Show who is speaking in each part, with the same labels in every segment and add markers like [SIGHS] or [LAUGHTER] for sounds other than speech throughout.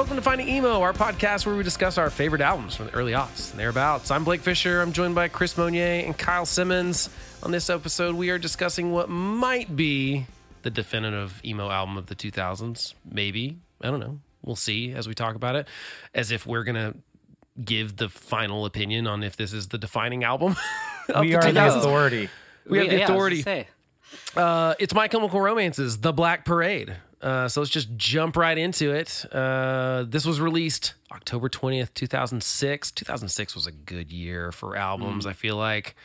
Speaker 1: Welcome to Finding Emo, our podcast where we discuss our favorite albums from the early aughts and thereabouts. I'm Blake Fisher. I'm joined by Chris Monier and Kyle Simmons. On this episode, we are discussing what might be the definitive emo album of the 2000s. Maybe. I don't know. We'll see as we talk about it, as if we're going to give the final opinion on if this is the defining album. [LAUGHS] of
Speaker 2: We
Speaker 1: the
Speaker 2: are the authority.
Speaker 1: We have the
Speaker 3: yeah,
Speaker 1: authority. Uh, it's My Chemical Romance's The Black Parade. Uh, so let's just jump right into it. Uh, this was released October 20th, 2006. 2006 was a good year for albums, I feel like.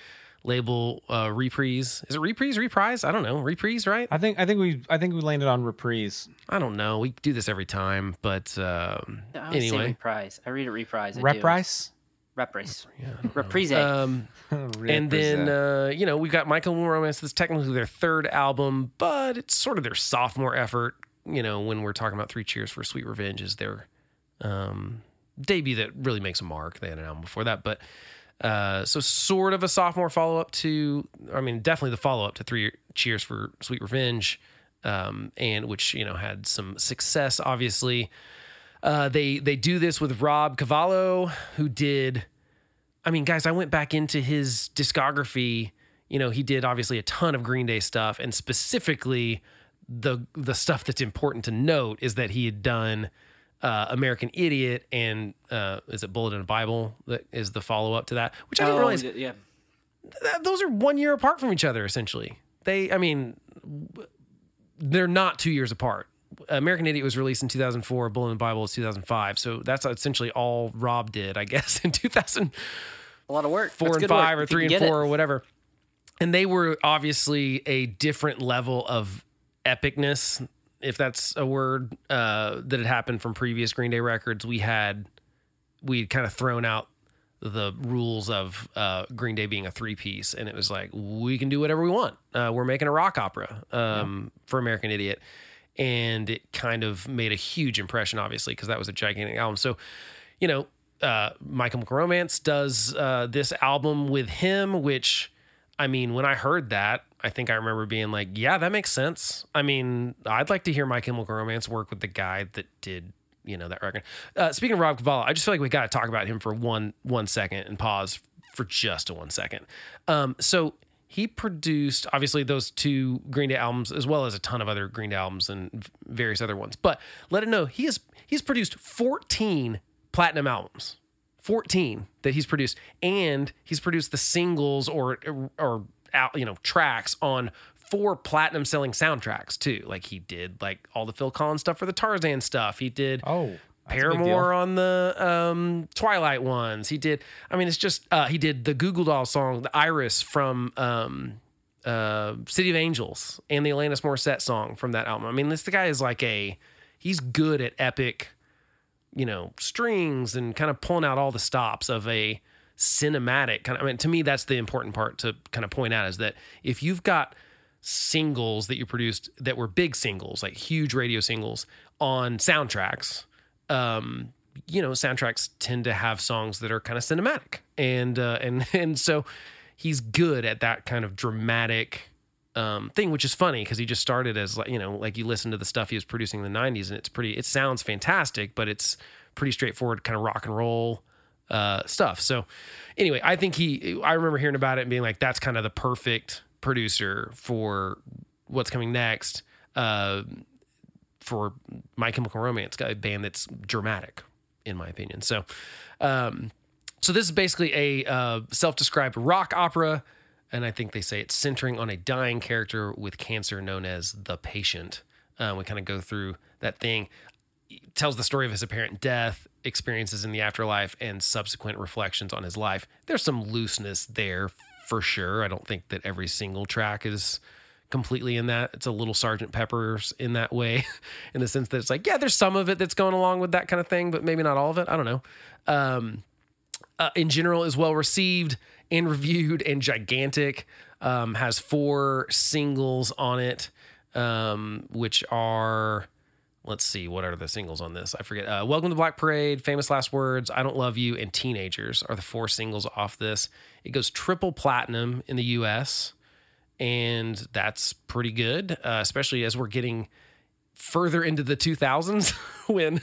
Speaker 1: Label uh, Reprise. Is it Reprise? Reprise? I don't know. Reprise, right?
Speaker 2: I think I think we I think we landed on reprise.
Speaker 1: I don't know. We do this every time. But um,
Speaker 3: I
Speaker 1: anyway.
Speaker 3: reprise. I read it reprise. I do.
Speaker 2: Reprise.
Speaker 3: Reprise. Reprise.
Speaker 1: Um, [LAUGHS] and then uh, you know we've got Michael Romance. This is technically their third album, but it's sort of their sophomore effort. You know when we're talking about Three Cheers for Sweet Revenge is their um, debut that really makes a mark. They had an album before that, but uh, so sort of a sophomore follow up to. I mean, definitely the follow up to Three Cheers for Sweet Revenge, um, and which you know had some success, obviously. Uh, they they do this with Rob Cavallo, who did. I mean, guys, I went back into his discography. You know, he did obviously a ton of Green Day stuff, and specifically the the stuff that's important to note is that he had done uh, American Idiot and uh, is it Bullet in a Bible that is the follow up to that, which I didn't
Speaker 3: Oh,
Speaker 1: realize
Speaker 3: yeah.
Speaker 1: that those are one year apart from each other essentially. They, I mean, they're not two years apart. American Idiot was released in 2004. Bullet in the Bible was 2005. So that's essentially all Rob did, I guess, [LAUGHS] in 2000.
Speaker 3: A lot of work.
Speaker 1: and
Speaker 3: That's good
Speaker 1: five
Speaker 3: work,
Speaker 1: or
Speaker 3: if
Speaker 1: three and four
Speaker 3: it.
Speaker 1: or whatever. And they were obviously a different level of epicness, if that's a word, uh, that had happened from previous Green Day records. We had we had kind of thrown out the rules of uh, Green Day being a three piece, and it was like we can do whatever we want. Uh, we're making a rock opera um, for American Idiot, and it kind of made a huge impression, obviously, because that was a gigantic album. So, you know, uh, My Chemical Romance does uh, this album with him, which, I mean, when I heard that, I think I remember being like, yeah, that makes sense. I mean, I'd like to hear My Chemical Romance work with the guy that did you know that record. Uh, speaking of Rob Cavallo, I just feel like we got to talk about him for one one second and pause for just a one second. Um, so he produced obviously those two Green Day albums as well as a ton of other Green Day albums and various other ones. But let it know he has he's produced fourteen platinum albums. 14 that he's produced and he's produced the singles or or out you know tracks on four platinum selling soundtracks too like he did like all the Phil Collins stuff for the Tarzan stuff he did
Speaker 2: Oh, that's a big
Speaker 1: Paramore on the um, Twilight ones. He did. I mean, it's just uh, he did the Goo Goo Doll song, the Iris from um, uh, City of Angels, and the Alanis Morissette song from that album. I mean, this the guy is like a he's good at epic, you know, strings and kind of pulling out all the stops of a cinematic kind of. I mean, to me, that's the important part to kind of point out is that if you've got singles that you produced that were big singles, like huge radio singles on soundtracks, um, you know, soundtracks tend to have songs that are kind of cinematic, and uh, and [LAUGHS] and so he's good at that kind of dramatic um, thing, which is funny because he just started as like you know, like you listen to the stuff he was producing in the '90s, and it's pretty. It sounds fantastic, but it's pretty straightforward, kind of rock and roll uh, stuff. So anyway, I think he. I remember hearing about it and being like, that's kind of the perfect producer for what's coming next. Uh, for My Chemical Romance, a band that's dramatic, in my opinion. So, um, so this is basically a uh, self-described rock opera, and I think they say it's centering on a dying character with cancer known as the patient. Uh, we kind of go through that thing. It tells the story of his apparent death, experiences in the afterlife, and subsequent reflections on his life. There's some looseness there for sure. I don't think that every single track is completely in that. It's a little Sergeant Pepper's in that way, [LAUGHS] in the sense that it's like, yeah, there's some of it that's going along with that kind of thing, but maybe not all of it. I don't know. Um, uh, in general, is well received and reviewed and gigantic. Um, has four singles on it, um, which are. Let's see, what are the singles on this? I forget. Uh, Welcome to Black Parade, Famous Last Words, I Don't Love You, and Teenagers are the four singles off this. It goes triple platinum in the US and that's pretty good, uh, especially as we're getting further into the 2000s [LAUGHS] when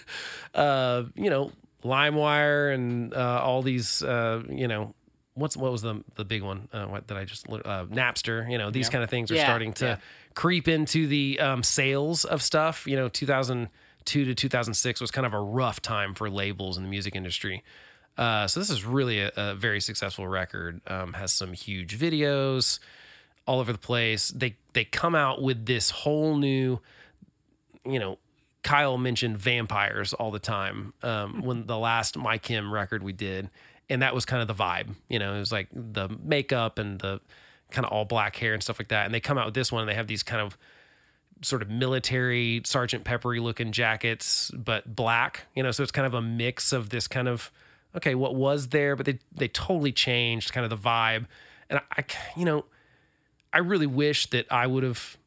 Speaker 1: uh you know LimeWire and uh, all these uh you know what's what was the the big one uh, what did I just uh, Napster you know these kind of things are
Speaker 3: Yeah,
Speaker 1: starting to
Speaker 3: yeah.
Speaker 1: Creep into the um, sales of stuff. You know 2002 to 2006 was kind of a rough time for labels in the music industry. Uh, so this is really a, a very successful record um, has some huge videos all over the place. They they come out with this whole new you know, Kyle mentioned vampires all the time um, when the last My Chem record we did, and that was kind of the vibe. You know, it was like the makeup and the kind of all black hair and stuff like that. And they come out with this one, and they have these kind of sort of military Sergeant Peppery looking jackets, but black. You know, so it's kind of a mix of this kind of okay, what was there, but they they totally changed kind of the vibe. And I, you know, I really wish that I would have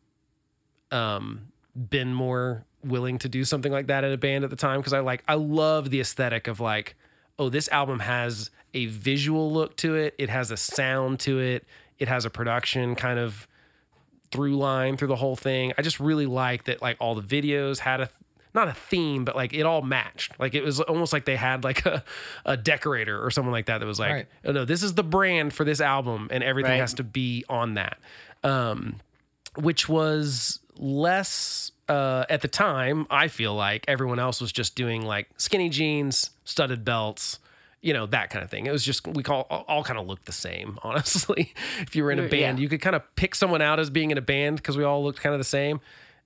Speaker 1: um, been more willing to do something like that in a band at the time because I like I love the aesthetic of like oh this album has a visual look to it it has a sound to it it has a production kind of through line through the whole thing I just really like that like all the videos had a not a theme but like it all matched like it was almost like they had like [LAUGHS] a, a decorator or someone like that that was like
Speaker 2: Right.
Speaker 1: oh no this is the brand for this album and everything
Speaker 3: Right.
Speaker 1: has to be on that um which was less uh, at the time. I feel like everyone else was just doing like skinny jeans, studded belts, you know that kind of thing. It was just we call all, all kind of looked the same. [LAUGHS] Honestly, if you were in a
Speaker 3: Yeah.
Speaker 1: band, you could kind of pick someone out as being in a band because we all looked kind of the same.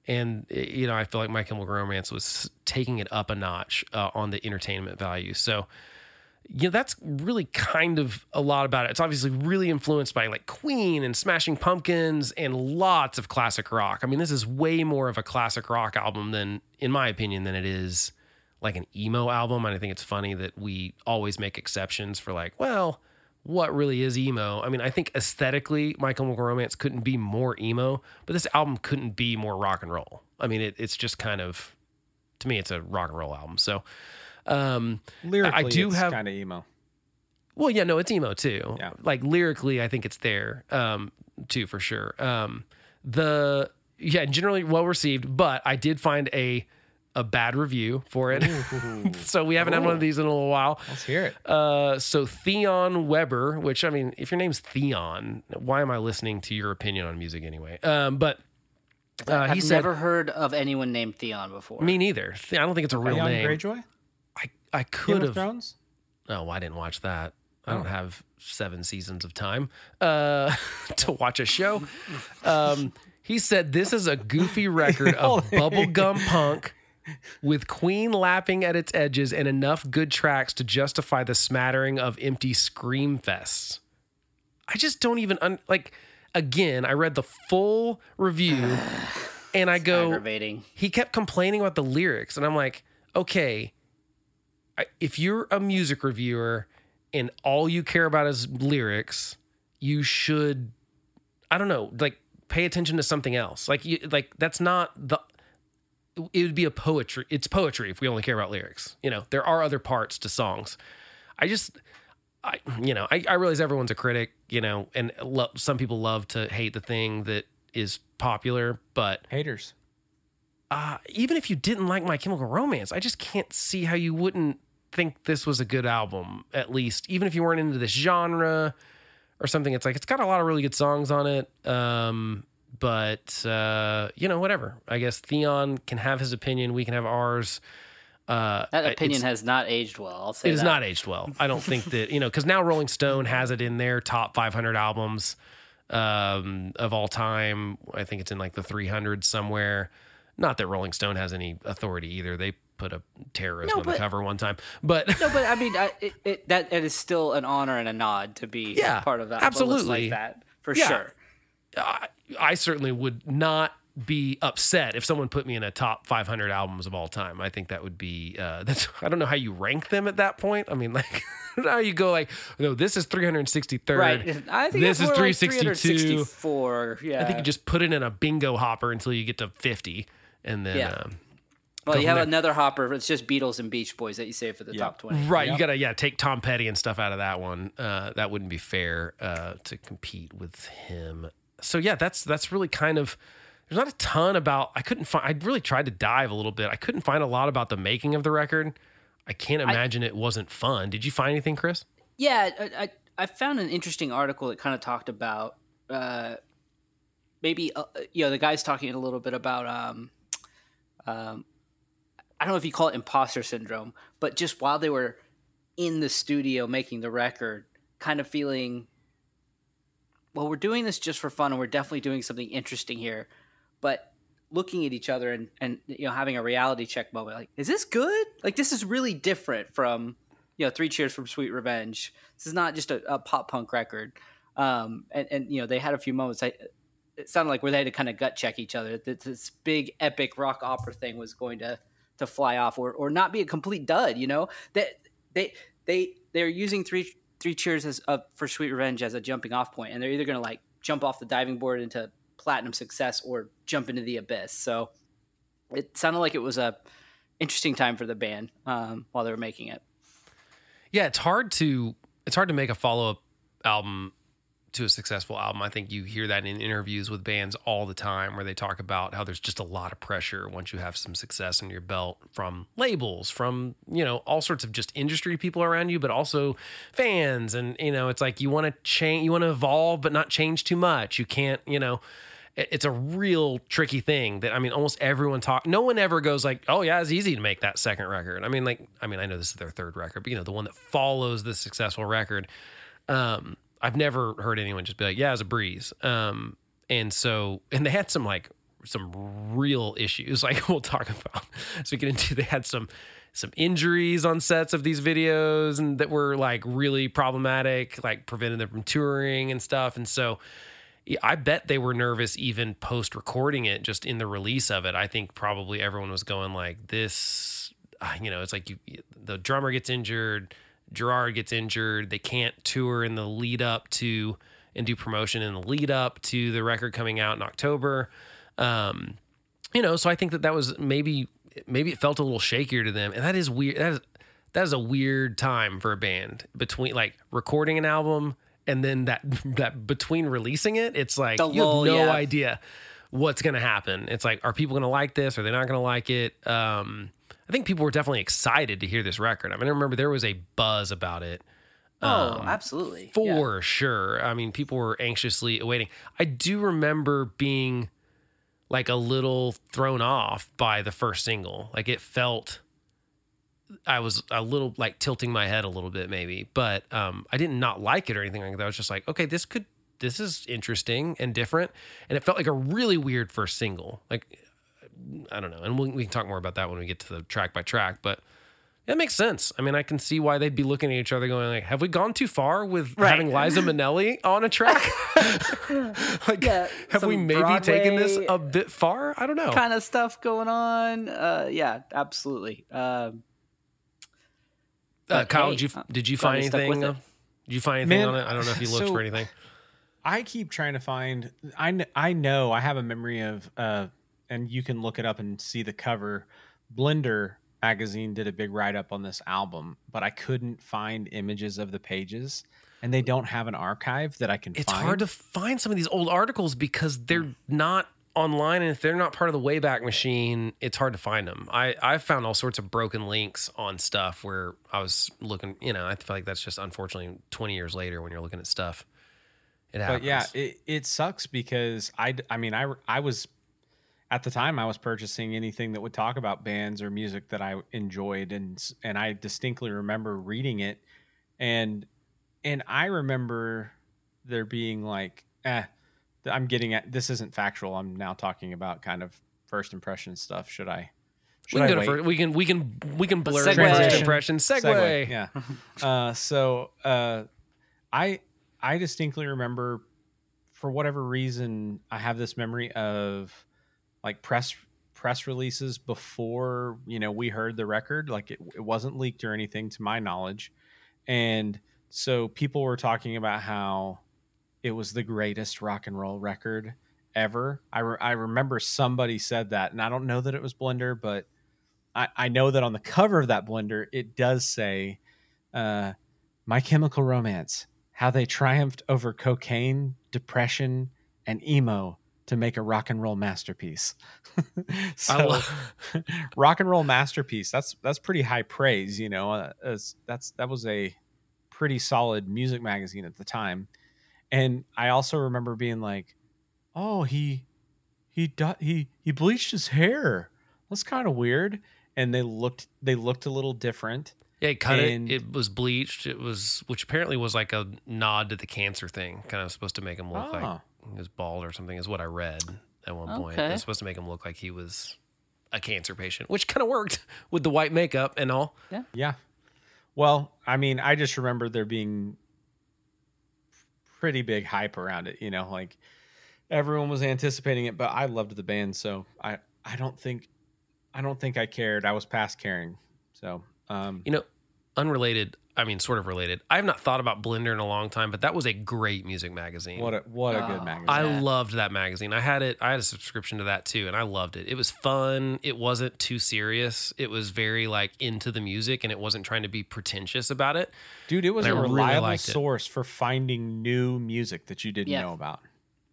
Speaker 1: And eh, you know, I feel like My Chemical Romance was taking it up a notch uh, on the entertainment value. So you know, that's really kind of a lot about it. It's obviously really influenced by like Queen and Smashing Pumpkins and lots of classic rock. I mean, this is way more of a classic rock album than, in my opinion, than it is like an emo album. And I think it's funny that we always make exceptions for like, well, what really is emo? I mean, I think aesthetically, My Chemical Romance couldn't be more emo, but this album couldn't be more rock and roll. I mean, it, it's just kind of, to me, it's a rock and roll album. So, um,
Speaker 2: Lyrically,
Speaker 1: I do
Speaker 2: it's
Speaker 1: have-
Speaker 2: kind of emo.
Speaker 1: well, yeah, no, it's emo too.
Speaker 2: Yeah.
Speaker 1: Like lyrically, I think it's there um, too for sure. Um, the yeah, generally well received, but I did find a a bad review for it. [LAUGHS] so we haven't had one of these in a little while.
Speaker 2: Let's hear it.
Speaker 1: Uh, so Theon Weber, which I mean, if your name's Theon, why am I listening to your opinion on music anyway? Um, but uh,
Speaker 3: I've
Speaker 1: he said,
Speaker 3: never heard of anyone named Theon before.
Speaker 1: me neither. I don't think it's a real
Speaker 2: Theon
Speaker 1: name.
Speaker 2: Greyjoy?
Speaker 1: I I could have.
Speaker 2: Thrones?
Speaker 1: Oh, I didn't watch that. I
Speaker 2: Oh.
Speaker 1: don't have seven seasons of time uh, [LAUGHS] to watch a show. [LAUGHS] Um, he said this is a goofy record of bubblegum punk with Queen lapping at its edges and enough good tracks to justify the smattering of empty scream fests. I just don't even un- like. Again, I read the full review, [SIGHS] and I go,
Speaker 3: Aggravating.
Speaker 1: he kept complaining about the lyrics and i'm like okay if you're a music reviewer and all you care about is lyrics you should i don't know like pay attention to something else like you like that's not the it would be a poetry it's poetry if we only care about lyrics you know there are other parts to songs i just I, you know, I, I realize everyone's a critic, you know, and lo- some people love to hate the thing that is popular, but
Speaker 2: Haters.
Speaker 1: uh, even if you didn't like My Chemical Romance, I just can't see how you wouldn't think this was a good album, at least, even if you weren't into this genre or something. It's like, it's got a lot of really good songs on it. Um, but, uh, you know, whatever. I guess Theon can have his opinion. We can have ours. Uh,
Speaker 3: That opinion has not aged well. I'll say
Speaker 1: it is
Speaker 3: that.
Speaker 1: not aged well. I don't think that you know because now Rolling Stone [LAUGHS] has it in their top 500 albums um, of all time. I think it's in like the 300 somewhere. Not that Rolling Stone has any authority either. They put a terrorist
Speaker 3: No,
Speaker 1: on the cover one time, but
Speaker 3: No, but I [LAUGHS] mean, I, it, it, that it is still an honor and a nod to be
Speaker 1: Yeah,
Speaker 3: part of that.
Speaker 1: absolutely.
Speaker 3: like that for
Speaker 1: Yeah.
Speaker 3: sure.
Speaker 1: I, I certainly would not be upset if someone put me in a top 500 albums of all time. I think that would be uh, [LAUGHS] that's I don't know how you rank them at that point. I mean, like [LAUGHS] how you go like no, this is 363rd.
Speaker 3: Right. I think
Speaker 1: this
Speaker 3: it's
Speaker 1: is
Speaker 3: more like
Speaker 1: 362.
Speaker 3: 364. Yeah.
Speaker 1: I think you just put it in a bingo hopper until you get to 50 and then
Speaker 3: Yeah.
Speaker 1: um,
Speaker 3: well, you have
Speaker 1: there.
Speaker 3: another hopper. It's just Beatles and Beach Boys that you save for the
Speaker 2: Yeah.
Speaker 3: top 20.
Speaker 1: right, you got to yeah, take Tom Petty and stuff out of that one. Uh, that wouldn't be fair uh, to compete with him. So yeah, that's that's really kind of there's not a ton about. I couldn't find. I really tried to dive a little bit. I couldn't find a lot about the making of the record. I can't imagine it wasn't fun. Did you find anything, Chris?
Speaker 3: Yeah, I, I, I found an interesting article that kind of talked about uh, maybe uh, you know the guy's talking a little bit about um, um, I don't know if you call it imposter syndrome, but just while they were in the studio making the record, kind of feeling, well, we're doing this just for fun, and we're definitely doing something interesting here, but looking at each other and and you know having a reality check moment, like, is this good? Like, this is really different from you know Three Cheers from Sweet Revenge. This is not just a, a pop punk record. Um, and, and you know they had a few moments. I, it sounded like where they had to kind of gut check each other. That this big epic rock opera thing was going to to fly off or, or not be a complete dud. You know that they they they're using three three cheers as uh, for Sweet Revenge as a jumping off point, and they're either going to like jump off the diving board into platinum success or jump into the abyss. So it sounded like it was a interesting time for the band um, while they were making it.
Speaker 1: Yeah, it's hard to it's hard to make a follow up album to a successful album. I think you hear that in interviews with bands all the time where they talk about how there's just a lot of pressure once you have some success under your belt from labels, from, you know, all sorts of just industry people around you, but also fans. And, you know, it's like you want to change, you want to evolve, but not change too much. You can't, you know, it's a real tricky thing that I mean, almost everyone talk. No one ever goes like, "Oh yeah, it's easy to make that second record." I mean, like, I mean, I know this is their third record, but you know, the one that follows the successful record. Um, I've never heard anyone just be like, "Yeah, it's a breeze." Um, and so, and they had some like some real issues, [LAUGHS] like we'll talk about as we get into. They had some some injuries on sets of these videos, and that were like really problematic, like prevented them from touring and stuff. And so, I bet they were nervous even post recording it, just in the release of it. I think probably everyone was going like, "This," you know, it's like you the drummer gets injured Gerard gets injured. They can't tour in the lead up to and do promotion in the lead up to the record coming out in October. Um, you know, so I think that that was maybe maybe it felt a little shakier to them, and that is weird. That is that is a weird time for a band between like recording an album and then that [LAUGHS] that between releasing it. It's like
Speaker 3: The
Speaker 1: you
Speaker 3: lull,
Speaker 1: have no
Speaker 3: yeah.
Speaker 1: idea what's going to happen. It's like, are people going to like this? Are they not going to like it? Um, I think people were definitely excited to hear this record. I mean, I remember there was a buzz about it
Speaker 3: Oh,
Speaker 1: Um,
Speaker 3: absolutely. Yeah.
Speaker 1: for sure. I mean, people were anxiously awaiting. I do remember being like a little thrown off by the first single. Like it felt I was a little like tilting my head a little bit maybe, but um I didn't not like it or anything like that. I was just like, okay, this could this is interesting and different and it felt like a really weird first single. Like I don't know. And we, we can talk more about that when we get to the track by track, but that makes sense. I mean, I can see why they'd be looking at each other going like, have we gone too far with
Speaker 3: Right.
Speaker 1: having Liza Minnelli on a track? [LAUGHS] like,
Speaker 3: Yeah,
Speaker 1: have we
Speaker 3: some
Speaker 1: maybe taken this a bit far? I don't know.
Speaker 3: kind of stuff going on. Uh, yeah, absolutely. Um,
Speaker 1: Uh, Kyle,
Speaker 3: hey,
Speaker 1: did you did you find
Speaker 3: we stuck with
Speaker 1: anything?
Speaker 3: it.
Speaker 1: Did you find anything
Speaker 2: Man,
Speaker 1: on it? I don't know if you looked
Speaker 2: so-
Speaker 1: for anything.
Speaker 2: I keep trying to find. I kn- I know I have a memory of, uh, and you can look it up and see the cover. Blender magazine did a big write up on this album, but I couldn't find images of the pages, and they don't have an archive that I can. Find.
Speaker 1: It's
Speaker 2: find.
Speaker 1: hard to find some of these old articles because they're
Speaker 3: Mm.
Speaker 1: not online, and if they're not part of the Wayback Machine, it's hard to find them. I I found all sorts of broken links on stuff where I was looking. You know, I feel like that's just unfortunately twenty years later when you're looking at stuff. It happens.
Speaker 2: But yeah, it, it sucks because I, I mean, I, I was at the time I was purchasing anything that would talk about bands or music that I enjoyed, and and I distinctly remember reading it, and and I remember there being like, eh, I'm getting at this isn't factual. I'm now talking about kind of first impression stuff. Should I?
Speaker 1: we can,
Speaker 2: I wait?
Speaker 1: first, we can we can we can blur
Speaker 3: segue.
Speaker 1: first
Speaker 2: Transition.
Speaker 1: impression segue.
Speaker 2: Yeah. [LAUGHS] uh, so uh, I I distinctly remember, for whatever reason, I have this memory of like press press releases before you know we heard the record. Like it, it wasn't leaked or anything to my knowledge, and so people were talking about how it was the greatest rock and roll record ever. I re- I remember somebody said that, and I don't know that it was Blender, but I, I know that on the cover of that blender it does say uh, my chemical romance how they triumphed over cocaine depression and emo to make a rock and roll masterpiece. [LAUGHS] so,
Speaker 1: love- [LAUGHS]
Speaker 2: rock and roll masterpiece. That's that's pretty high praise, you know. Uh, as, that's that was a pretty solid music magazine at the time, and I also remember being like, "Oh, he he he he bleached his hair. That's kind of weird." And they looked they looked a little different.
Speaker 1: Yeah, he cut
Speaker 2: And-
Speaker 1: it. It was bleached. It was, which apparently was like a nod to the cancer thing, kind of supposed to make him look like
Speaker 2: Oh.
Speaker 1: He was bald or something, is what I read at one point.
Speaker 3: Okay.
Speaker 1: It's supposed to make him look like he was a cancer patient, which kind of worked [LAUGHS] with the white makeup and all.
Speaker 2: Yeah. Yeah. Well, I mean, I just remember there being pretty big hype around it, you know, like everyone was anticipating it, but I loved the band, so I I don't think I don't think I cared. I was past caring. So, um
Speaker 1: You know, unrelated. I mean, sort of related. I have not thought about Blender in a long time, but that was a great music magazine.
Speaker 2: what a what a good
Speaker 3: Oh,
Speaker 2: magazine.
Speaker 1: I
Speaker 3: Yeah.
Speaker 1: loved that magazine. I had it. I had a subscription to that too, and I loved it. It was fun. It wasn't too serious. It was very like into the music, and it wasn't trying to be pretentious about it.
Speaker 2: Dude, it was
Speaker 1: I
Speaker 2: a
Speaker 1: really
Speaker 2: reliable
Speaker 1: liked it.
Speaker 2: source for finding new music that you didn't
Speaker 3: Yeah.
Speaker 2: know about.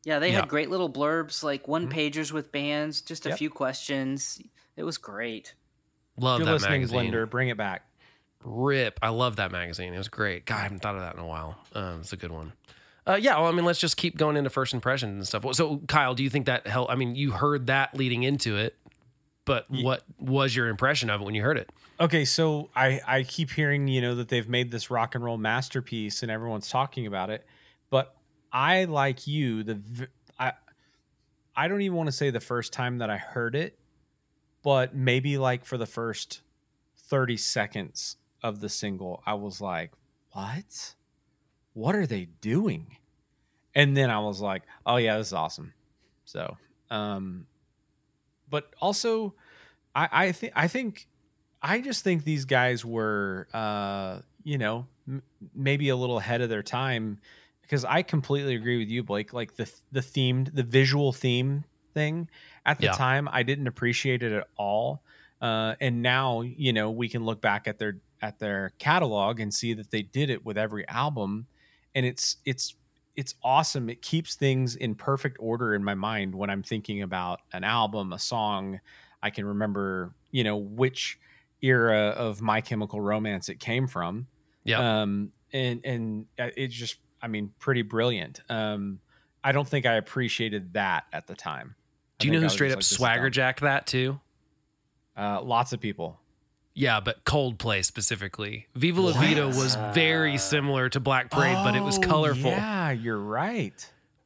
Speaker 3: Yeah, they
Speaker 1: Yeah.
Speaker 3: had great little blurbs, like one mm-hmm. pagers with bands, just a
Speaker 2: Yep.
Speaker 3: few questions. It was great.
Speaker 1: Love
Speaker 2: you're
Speaker 1: that
Speaker 2: listening,
Speaker 1: magazine.
Speaker 2: Blender, bring it back.
Speaker 1: Rip. I love that magazine. It was great. God, I haven't thought of that in a while. Um, it's a good one. Uh, yeah, well, I mean, let's just keep going into first impressions and stuff. So, Kyle, do you think that helped? I mean, you heard that leading into it, but what was your impression of it when you heard it?
Speaker 2: Okay, so I I keep hearing you know that they've made this rock and roll masterpiece and everyone's talking about it, but I like you the I I don't even want to say the first time that I heard it, but maybe like for the first thirty seconds of the single, I was like, "What? What are they doing?" And then I was like, "Oh yeah, this is awesome." So, um, but also, I I think I think I just think these guys were, uh, you know, m- maybe a little ahead of their time because I completely agree with you, Blake. Like the the themed, the visual theme thing at the
Speaker 1: Yeah.
Speaker 2: time, I didn't appreciate it at all. Uh, and now, you know, we can look back at their at their catalog and see that they did it with every album, and it's it's it's awesome. It keeps things in perfect order in my mind when I'm thinking about an album, a song. I can remember, you know, which era of My Chemical Romance it came from.
Speaker 1: Yeah.
Speaker 2: Um, and and uh, it's just, I mean, pretty brilliant. Um, I don't think I appreciated that at the time.
Speaker 1: Do you know who straight up
Speaker 2: like,
Speaker 1: swagger jacked that too?
Speaker 2: Uh, lots of people.
Speaker 1: Yeah, but Coldplay specifically. Viva La Vida was very similar to Black Parade, but it was
Speaker 2: Oh,
Speaker 1: colorful.
Speaker 2: Yeah, you're right.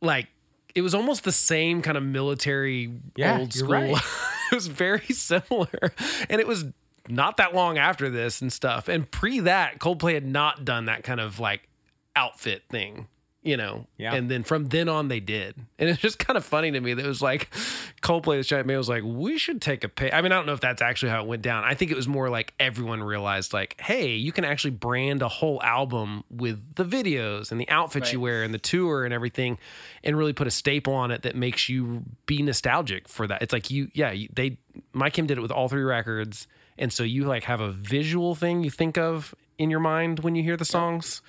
Speaker 1: Like it was almost the same kind of military
Speaker 2: Yeah,
Speaker 1: old
Speaker 2: you're
Speaker 1: school.
Speaker 2: right. [LAUGHS]
Speaker 1: it was very [LAUGHS] similar. And it was not that long after this and stuff. And pre that, Coldplay had not done that kind of like outfit thing, you know.
Speaker 2: Yeah.
Speaker 1: And then from then on they did. And it's just kind of funny to me that it was like Coldplay the giant man was like, we should take a pay. I mean, I don't know if that's actually how it went down. I think it was more like everyone realized like, hey, you can actually brand a whole album with the videos and the outfits you wear and the tour and everything and really put a staple on it that makes you be nostalgic for that. It's like you yeah, they My Chem did it with all three records. And so you like have a visual thing you think of in your mind when you hear the songs.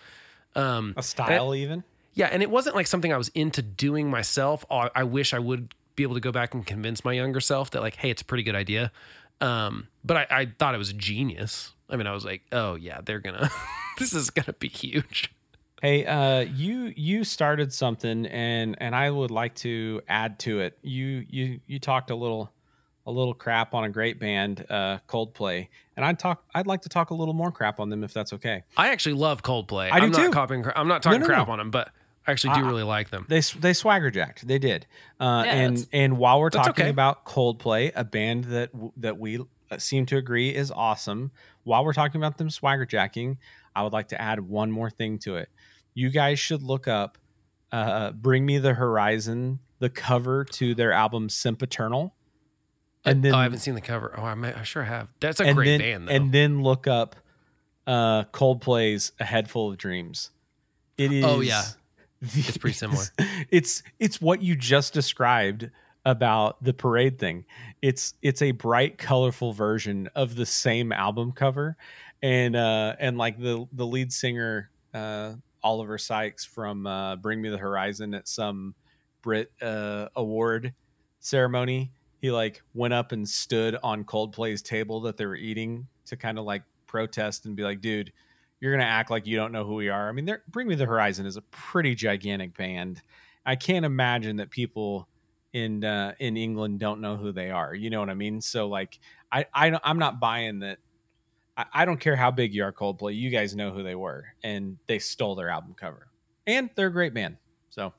Speaker 1: Um
Speaker 2: A style, even.
Speaker 1: Yeah, and it wasn't like something I was into doing myself. I, I wish I would be able to go back and convince my younger self that like, hey, it's a pretty good idea. Um, but I, I thought it was genius. I mean, I was like, oh yeah, they're gonna, [LAUGHS] this is gonna be huge.
Speaker 2: Hey, uh, you you started something, and and I would like to add to it. You you you talked a little a little crap on a great band, uh, Coldplay, and I'd talk. I'd like to talk a little more crap on them if that's okay.
Speaker 1: I actually love Coldplay.
Speaker 2: I do
Speaker 1: am not copying. I'm not talking
Speaker 2: no,
Speaker 1: crap
Speaker 2: no.
Speaker 1: on them, but I actually do
Speaker 2: I-
Speaker 1: really like them.
Speaker 2: They they swagger jacked. They did. Uh,
Speaker 3: Yeah,
Speaker 2: and and while we're talking
Speaker 1: okay.
Speaker 2: about Coldplay, a band that that we uh, seem to agree is awesome. While we're talking about them swagger jacking, I would like to add one more thing to it. You guys should look up uh, "Bring Me the Horizon," the cover to their album "Sempiternal," and then
Speaker 1: oh, I haven't seen the cover. Oh, I, may, I sure have. That's a great
Speaker 2: then,
Speaker 1: band, though.
Speaker 2: And then look up uh, Coldplay's "A Head Full of Dreams." It is.
Speaker 1: Oh, yeah. [LAUGHS] It's pretty similar.
Speaker 2: It's it's what you just described about the parade thing. It's it's a bright, colorful version of the same album cover, and uh, and like the the lead singer uh, Oliver Sykes from uh, Bring Me the Horizon at some Brit uh, award ceremony, he like went up and stood on Coldplay's table that they were eating to kind of like protest and be like, dude, you're gonna act like you don't know who we are. I mean, Bring Me the Horizon is a pretty gigantic band. I can't imagine that people in uh, in England don't know who they are. You know what I mean? So like, I, I I'm not buying that. I, I don't care how big you are, Coldplay. You guys know who they were, and they stole their album cover, and they're a great band. So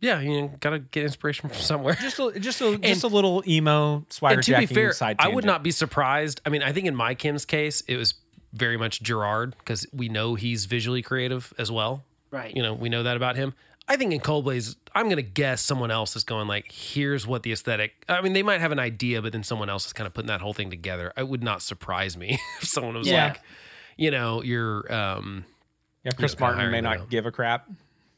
Speaker 1: yeah, you gotta get inspiration from somewhere.
Speaker 2: Just a, just a [LAUGHS] just a little emo swagger
Speaker 1: and to be fair, I would not be surprised. I mean, I think in my Chem's case, it was very much Gerard because we know he's visually creative as well.
Speaker 3: Right.
Speaker 1: You know, we know that about him. I think in Coldplay's, I'm going to guess someone else is going like, here's what the aesthetic. I mean, they might have an idea, but then someone else is kind of putting that whole thing together. It would not surprise me [LAUGHS] if someone was
Speaker 3: Yeah.
Speaker 1: like, you know, you're, um,
Speaker 2: Yeah, Chris
Speaker 1: you know,
Speaker 2: Martin may not
Speaker 1: them.
Speaker 2: give a crap.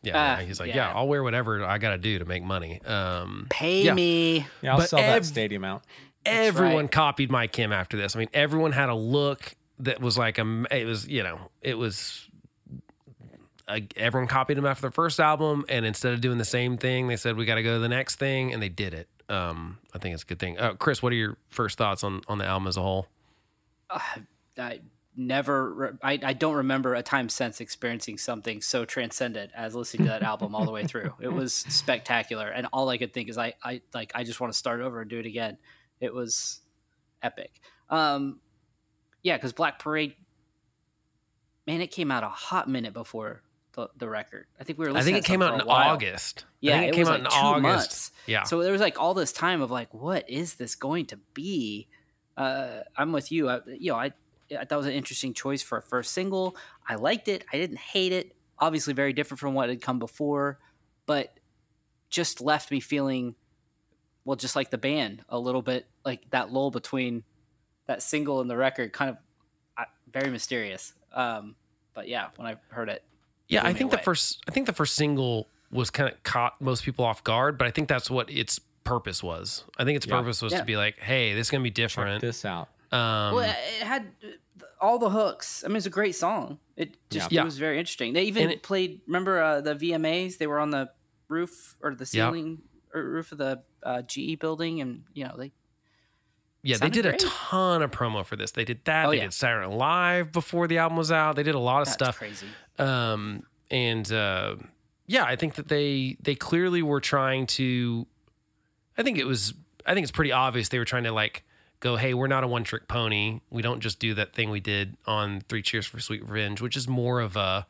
Speaker 1: yeah,
Speaker 3: Ah,
Speaker 1: he's like,
Speaker 3: yeah.
Speaker 1: yeah. I'll wear whatever I got to do to make money. Um,
Speaker 3: Pay
Speaker 1: Yeah.
Speaker 3: me.
Speaker 2: Yeah, I'll
Speaker 1: But
Speaker 2: sell
Speaker 1: ev-
Speaker 2: that stadium out.
Speaker 1: everyone
Speaker 3: right.
Speaker 1: copied my Chem after this. I mean, everyone had a look that was like a. It was you know it was. Uh, everyone copied him after the first album, and instead of doing the same thing, they said we got to go to the next thing, and they did it. Um, I think it's a good thing. Uh, Chris, what are your first thoughts on on the album as a whole?
Speaker 3: I never. Re- I, I don't remember a time since experiencing something so transcendent as listening to that album all the way through. It was [LAUGHS] spectacular, and all I could think is, I, I like, I just want to start over and do it again. It was epic. Um, yeah, because Black Parade, man, it came out a hot minute before the, the record. I think we were.
Speaker 1: I think it came out in
Speaker 3: while.
Speaker 1: August.
Speaker 3: Yeah,
Speaker 1: I think
Speaker 3: it
Speaker 1: it came
Speaker 3: was
Speaker 1: out
Speaker 3: like
Speaker 1: in
Speaker 3: two
Speaker 1: August.
Speaker 3: months.
Speaker 1: Yeah,
Speaker 3: So there was like all this time of like, what is this going to be? Uh, I'm with you. I, you know, I I thought it was an interesting choice for a first single. I liked it. I didn't hate it. Obviously, very different from what had come before, but just left me feeling, well, just like the band, a little bit like that lull between that single in the record, kind of uh, very mysterious. Um, but yeah, when I heard it,
Speaker 1: Yeah,
Speaker 3: blew
Speaker 1: I think the
Speaker 3: away.
Speaker 1: first I think the first single was kind of caught most people off guard, but I think that's what its purpose was. I think its
Speaker 2: Yeah.
Speaker 1: purpose was
Speaker 3: Yeah.
Speaker 1: to be like, hey, this is gonna be
Speaker 2: Check
Speaker 1: different.
Speaker 2: this out.
Speaker 1: Um,
Speaker 3: well, it had all the hooks. I mean, it's a great song. It just
Speaker 1: Yeah.
Speaker 3: it was very interesting. They even
Speaker 1: it-
Speaker 3: played. Remember uh, the VMAs? They were on the roof or the
Speaker 1: Yeah.
Speaker 3: ceiling or roof of the uh, GE building, and you know they.
Speaker 1: Yeah, they did a ton of promo for this. They did that.
Speaker 3: Oh,
Speaker 1: they
Speaker 3: yeah.
Speaker 1: did Saturday Night Live before the album was out. They did a lot of stuff.
Speaker 3: That's
Speaker 1: stuff.
Speaker 3: crazy.
Speaker 1: um, and uh, yeah, I think that they they clearly were trying to. I think it was. I think it's pretty obvious they were trying to like go, hey, we're not a one trick pony. We don't just do that thing we did on Three Cheers for Sweet Revenge, which is more of a.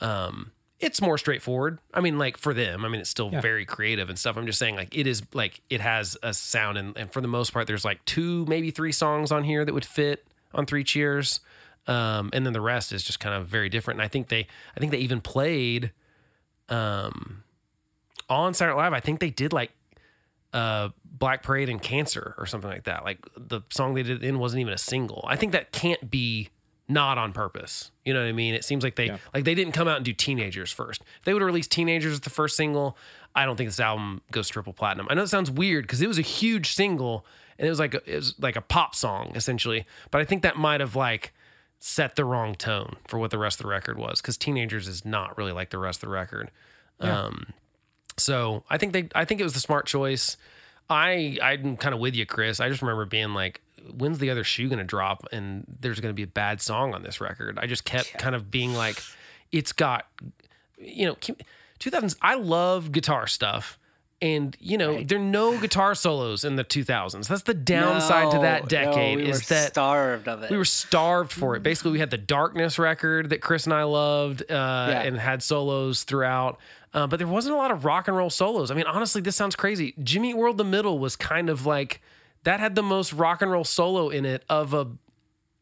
Speaker 1: Um, it's more straightforward. I mean, like for them, I mean, it's still
Speaker 2: Yeah.
Speaker 1: very creative and stuff. I'm just saying, like, it is like it has a sound, and, and for the most part, there's like two, maybe three songs on here that would fit on Three Cheers um, and then the rest is just kind of very different. And I think they, I think they even played, um, on Saturday Night Live. I think they did like, uh, Black Parade and Cancer or something like that. Like the song they did in wasn't even a single. I think that can't be not on purpose. You know what I mean? It seems like they
Speaker 2: Yeah.
Speaker 1: like they didn't come out and do Teenagers first. If they would have released Teenagers as the first single, I don't think this album goes triple platinum. I know it sounds weird because it was a huge single and it was like a, it was like a pop song essentially, but I think that might have like set the wrong tone for what the rest of the record was because Teenagers is not really like the rest of the record. Um, so I think they, I think it was the smart choice. I, I'm kind of with you, Chris. I just remember being like, when's the other shoe going to drop? And there's going to be a bad song on this record. I just kept kind of being like, it's got, you know, 2000s. I love guitar stuff. And you know there are no guitar solos in the 2000s. That's the downside to that decade.
Speaker 3: no, we
Speaker 1: is
Speaker 3: were
Speaker 1: that
Speaker 3: starved of it?
Speaker 1: we were starved for it. Basically, we had the Darkness record that Chris and I loved, uh, and had solos throughout. Uh, but there wasn't a lot of rock and roll solos. I mean, honestly, this sounds crazy. Jimmy World the Middle was kind of like that had the most rock and roll solo in it of a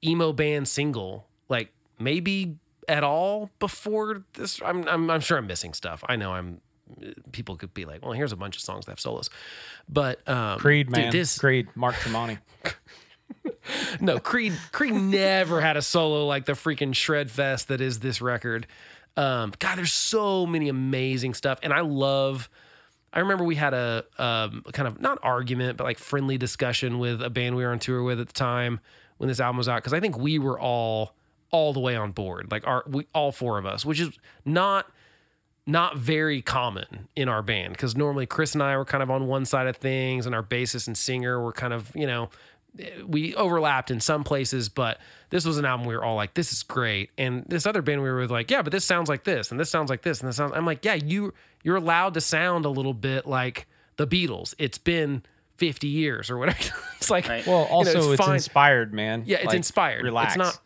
Speaker 1: emo band single, like maybe at all before this. I'm I'm, I'm sure I'm missing stuff. I know I'm. People could be like, well, here's a bunch of songs that have solos, but um,
Speaker 2: Creed,
Speaker 1: dude,
Speaker 2: man.
Speaker 1: this
Speaker 2: Creed. Mark Tremonti. [LAUGHS]
Speaker 1: no, Creed Creed never had a solo like the freaking shred fest that is this record. Um, God, there's so many amazing stuff, and I love. I remember we had a um, kind of not argument, but like friendly discussion with a band we were on tour with at the time when this album was out, because I think we were all all the way on board, like our we all four of us, which is not not very common in our band because normally Chris and I were kind of on one side of things, and our bassist and singer were kind of, you know, we overlapped in some places, but this was an album we were all like, "This is great," and this other band we were like, "Yeah, but this sounds like this, and this sounds like this, and this sounds." I'm like, "Yeah, you you're allowed to sound a little bit like the Beatles. It's been 50 years or whatever." [LAUGHS] it's like,
Speaker 3: Right.
Speaker 2: Well,
Speaker 1: you know,
Speaker 2: also it's, inspired, man.
Speaker 1: Yeah, it's
Speaker 2: Like,
Speaker 1: inspired.
Speaker 2: Relax.
Speaker 1: It's not.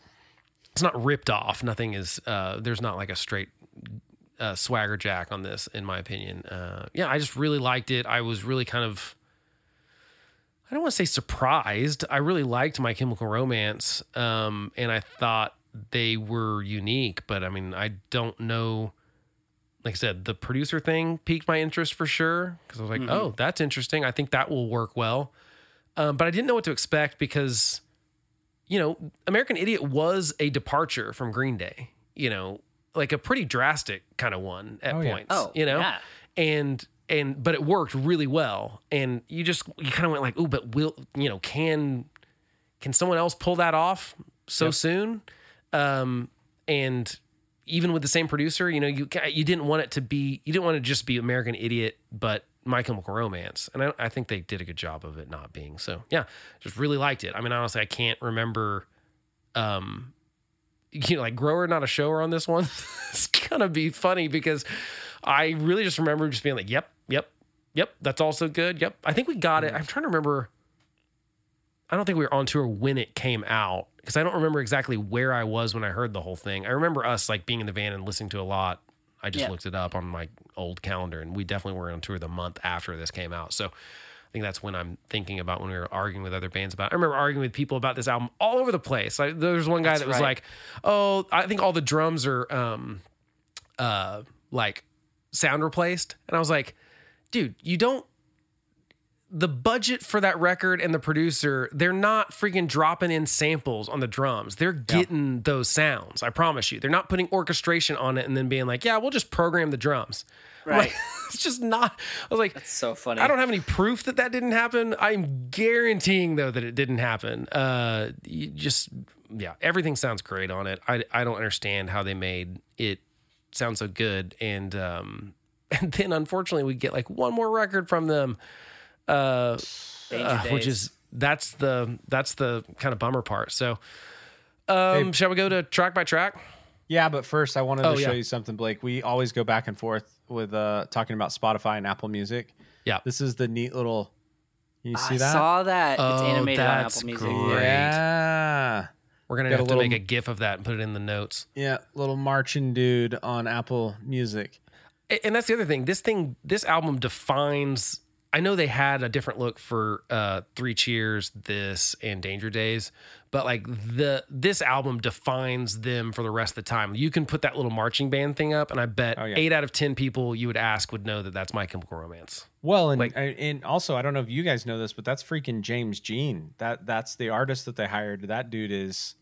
Speaker 1: It's not ripped off. Nothing is. Uh, there's not like a straight uh, swagger jack on this, in my opinion. Uh, yeah, I just really liked it. I was really kind of. I don't want to say surprised. I really liked My Chemical Romance, um, and I thought they were unique. But I mean, I don't know. Like I said, the producer thing piqued my interest for sure because I was like, "Oh, that's interesting. I think that will work well." Um, but I didn't know what to expect because you know, American Idiot was a departure from Green Day, you know, like a pretty drastic kind of one at
Speaker 2: Oh, yeah.
Speaker 1: points,
Speaker 3: Oh,
Speaker 1: you know,
Speaker 3: yeah.
Speaker 1: and, and, but it worked really well. And you just, you kind of went like, oh, but will, you know, can, can someone else pull that off so soon? Um, and even with the same producer, you know, you, you didn't want it to be, you didn't want to just be American Idiot, but My Chemical Romance. And I, I think they did a good job of it not being. So yeah, just really liked it. I mean, honestly, I can't remember, um, you know, like grower, not a shower on this one. [LAUGHS] it's gonna be funny because I really just remember just being like, yep, yep, yep, that's also good. Yep. I think we got it. I'm trying to remember. I don't think we were on tour when it came out because I don't remember exactly where I was when I heard the whole thing. I remember us like being in the van and listening to a lot. I just
Speaker 3: Yeah.
Speaker 1: looked it up on my old calendar and we definitely were on tour the month after this came out. So I think that's when I'm thinking about when we were arguing with other bands about. It. I remember arguing with people about this album all over the place. Like there was one guy
Speaker 3: That's
Speaker 1: that was
Speaker 3: right.
Speaker 1: like, "Oh, I think all the drums are um uh like sound replaced." And I was like, "Dude, you don't the budget for that record and the producer, they're not freaking dropping in samples on the drums. They're getting those sounds. I promise you. They're not putting orchestration on it and then being like, yeah, we'll just program the drums. [LAUGHS]
Speaker 3: Right.
Speaker 1: Like, it's just not. I was like,
Speaker 3: It's so funny.
Speaker 1: I don't have any proof that that didn't happen. I'm guaranteeing though that it didn't happen. Uh, you just yeah, everything sounds great on it. I I don't understand how they made it sound so good, and um, [LAUGHS] and then unfortunately we get like one more record from them, uh, uh, which is that's the that's the kind of bummer part. So, um,
Speaker 2: Hey.
Speaker 1: shall we go to track by track?
Speaker 2: Yeah, but first I wanted
Speaker 1: Oh,
Speaker 2: to show
Speaker 1: yeah.
Speaker 2: you something, Blake. We always go back and forth with uh talking about Spotify and Apple Music.
Speaker 1: Yeah.
Speaker 2: This is the neat little you see
Speaker 3: I
Speaker 2: that?
Speaker 3: I saw that. it's
Speaker 1: Oh,
Speaker 3: animated on Apple Music.
Speaker 1: great.
Speaker 2: Yeah.
Speaker 1: We're gonna
Speaker 2: Got
Speaker 1: have to
Speaker 2: little-
Speaker 1: make a GIF of that and put it in the notes.
Speaker 2: Yeah, little marching dude on Apple Music.
Speaker 1: And that's the other thing this thing this album defines i know they had a different look for uh three cheers this and danger days but like the this album defines them for the rest of the time you can put that little marching band thing up and i bet
Speaker 2: Oh, yeah.
Speaker 1: eight out of ten people you would ask would know that that's my chemical romance
Speaker 2: Well, and
Speaker 1: Like-
Speaker 2: and also I don't know if you guys know this, but that's freaking James Jean. That that's the artist that they hired. That dude is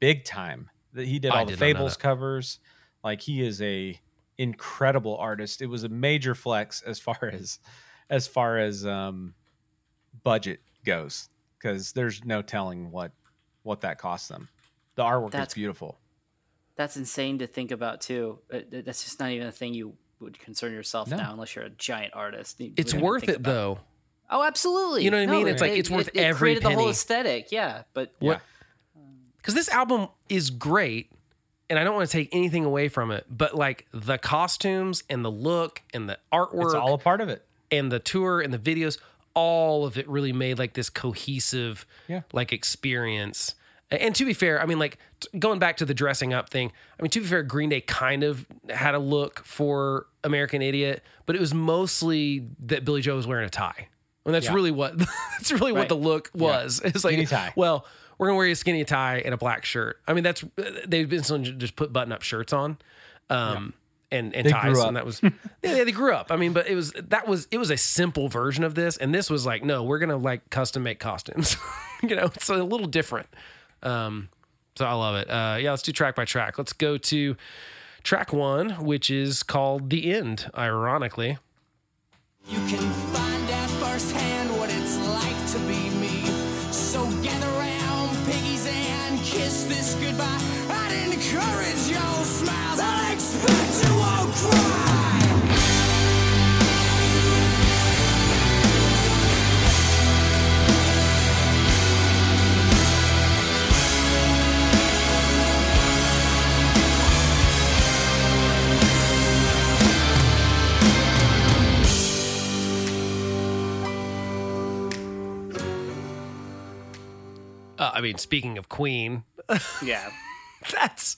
Speaker 2: big time. That he did
Speaker 1: I
Speaker 2: all the
Speaker 1: did not know
Speaker 2: Fables
Speaker 1: that.
Speaker 2: covers. Like he is a incredible artist. It was a major flex as far [LAUGHS] as as far as um budget goes because there's no telling what what that costs them. The artwork
Speaker 3: That's-
Speaker 2: is beautiful.
Speaker 3: That's insane to think about too. Uh, th- That's just not even a thing you would concern yourself
Speaker 2: No.
Speaker 3: now unless you're a giant artist. You
Speaker 1: it's
Speaker 3: wouldn't
Speaker 1: worth
Speaker 3: think
Speaker 1: it
Speaker 3: about
Speaker 1: though
Speaker 3: Oh, absolutely.
Speaker 1: You know what I mean? It's like, it's worth
Speaker 3: it, it
Speaker 1: every
Speaker 3: created the whole
Speaker 1: penny.
Speaker 3: aesthetic. Yeah, but
Speaker 1: What- because this album is great and i don't want to take anything away from it but like the costumes and the look and the artwork
Speaker 2: It's all a part of it.
Speaker 1: and the tour and the videos, all of it really made like this cohesive,
Speaker 2: Yeah.
Speaker 1: like experience. And to be fair, I mean, like t- going back to the dressing up thing, I mean, to be fair, Green Day kind of had a look for American Idiot, but it was mostly that Billie Joe was wearing a tie. And that's
Speaker 2: Yeah.
Speaker 1: really what [LAUGHS] that's really what the look was. [LAUGHS] It's like well, we're gonna wear a skinny tie and a black shirt. I mean, that's they've been someone just put button up shirts on. Um and, and
Speaker 2: They
Speaker 1: ties, and that was [LAUGHS] yeah, yeah, they grew up. I mean, but it was that was it was a simple version of this, and this was like, no, we're gonna like custom make costumes. [LAUGHS] you know, it's a little different. Um, so I love it. Uh, yeah, let's do track by track. Let's go to track one, which is called "The End." Ironically,
Speaker 4: You can find out firsthand
Speaker 1: Uh, I mean, speaking of Queen, [LAUGHS]
Speaker 3: Yeah. [LAUGHS]
Speaker 1: that's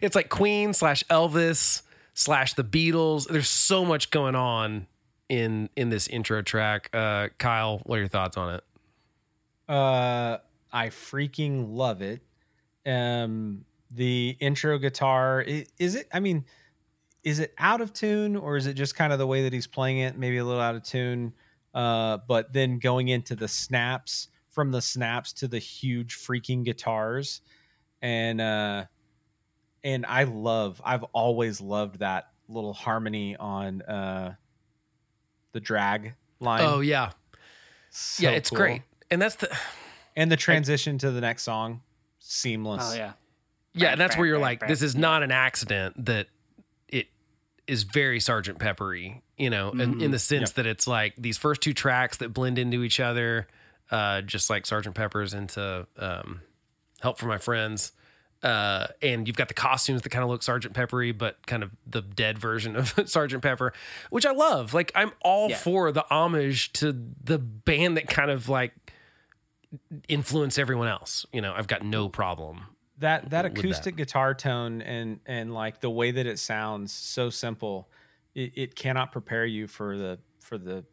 Speaker 1: it's like Queen slash Elvis slash the Beatles. There's so much going on in in this intro track. Uh, Kyle, what are your thoughts on it?
Speaker 2: Uh, I freaking love it. Um, the intro guitar is it? I mean, is it out of tune or is it just kind of the way that he's playing it? Maybe a little out of tune. Uh, but then going into the snaps, from the snaps to the huge freaking guitars, and uh, and I love. I've always loved that little harmony on uh, the drag line.
Speaker 1: Oh yeah,
Speaker 2: So
Speaker 1: yeah, it's
Speaker 2: cool.
Speaker 1: great, and that's the
Speaker 2: And the transition to the next song, seamless.
Speaker 3: Oh yeah.
Speaker 1: yeah, and that's where you're like, this is not an accident that it is very Sergeant Peppery, you know, in, in the sense that it's like these first two tracks that blend into each other, uh, just like Sergeant Pepper's into um, Help for My Friends. Uh, and you've got the costumes that kind of look Sergeant Peppery, but kind of the dead version of [LAUGHS] Sergeant Pepper, which I love. Like, I'm all
Speaker 3: Yeah.
Speaker 1: for the homage to the band that kind of like influenced everyone else. You know, I've got no problem
Speaker 2: that that
Speaker 1: with that.
Speaker 2: acoustic guitar tone and and like the way that it sounds so simple it, it cannot prepare you for the for the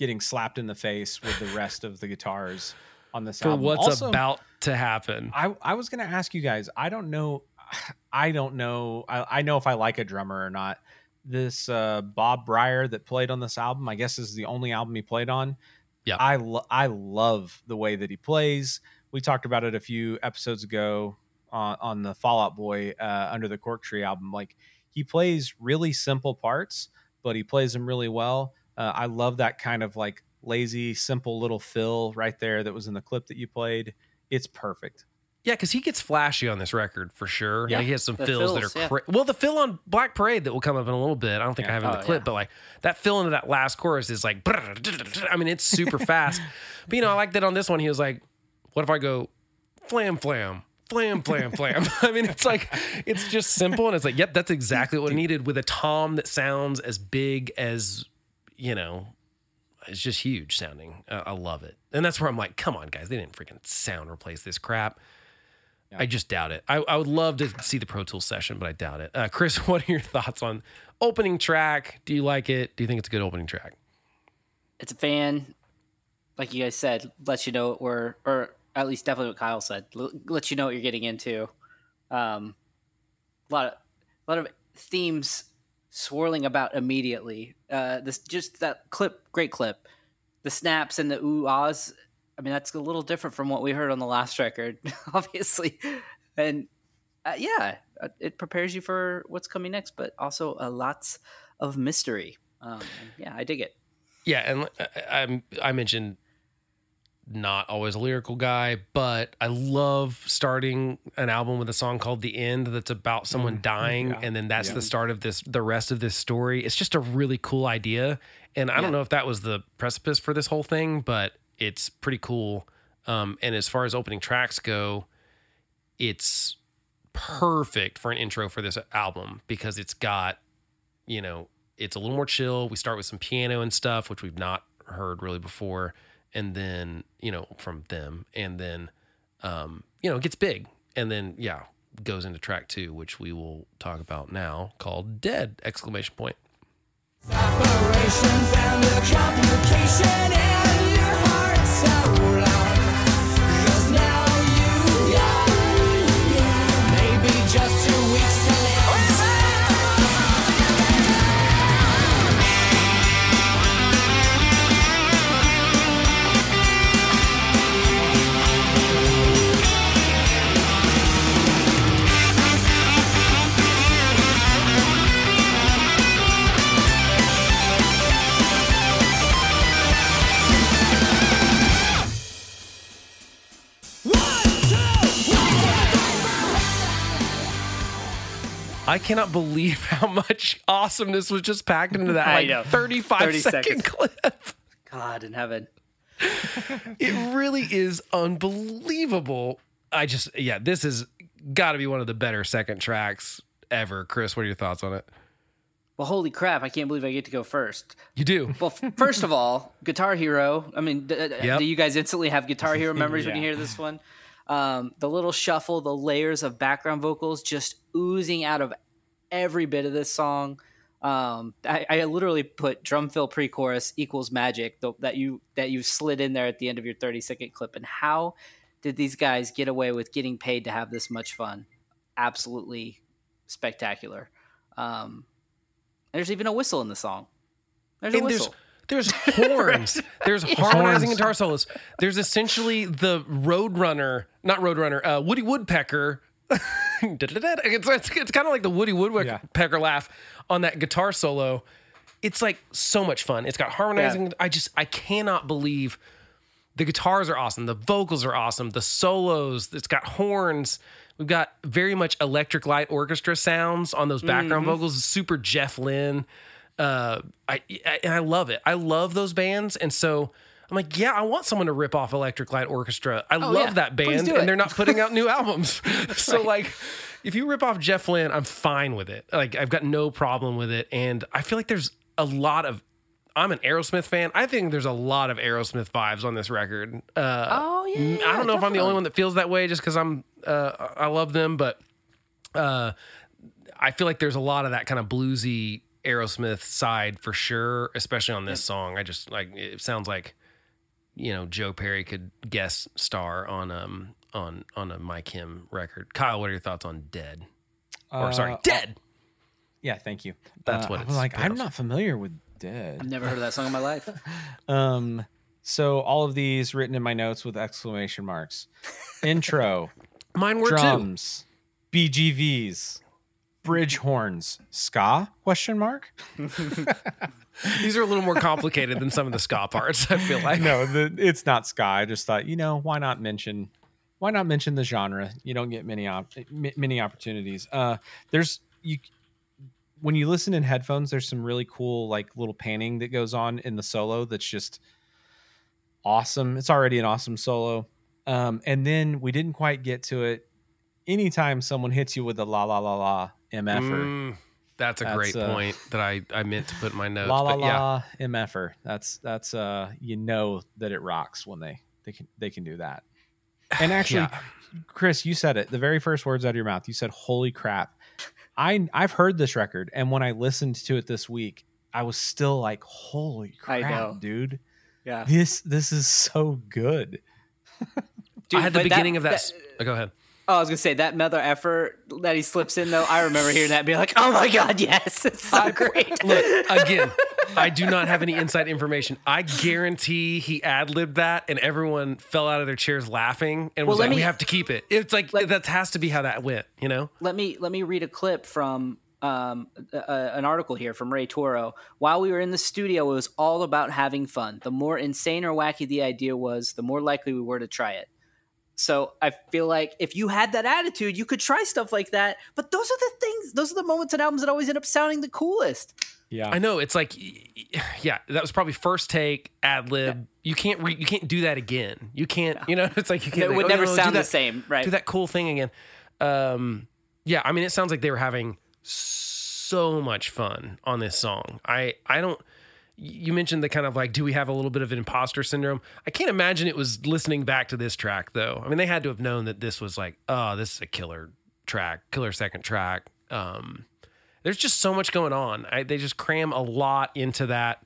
Speaker 2: getting slapped in the face with the rest of the guitars on this
Speaker 1: for
Speaker 2: album.
Speaker 1: what's
Speaker 2: Also,
Speaker 1: about to happen.
Speaker 2: I, I was going to ask you guys. I don't know. [SIGHS] I don't know. I, I know if I like a drummer or not. This uh, Bob Bryar that played on this album, I guess, is the only album he played on.
Speaker 1: Yeah.
Speaker 2: I lo- I love the way that he plays. We talked about it a few episodes ago on on the Fall Out Boy uh, Under the Cork Tree album. Like he plays really simple parts, but he plays them really well. Uh, I love that kind of like lazy, simple little fill right there that was in the clip that you played. It's perfect.
Speaker 1: Yeah, because he gets flashy on this record for sure.
Speaker 3: Yeah.
Speaker 1: Like, he has some
Speaker 3: The
Speaker 1: fills, that
Speaker 3: fills,
Speaker 1: are
Speaker 3: yeah.
Speaker 1: cra- well. The fill on Black Parade that will come up in a little bit. I don't think I have in the
Speaker 3: Oh,
Speaker 1: clip,
Speaker 3: yeah.
Speaker 1: but like that fill into that last chorus is like. [LAUGHS] I mean, it's super fast. But you know, I like that on this one. He was like, "What if I go flam flam?" Flam, flam, flam. [LAUGHS] I mean, it's like, it's just simple. And it's like, yep, that's exactly what I [LAUGHS] needed with a tom that sounds as big as, you know, it's just huge sounding. Uh, I love it. And that's where I'm like, come on, guys. They didn't freaking sound replace this crap. I just doubt it. I, I would love to see the Pro Tools session, but I doubt it. Uh, Chris, [LAUGHS] what are your thoughts on opening track? Do you like it? Do you think it's a good opening track?
Speaker 3: It's a fan, like you guys said, lets you know what we're, or at least definitely what Kyle said, l- lets you know what you're getting into. Um, a lot of, a lot of themes swirling about immediately. Uh, this just that clip, great clip, the snaps and the ooh ahs. I mean, that's a little different from what we heard on the last record, [LAUGHS] obviously, and uh, yeah, uh, it prepares you for what's coming next, but also uh, lots of mystery. Um, yeah, I dig it.
Speaker 1: Yeah, and I, I'm I mentioned not always a lyrical guy, but I love starting an album with a song called "The End" that's about someone dying,
Speaker 2: yeah,
Speaker 1: and then that's
Speaker 2: yeah.
Speaker 1: the start of this, the rest of this story. It's just a really cool idea, and I don't know if that was the precipice for this whole thing, but it's pretty cool. Um, and as far as opening tracks go, it's perfect for an intro for this album because it's got, you know, it's a little more chill. We start with some piano and stuff, which we've not heard really before, and then you know from them, and then um, you know it gets big, and then yeah goes into track two, which we will talk about now, called "Dead!" exclamation point.
Speaker 4: Operation found a complication and your.
Speaker 1: I cannot believe how much awesomeness was just packed into that
Speaker 3: I
Speaker 1: like
Speaker 3: know.
Speaker 1: 35
Speaker 3: 30
Speaker 1: second
Speaker 3: seconds.
Speaker 1: clip.
Speaker 3: God in heaven.
Speaker 1: It really is unbelievable. I just, yeah, this has got to be one of the better second tracks ever. Chris, what are your thoughts on it?
Speaker 3: Well, holy crap! I can't believe I get to go first.
Speaker 1: You do.
Speaker 3: Well, f- first of all, Guitar Hero. I mean, d-
Speaker 1: Yep.
Speaker 3: do you guys instantly have Guitar Hero [LAUGHS] memories when you hear this one? Um, the little shuffle, the layers of background vocals just oozing out of every bit of this song. Um, I, I literally put drum fill pre-chorus equals magic the, that you that you slid in there at the end of your 30 second clip. And how did these guys get away with getting paid to have this much fun? Absolutely spectacular. Um, there's even a whistle in the song. There's a
Speaker 1: And
Speaker 3: whistle.
Speaker 1: there's [LAUGHS] there's horns. There's harmonizing guitar solos. There's essentially the Roadrunner, not Roadrunner, uh, Woody Woodpecker. [LAUGHS] it's it's, it's kind of like the Woody Woodpecker laugh on that guitar solo. It's like so much fun. It's got harmonizing.
Speaker 3: Yeah.
Speaker 1: I just I cannot believe the guitars are awesome. The vocals are awesome. The solos. It's got horns. We've got very much electric light orchestra sounds on those background vocals. Super Jeff Lynne. Uh, I, I and I love it. I love those bands, and so I'm like, yeah, I want someone to rip off Electric Light Orchestra. I love
Speaker 3: yeah.
Speaker 1: that band, and they're not putting out new [LAUGHS] albums. [LAUGHS] so like, if you rip off Jeff Lynne, I'm fine with it. Like I've got no problem with it, and I feel like there's a lot of. I'm an Aerosmith fan. I think there's a lot of Aerosmith vibes on this record. Uh,
Speaker 3: oh yeah,
Speaker 1: Mm, I don't know if I'm the only one that feels that way just because I'm uh, I love them, but uh, I feel like there's a lot of that kind of bluesy Aerosmith side for sure, especially on this song. I just like it sounds like you know Joe Perry could guest star on um on on a My Chem record. Kyle, what are your thoughts on Dead? Or sorry,
Speaker 2: Uh,
Speaker 1: Dead.
Speaker 2: Yeah, thank you.
Speaker 1: That's
Speaker 2: Uh,
Speaker 1: what
Speaker 2: I'm
Speaker 1: it's
Speaker 2: like. I'm not familiar with Dead.
Speaker 3: I've never heard of that song in my life. [LAUGHS]
Speaker 2: Um, so all of these written in my notes with exclamation marks. Intro, [LAUGHS]
Speaker 1: Mine were too.
Speaker 2: drums, BGVs, bridge horns, ska? Question mark. [LAUGHS]
Speaker 1: These are a little more complicated than some of the ska parts. I feel like
Speaker 2: No, the, it's not ska. I just thought, you know, why not mention, why not mention the genre? You don't get many op- many opportunities. Uh, there's you when you listen in headphones. There's some really cool like little panning that goes on in the solo. That's just awesome. It's already an awesome solo. Um, and then we didn't quite get to it. Anytime someone hits you with a la la la la mf'er,
Speaker 1: Mm, that's a
Speaker 2: That's,
Speaker 1: great
Speaker 2: uh,
Speaker 1: point that I, I meant to put in my [LAUGHS] notes.
Speaker 2: la la
Speaker 1: but yeah.
Speaker 2: la mf'er. That's that's uh you know that it rocks when they they can they can do that. [SIGHS] And actually,
Speaker 1: Yeah.
Speaker 2: Chris, you said it. The very first words out of your mouth, you said, "Holy crap!" I I've heard this record, and when I listened to it this week, I was still like, "Holy crap, dude!
Speaker 3: Yeah,
Speaker 2: This this is so good."
Speaker 1: I had the
Speaker 3: but that-
Speaker 1: beginning of that.
Speaker 3: that-
Speaker 1: s- oh, go ahead.
Speaker 3: Oh, I was gonna say that mother effort that he slips in though. I remember hearing that and being like, "Oh my god, yes, [LAUGHS] it's so great."
Speaker 1: Look, again, [LAUGHS] I do not have any inside information. I guarantee he ad libbed that and everyone fell out of their chairs laughing and was
Speaker 3: Well, let
Speaker 1: like, we have to keep it. It's like, that has to be how that went, you know?
Speaker 3: let me let me read a clip from um, uh, an article here from Ray Toro. While we were in the studio, it was all about having fun. The more insane or wacky the idea was, the more likely we were to try it. So I feel like if you had that attitude, you could try stuff like that. But those are the things, those are the moments and albums that always end up sounding the coolest.
Speaker 2: Yeah,
Speaker 1: I know it's like, [SIGHS] yeah, that was probably first take ad lib. You can't re, you can't do that again. You can't, you know, [LAUGHS] it's like you can't.
Speaker 3: It
Speaker 1: like,
Speaker 3: would
Speaker 1: oh,
Speaker 3: never
Speaker 1: no, do
Speaker 3: sound the same, right?
Speaker 1: Do that cool thing again. Um, yeah, I mean, it sounds like they were having so much fun on this song. I I don't. You mentioned the kind of like, do we have a little bit of an imposter syndrome? I can't imagine it was listening back to this track though. I mean, they had to have known that this was like, oh, this is a killer track, killer second track. Um, there's just so much going on. I, they just cram a lot into that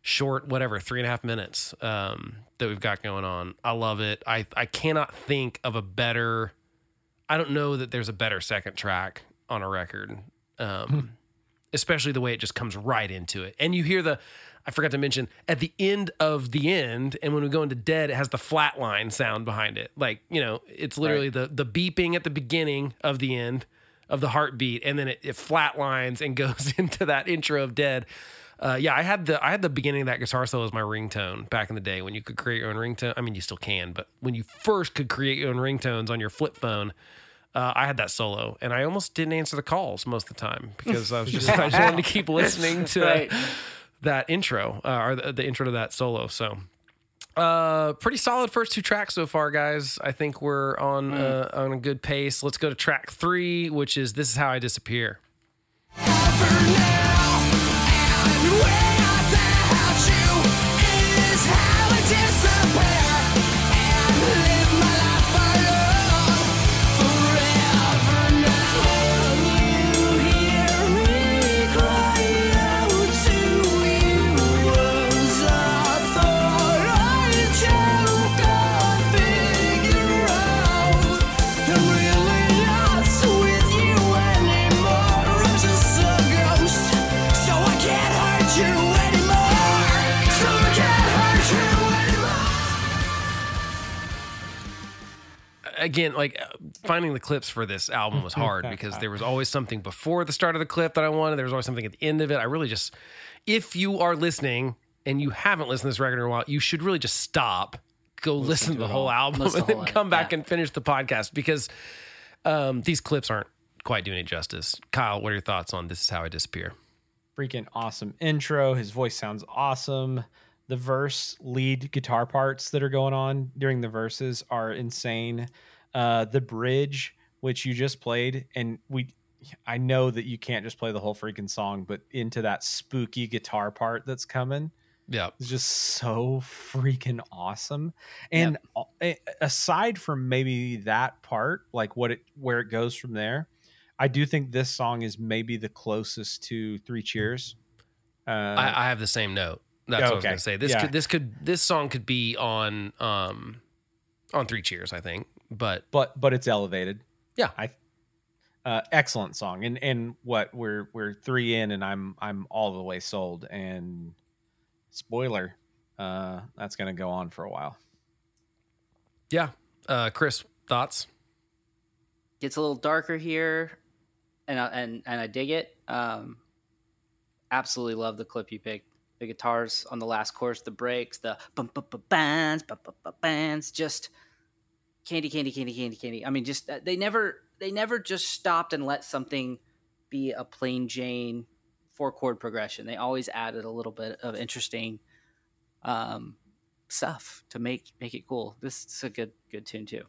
Speaker 1: short, whatever, three and a half minutes um, that we've got going on. I love it. I I cannot think of a better. I don't know that there's a better second track on a record, um, especially the way it just comes right into it. And you hear the, I forgot to mention at the end of the end, and when we go into dead, it has the flatline sound behind it. Like you know, it's literally the the beeping at the beginning of the end of the heartbeat, and then it, it flatlines and [LAUGHS] goes into that intro of dead. Uh, yeah, I had the I had the beginning of that guitar solo as my ringtone back in the day when you could create your own ringtone. I mean, you still can, but when you first could create your own ringtones on your flip phone, uh, I had that solo, and I almost didn't answer the calls most of the time [LAUGHS] because I was just I just wanted to keep listening to
Speaker 3: Right.
Speaker 1: that intro uh, or the, the intro to that solo. So, uh, pretty solid first two tracks so far, guys. I think we're on uh, on a good pace. Let's go to track three, which is "This Is How I Disappear." Again, like uh, finding the clips for this album was hard [LAUGHS] because there was always something before the start of the clip that I wanted. There was always something at the end of it. I really just, if you are listening and you haven't listened to this record in a while, you should really just stop, go listen, to the whole album,
Speaker 3: Listen
Speaker 1: and
Speaker 3: the
Speaker 1: then come back
Speaker 3: yeah.
Speaker 1: and finish the podcast because um, these clips aren't quite doing it justice. Kyle, what are your thoughts on This Is How I Disappear?
Speaker 2: freaking awesome intro. His voice sounds awesome. The verse lead guitar parts that are going on during the verses are insane. Uh, the bridge, which you just played, and we, I know that you can't just play the whole freaking song, but into that spooky guitar part that's coming
Speaker 1: Yeah.
Speaker 2: it's just so freaking awesome. And a- aside from maybe that part, like what it where it goes from there, I do think this song is maybe the closest to Three Cheers. Uh,
Speaker 1: I, I have the same note. That's
Speaker 2: Yeah,
Speaker 1: what I was gonna say. This
Speaker 2: Yeah.
Speaker 1: could this could this song could be on um on Three Cheers, I think. But
Speaker 2: but but it's elevated.
Speaker 1: Yeah.
Speaker 2: I uh, excellent song. And and what we're we're three in, and I'm I'm all the way sold. And spoiler, uh, that's gonna go on for a while.
Speaker 1: yeah, uh, Chris, thoughts?
Speaker 3: Gets a little darker here, and I, and and I dig it. Um, absolutely love the clip you picked. The guitars on the last chorus, the breaks, the bum bum bum bands, bum bum bum bands, just candy, candy, candy, candy, candy. I mean, just uh, they never they never just stopped and let something be a plain Jane four chord progression. They always added a little bit of interesting um, stuff to make make it cool. This is a good good tune too.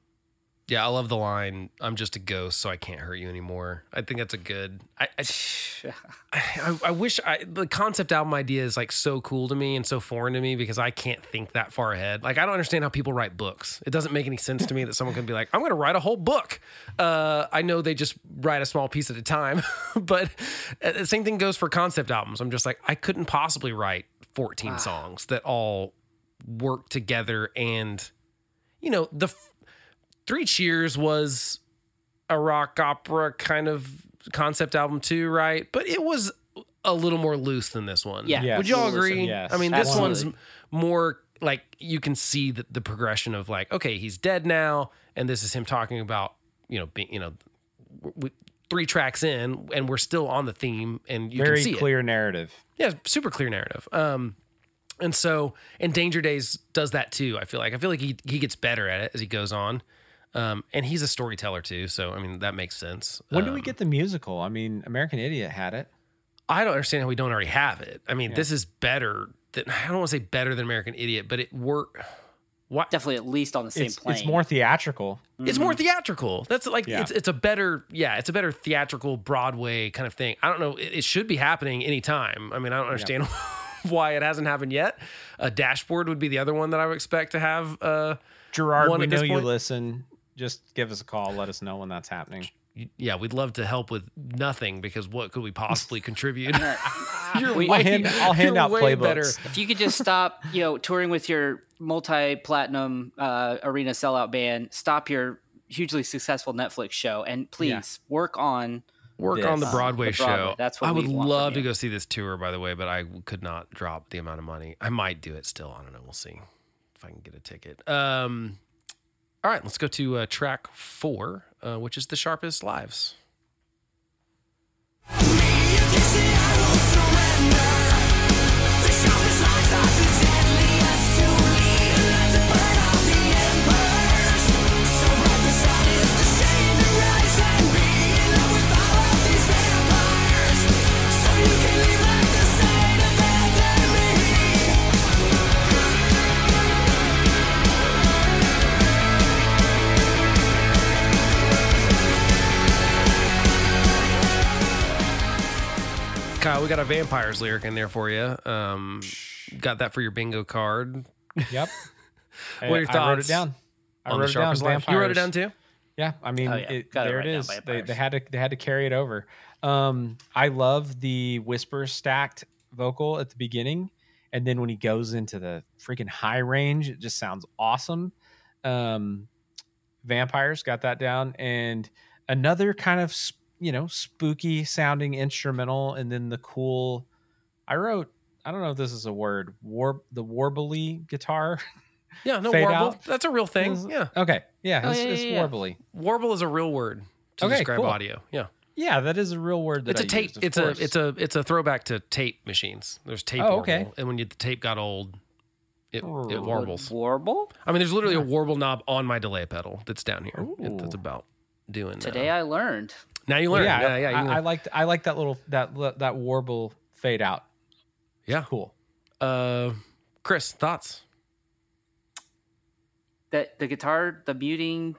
Speaker 1: Yeah, I love the line. I'm just a ghost, so I can't hurt you anymore. I think that's a good. I [SIGHS] I, I, I wish I the concept album idea is like so cool to me and so foreign to me because I can't think that far ahead. Like I don't understand how people write books. It doesn't make any sense to me that someone can be like, I'm going to write a whole book. Uh, I know they just write a small piece at a time, [LAUGHS] but uh, the same thing goes for concept albums. I'm just like, I couldn't possibly write 14 songs that all work together and you know the Three Cheers was a rock opera kind of concept album too, right? But it was a little more loose than this one.
Speaker 3: Yeah.
Speaker 2: Yes.
Speaker 1: Would you all agree?
Speaker 2: yes.
Speaker 1: I mean, this
Speaker 3: Absolutely.
Speaker 1: one's more like you can see the, the progression of like, okay, he's dead now, and this is him talking about you know being you know w- w- three tracks in, and we're still on the theme, and you
Speaker 2: Very
Speaker 1: can see it.
Speaker 2: clear narrative.
Speaker 1: Yeah, super clear narrative. Um, and so, and Danger Days does that too. I feel like I feel like he he gets better at it as he goes on. Um, and he's a storyteller too, so I mean that makes sense.
Speaker 2: When do
Speaker 1: Um,
Speaker 2: we get the musical? I mean, American Idiot had it.
Speaker 1: I don't understand how we don't already have it. I mean, this is better than I don't want to say better than American Idiot, but it work. Why?
Speaker 3: Definitely at least on the same
Speaker 2: It's,
Speaker 3: plane.
Speaker 2: it's more theatrical.
Speaker 1: It's more theatrical. That's like
Speaker 2: Yeah.
Speaker 1: it's it's a better yeah, it's a better theatrical Broadway kind of thing. I don't know. It, it should be happening anytime. I mean, I don't understand [LAUGHS] why it hasn't happened yet. A dashboard would be the other one that I would expect to have. Uh,
Speaker 2: Gerard,
Speaker 1: One
Speaker 2: we
Speaker 1: at
Speaker 2: know you listen. Just give us a call. Let us know when that's happening.
Speaker 1: yeah, we'd love to help with nothing because what could we possibly contribute? [LAUGHS] [LAUGHS] you're
Speaker 3: We-
Speaker 1: way,
Speaker 2: I'll hand- I'll hand
Speaker 1: you're
Speaker 2: out playbooks.
Speaker 1: better.
Speaker 3: if you could just stop, you know, touring with your multi-platinum uh, arena sellout band, stop your hugely successful Netflix show, and please work on.
Speaker 1: Work
Speaker 2: This.
Speaker 1: on the
Speaker 2: Uh,
Speaker 1: Broadway,
Speaker 3: the Broadway.
Speaker 1: show.
Speaker 3: That's what
Speaker 1: I would love to go see this tour, by the way, but I could not drop the amount of money. I might do it still. I don't know. We'll see if I can get a ticket. Um, all right, let's go to uh, track four, uh, which is the sharpest lives. Kyle, we got a vampires lyric in there for you. Um, got that for your bingo card.
Speaker 2: Yep. [LAUGHS]
Speaker 1: What are your
Speaker 2: I wrote it down. I wrote it down.
Speaker 1: sharpest lives. You wrote it down too.
Speaker 2: Yeah, I mean,
Speaker 3: Oh, yeah.
Speaker 2: it,
Speaker 3: Got it
Speaker 2: there
Speaker 3: right
Speaker 2: it
Speaker 3: down.
Speaker 2: They, they had to they had to carry it over. Um, I love the whisper stacked vocal at the beginning, and then when he goes into the freaking high range, it just sounds awesome. Um, vampires got that down, and another kind of s- you know spooky sounding instrumental, and then the cool. I wrote. I don't know if this is a word. War the warbly guitar. [LAUGHS]
Speaker 1: Yeah, no warble.
Speaker 2: out?
Speaker 1: That's a real thing.
Speaker 2: Is-
Speaker 1: Yeah,
Speaker 2: Okay. Yeah,
Speaker 3: Oh,
Speaker 2: it's,
Speaker 3: yeah,
Speaker 2: it's
Speaker 3: yeah, yeah.
Speaker 2: warbly.
Speaker 1: warble is a real word to
Speaker 2: Okay,
Speaker 1: describe
Speaker 2: cool.
Speaker 1: audio. Yeah,
Speaker 2: Yeah, that is a real word. That
Speaker 1: it's a
Speaker 2: I
Speaker 1: tape.
Speaker 2: used, of
Speaker 1: it's
Speaker 2: course.
Speaker 1: a it's a it's a throwback to tape machines. There's tape
Speaker 2: Oh,
Speaker 1: warble,
Speaker 2: okay.
Speaker 1: and when you, the tape got old, it, it warbles.
Speaker 3: Warble?
Speaker 1: I mean, there's literally a warble knob on my delay pedal that's down here. It- That's about doing uh,
Speaker 3: Today I learned.
Speaker 1: Now you learn.
Speaker 2: yeah,
Speaker 1: Yeah, yeah, you
Speaker 2: I,
Speaker 1: learn.
Speaker 2: I liked I like that little that that warble fade out.
Speaker 1: yeah.
Speaker 2: Cool.
Speaker 1: Uh, Chris, thoughts?
Speaker 3: That the guitar, the muting,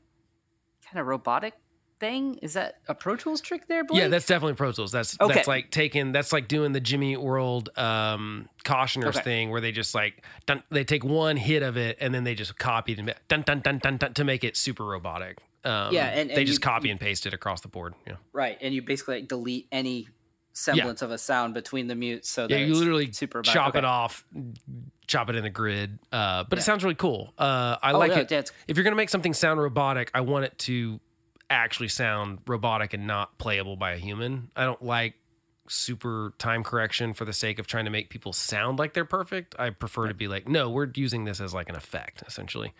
Speaker 3: kind of robotic thing. Is that a Pro Tools trick there, Blake?
Speaker 1: Yeah, that's definitely Pro Tools. That's
Speaker 3: Okay.
Speaker 1: that's like taking that's like doing the Jimmy World um cautioners
Speaker 3: Okay.
Speaker 1: thing where they just like dun, they take one hit of it and then they just copy it and dun, dun, dun, dun, dun, to make it super robotic. Um,
Speaker 3: Yeah, and-
Speaker 1: they just
Speaker 3: you-
Speaker 1: copy and paste it across the board. Yeah,
Speaker 3: right. And you basically like delete any semblance of a sound between the mutes. So that
Speaker 1: yeah, you literally
Speaker 3: super
Speaker 1: chop
Speaker 3: Okay.
Speaker 1: it off, chop it in a grid. Uh, but it sounds really cool. Uh, I
Speaker 3: Oh,
Speaker 1: like
Speaker 3: yeah,
Speaker 1: it.
Speaker 3: that's-
Speaker 1: If you're gonna make something sound robotic, I want it to actually sound robotic and not playable by a human. I don't like super time correction for the sake of trying to make people sound like they're perfect. I prefer to be like, no, we're using this as like an effect, essentially.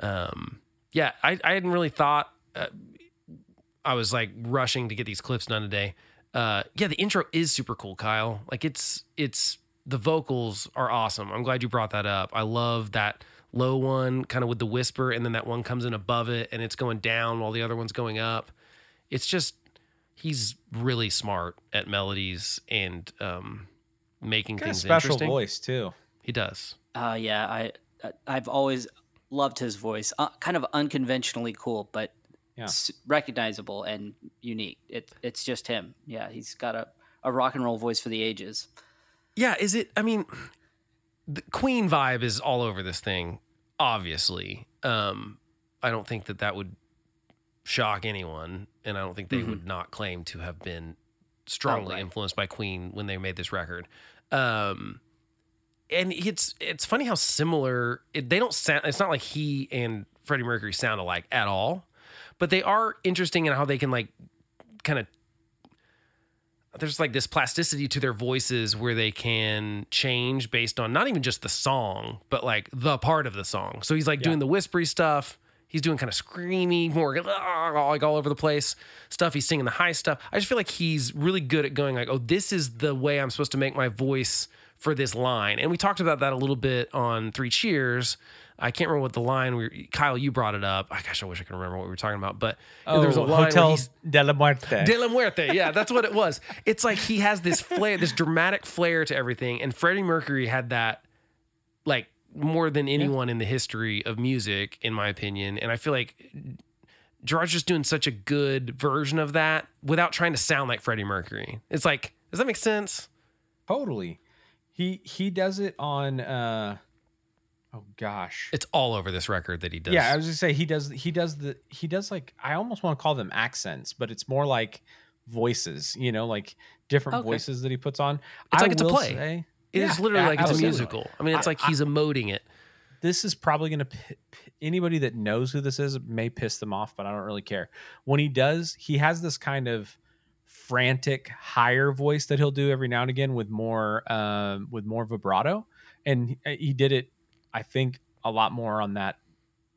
Speaker 1: Um, yeah, I, I hadn't really thought. Uh, I was like rushing to get these clips done today. Uh, yeah, the intro is super cool, Kyle. Like it's it's the vocals are awesome. I'm glad you brought that up. I love that low one, kind of with the whisper, and then that one comes in above it, and it's going down while the other one's going up. It's just he's really smart at melodies and um, making
Speaker 2: Got a
Speaker 1: things
Speaker 2: special
Speaker 1: interesting.
Speaker 2: voice too.
Speaker 1: He does.
Speaker 3: Uh, yeah, I I've always loved his voice. Uh, kind of unconventionally cool, but
Speaker 2: Yeah.
Speaker 3: s- recognizable and unique. It it's just him. Yeah, he's got a, a rock and roll voice for the ages.
Speaker 1: Yeah, is it? I mean, the Queen vibe is all over this thing. Obviously, um, I don't think that that would shock anyone, and I don't think they would not claim to have been strongly
Speaker 3: right.
Speaker 1: influenced by Queen when they made this record. Um, and it's it's funny how similar it, they don't sound. It's not like he and Freddie Mercury sound alike at all, but they are interesting in how they can like kind of there's like this plasticity to their voices where they can change based on not even just the song, but like the part of the song. So he's like doing the whispery stuff. He's doing kind of screamy, more like all over the place stuff. He's singing the high stuff. I just feel like he's really good at going like, oh, this is the way I'm supposed to make my voice for this line. And we talked about that a little bit on Three Cheers. I can't remember what the line we were, Kyle, you brought it up. I gosh, I wish I could remember what we were talking about. But
Speaker 2: Oh,
Speaker 1: there was a line
Speaker 2: Hotel de la Muerte.
Speaker 1: De La Muerte. Yeah, that's what it was. It's like he has this flair, this dramatic flair to everything. And Freddie Mercury had that like more than anyone in the history of music, in my opinion. And I feel like Gerard's just doing such a good version of that without trying to sound like Freddie Mercury. It's like, does that make sense?
Speaker 2: totally. He he does it on. uh Oh gosh.
Speaker 1: It's all over this record that he does.
Speaker 2: Yeah, I was gonna say he does. He does the. He does like I almost want to call them accents, but it's more like voices. You know, like different
Speaker 3: Okay.
Speaker 2: voices that he puts on.
Speaker 1: It's
Speaker 2: I
Speaker 1: like it's a play.
Speaker 2: say-
Speaker 1: It is
Speaker 2: Yeah,
Speaker 1: literally
Speaker 2: a-
Speaker 1: like it's a musical. I mean, it's
Speaker 2: I-
Speaker 1: like he's emoting it.
Speaker 2: this is probably going to anybody that knows who this is may piss them off, but I don't really care. When he does, he has this kind of frantic higher voice that he'll do every now and again with more um, with more vibrato, and he, he did it, I think, a lot more on that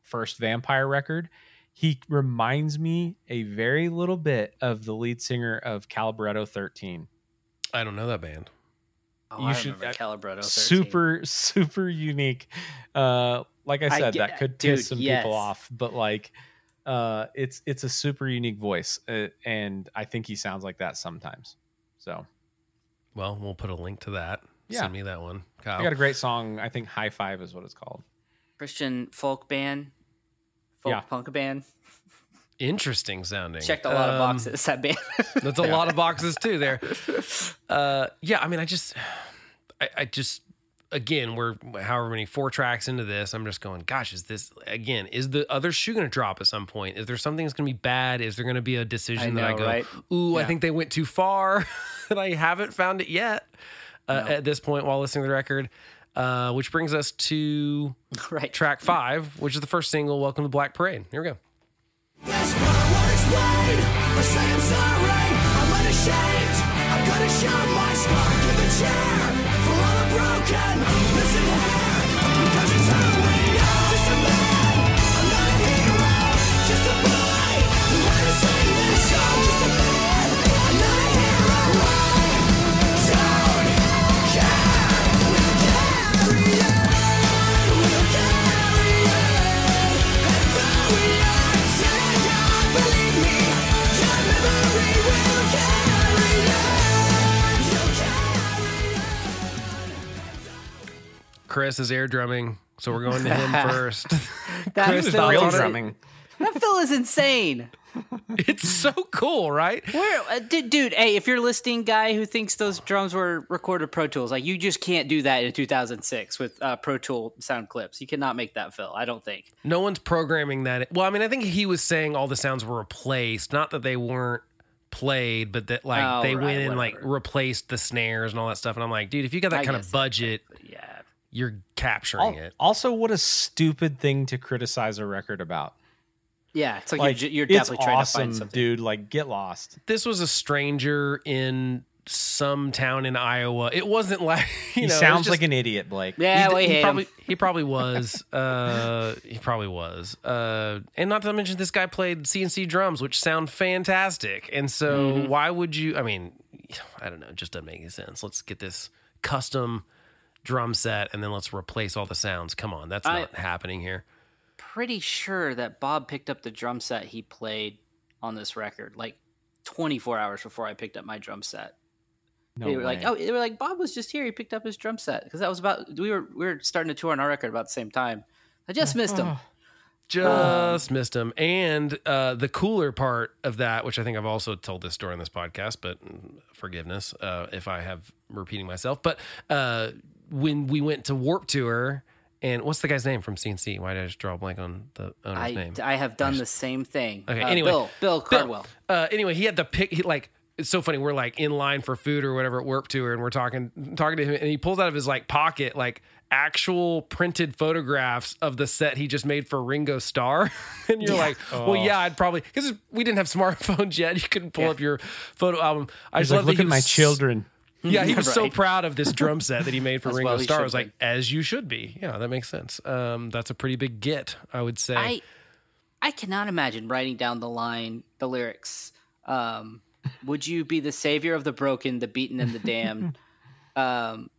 Speaker 2: first Vampire record. He reminds me a very little bit of the lead singer of Calibretto 13.
Speaker 1: I don't know that band.
Speaker 3: Oh,
Speaker 2: You
Speaker 3: I
Speaker 2: should-
Speaker 3: remember
Speaker 2: uh,
Speaker 3: Calibretto 13.
Speaker 2: super super unique uh like i
Speaker 3: I
Speaker 2: said
Speaker 3: get-
Speaker 2: that could
Speaker 3: dude,
Speaker 2: piss some
Speaker 3: yes.
Speaker 2: people off but like uh it's it's a super unique voice uh, and i think he sounds like that sometimes so
Speaker 1: Well, we'll put a link to that.
Speaker 2: Yeah.
Speaker 1: Send me that one. Kyle.
Speaker 2: i got a great song i think high five is what it's called
Speaker 3: Christian folk band, folk
Speaker 2: Yeah.
Speaker 3: punk band. [LAUGHS]
Speaker 1: Interesting sounding.
Speaker 3: Checked a lot of
Speaker 1: Um,
Speaker 3: boxes. That band.
Speaker 1: That's a lot of [LAUGHS] boxes too there. [LAUGHS] Uh, yeah, I mean, I just, I, I just, again, we're however many four tracks into this. I'm just going, gosh, is this again? Is the other shoe going to drop at some point? Is there something that's going to be bad? Is there going to be a decision
Speaker 3: I
Speaker 1: that I go,
Speaker 3: right?
Speaker 1: ooh, I think they went too far, [LAUGHS] and I haven't found it yet uh, at this point while listening to the record. Uh, which brings us to [LAUGHS]
Speaker 3: right.
Speaker 1: track five, which is the first single, "Welcome to Black Parade." Here we go.
Speaker 4: This part won't explain or say I'm
Speaker 1: Chris is air drumming, so we're going to him [LAUGHS] first.
Speaker 3: That
Speaker 1: Chris,
Speaker 3: fill
Speaker 1: thoughts
Speaker 2: Real
Speaker 3: is,
Speaker 1: it?
Speaker 2: drumming.
Speaker 3: that fill is insane. [LAUGHS]
Speaker 1: it's so cool, right?
Speaker 3: Where, uh, dude, dude, hey, if you're a listing guy who thinks those drums were recorded Pro Tools, like you just can't do that in 2006 with uh, Pro Tool sound clips. You cannot make that fill. I don't think.
Speaker 1: No one's programming that. Well, I mean, I think he was saying all the sounds were replaced, not that they weren't played, but that like
Speaker 3: Oh,
Speaker 1: they
Speaker 3: right,
Speaker 1: went and like replaced the snares and all that stuff. And I'm like, dude, if you got that
Speaker 3: I
Speaker 1: kind of budget,
Speaker 3: Yeah.
Speaker 1: You're capturing
Speaker 2: Al-
Speaker 1: it.
Speaker 2: Also, what a stupid thing to criticize a record about.
Speaker 3: Yeah, it's like,
Speaker 2: Like,
Speaker 3: you're, you're
Speaker 2: it's
Speaker 3: definitely trying to find something.
Speaker 2: dude. Like, get lost.
Speaker 1: This was a stranger in some town in Iowa. It wasn't [LAUGHS] like you
Speaker 2: he
Speaker 1: know.
Speaker 2: sounds
Speaker 1: just-
Speaker 2: like an idiot, Blake.
Speaker 3: Yeah,
Speaker 1: he,
Speaker 3: we
Speaker 1: he
Speaker 3: hate
Speaker 1: probably
Speaker 3: him.
Speaker 1: he probably [LAUGHS] was. Uh, he probably was. Uh, and not to mention this guy played C&C drums, which sound fantastic. And so
Speaker 3: Mm-hmm.
Speaker 1: why would you? I mean, [SIGHS] I don't know. It just doesn't make any sense. Let's get this custom drum set and then let's replace all the sounds. Come on, that's
Speaker 3: I-
Speaker 1: not happening here.
Speaker 3: Pretty sure that Bob picked up the drum set he played on this record like 24 hours before I picked up my drum set.
Speaker 2: No
Speaker 3: they were like, "Oh, they were like Bob was just here. He picked up his drum set because that was about we were we were starting to tour on our record about the same time. I just missed him. [SIGHS]
Speaker 1: Just missed him. And uh, the cooler part of that, which I think I've also told this story on this podcast, but mm, forgiveness uh, if I have repeating myself. But uh, when we went to Warped Tour, and what's the guy's name from C&C? Why did I just draw a blank on the owner's
Speaker 3: I,
Speaker 1: name?
Speaker 3: I have done the same thing.
Speaker 1: Okay,
Speaker 3: Uh,
Speaker 1: anyway.
Speaker 3: Bill Bill Cardwell.
Speaker 1: Uh, anyway, he had the pick. He like it's so funny. We're like in line for food or whatever at Warped Tour, and we're talking talking to him, and he pulls out of his like pocket like actual printed photographs of the set he just made for Ringo Starr. [LAUGHS] and you're like, well, yeah, I'd probably because we didn't have [LAUGHS] smartphones yet. You couldn't pull
Speaker 3: Yeah.
Speaker 1: up your photo album. I
Speaker 2: He's
Speaker 1: just
Speaker 2: like,
Speaker 1: love
Speaker 2: look
Speaker 1: he
Speaker 2: at my
Speaker 1: was-
Speaker 2: children. [LAUGHS]
Speaker 1: Yeah, he was so proud of this drum set that he made for [LAUGHS]
Speaker 3: As
Speaker 1: Ringo
Speaker 3: well he
Speaker 1: Starr. I
Speaker 3: should
Speaker 1: was like, as you should be. Yeah, that makes sense. Um, that's a pretty big get, I would say.
Speaker 3: I I cannot imagine writing down the line, the lyrics. Um, would you be the savior of the broken, the beaten, and the damned? [LAUGHS] um,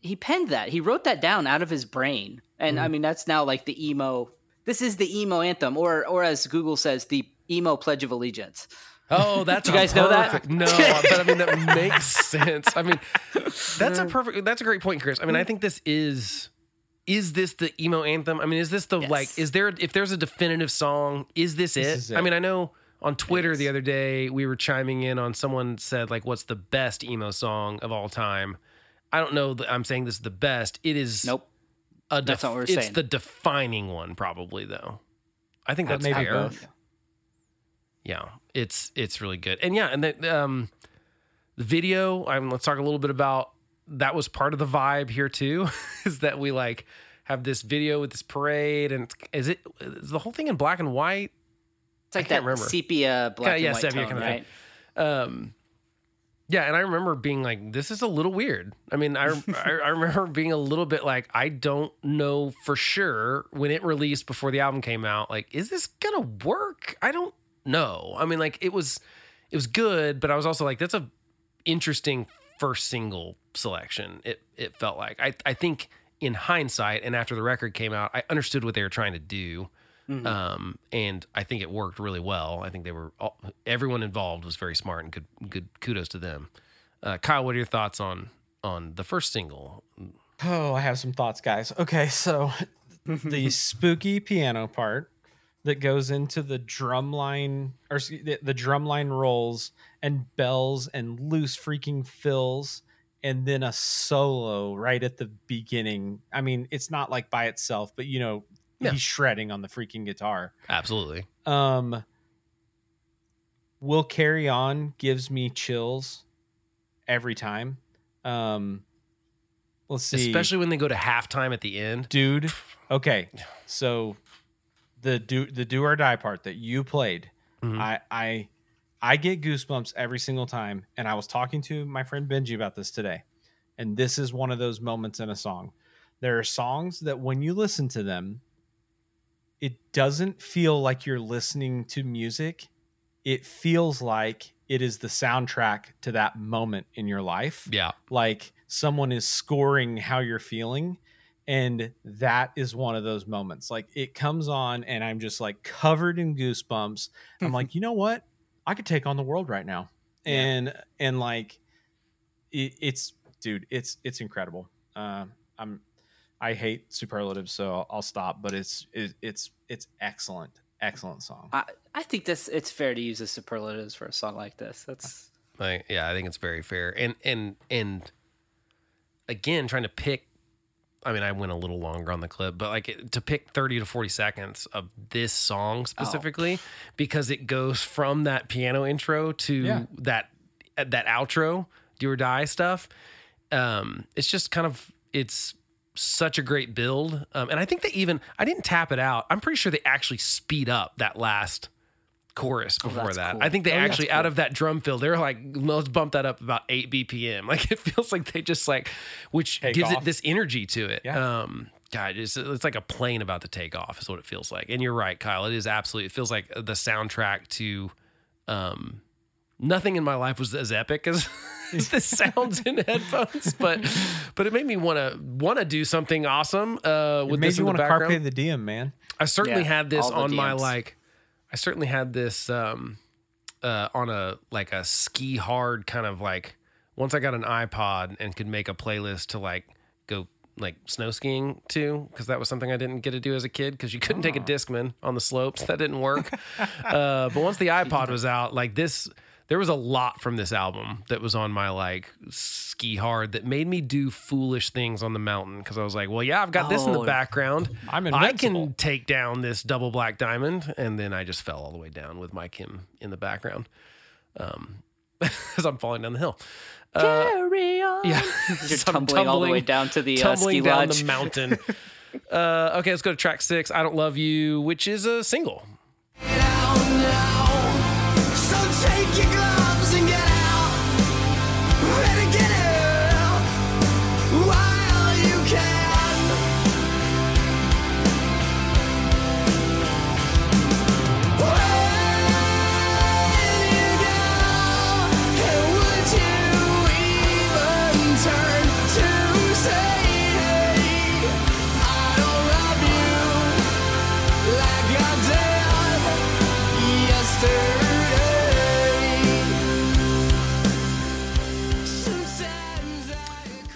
Speaker 3: he penned that. He wrote that down out of his brain, and
Speaker 1: Mm-hmm.
Speaker 3: I mean that's now like the emo. This is the emo anthem, or or as Google says, the emo Pledge of Allegiance.
Speaker 1: Oh, that's
Speaker 3: you guys know that?
Speaker 1: No, but I mean that makes [LAUGHS] sense. I mean, that's a perfect. That's a great point, Chris. I mean, I think this is. Is this the emo anthem? I mean, is this the
Speaker 3: Yes.
Speaker 1: like? Is there if there's a definitive song? Is this, it?
Speaker 2: is
Speaker 1: I mean, I know on Twitter the other day we were chiming in on someone said like, "What's the best emo song of all time?" I don't know. That I'm saying this is the best. It is
Speaker 3: Nope.
Speaker 1: a
Speaker 3: That's not what we're
Speaker 1: it's
Speaker 3: saying.
Speaker 1: the defining one, probably though. I think that's
Speaker 2: maybe
Speaker 1: fair.
Speaker 2: both.
Speaker 1: Yeah, it's it's really good, and yeah, and the um, the video. Um, let's talk a little bit about that. Was part of the vibe here too, [LAUGHS] is that we like have this video with this parade, and is it is the whole thing in black and white?
Speaker 3: It's like that
Speaker 1: remember.
Speaker 3: sepia black
Speaker 1: Yeah,
Speaker 3: and
Speaker 1: yeah,
Speaker 3: white
Speaker 1: sepia
Speaker 3: tone,
Speaker 1: kind of thing.
Speaker 3: right?
Speaker 1: Um, yeah, and I remember being like, "This is a little weird." I mean, I, [LAUGHS] I I remember being a little bit like, I don't know for sure when it released before the album came out. Like, is this gonna work? I don't know. I mean, like it was it was good, but I was also like, that's a interesting first single selection. It it felt like I I think in hindsight and after the record came out, I understood what they were trying to do. Um, and I think it worked really well. I think they were all, everyone involved was very smart and good. Good kudos to them. Uh, Kyle, what are your thoughts on on the first single?
Speaker 2: Oh, I have some thoughts, guys. Okay, so [LAUGHS] the spooky piano part that goes into the drum line or the, the drum line rolls and bells and loose freaking fills and then a solo right at the beginning. I mean, it's not like by itself, but you know,
Speaker 1: Yeah.
Speaker 2: he's shredding on the freaking guitar.
Speaker 1: Absolutely.
Speaker 2: Um Will Carry On gives me chills every time. Um let's see.
Speaker 1: Especially when they go to halftime at the end.
Speaker 2: dude. Okay, so the do the do or die part that you played,
Speaker 1: Mhm.
Speaker 2: I I I get goosebumps every single time. And I was talking to my friend Benji about this today, and this is one of those moments in a song. There are songs that when you listen to them, it doesn't feel like you're listening to music. It feels like it is the soundtrack to that moment in your life
Speaker 1: Yeah.
Speaker 2: like someone is scoring how you're feeling and that is one of those moments like it comes on and i'm just like covered in goosebumps i'm like you know what i could take on the world right now
Speaker 3: Yeah.
Speaker 2: and and like it, it's dude it's it's incredible Uh, I'm I hate superlatives, so I'll, I'll stop. But it's it, it's it's excellent, excellent song.
Speaker 3: I, I think this it's fair to use the superlatives for a song like this. That's
Speaker 1: Like, yeah, I think it's very fair. And and and again, trying to pick. I mean, I went a little longer on the clip, but like to pick thirty to forty seconds of this song specifically, because it goes from that piano intro to
Speaker 2: Yeah.
Speaker 1: that that outro, "Do or Die" stuff. Um, it's just kind of it's such a great build, um, and I think they even I didn't tap it out. I'm pretty sure they actually speed up that last chorus before
Speaker 3: that's
Speaker 1: that.
Speaker 3: cool.
Speaker 1: I think they
Speaker 2: Oh, that's
Speaker 1: actually out of that drum fill, they're like, let's bump that up about eight BPM. [LAUGHS] Like it feels like they just like, which
Speaker 2: Take
Speaker 1: gives it this energy to it.
Speaker 2: Yeah.
Speaker 1: Um, God, it's, it's like a plane about to take off is what it feels like. And you're right, Kyle. It is absolutely. It feels like the soundtrack to, um, nothing in my life was as epic as, [LAUGHS] as this [LAUGHS] sounds in headphones. But, but it made me want to want to do something awesome. Uh,
Speaker 2: It
Speaker 1: with
Speaker 2: made
Speaker 1: this
Speaker 2: you want to
Speaker 1: background.
Speaker 2: carpe the diem, man.
Speaker 1: I certainly
Speaker 3: Yeah,
Speaker 1: had this
Speaker 3: all the
Speaker 1: on my like I certainly had this um uh on a like a ski hard kind of like once I got an iPod and could make a playlist to like go like snow skiing too because that was something I didn't get to do as a kid because you couldn't take a discman on the slopes that didn't work. [LAUGHS] uh, but once the iPod [LAUGHS] was out, like this, there was a lot from this album that was on my like ski hard that made me do foolish things on the mountain because I was like, well, yeah, I've got this in the
Speaker 3: Oh.
Speaker 1: background.
Speaker 2: I'm
Speaker 1: I
Speaker 2: invincible.
Speaker 1: can take down this double black diamond, and then I just fell all the way down with my Chem in the background, um, [LAUGHS] as I'm falling down the hill.
Speaker 3: carry on.
Speaker 1: Yeah, [LAUGHS]
Speaker 3: You're
Speaker 1: So I'm
Speaker 3: tumbling, all the way down to the uh,
Speaker 1: tumbling
Speaker 3: ski
Speaker 1: down
Speaker 3: lodge.
Speaker 1: the mountain. [LAUGHS] uh, okay, let's go to track six. I don't love you, which is a single.
Speaker 4: Now, now. Take your gloves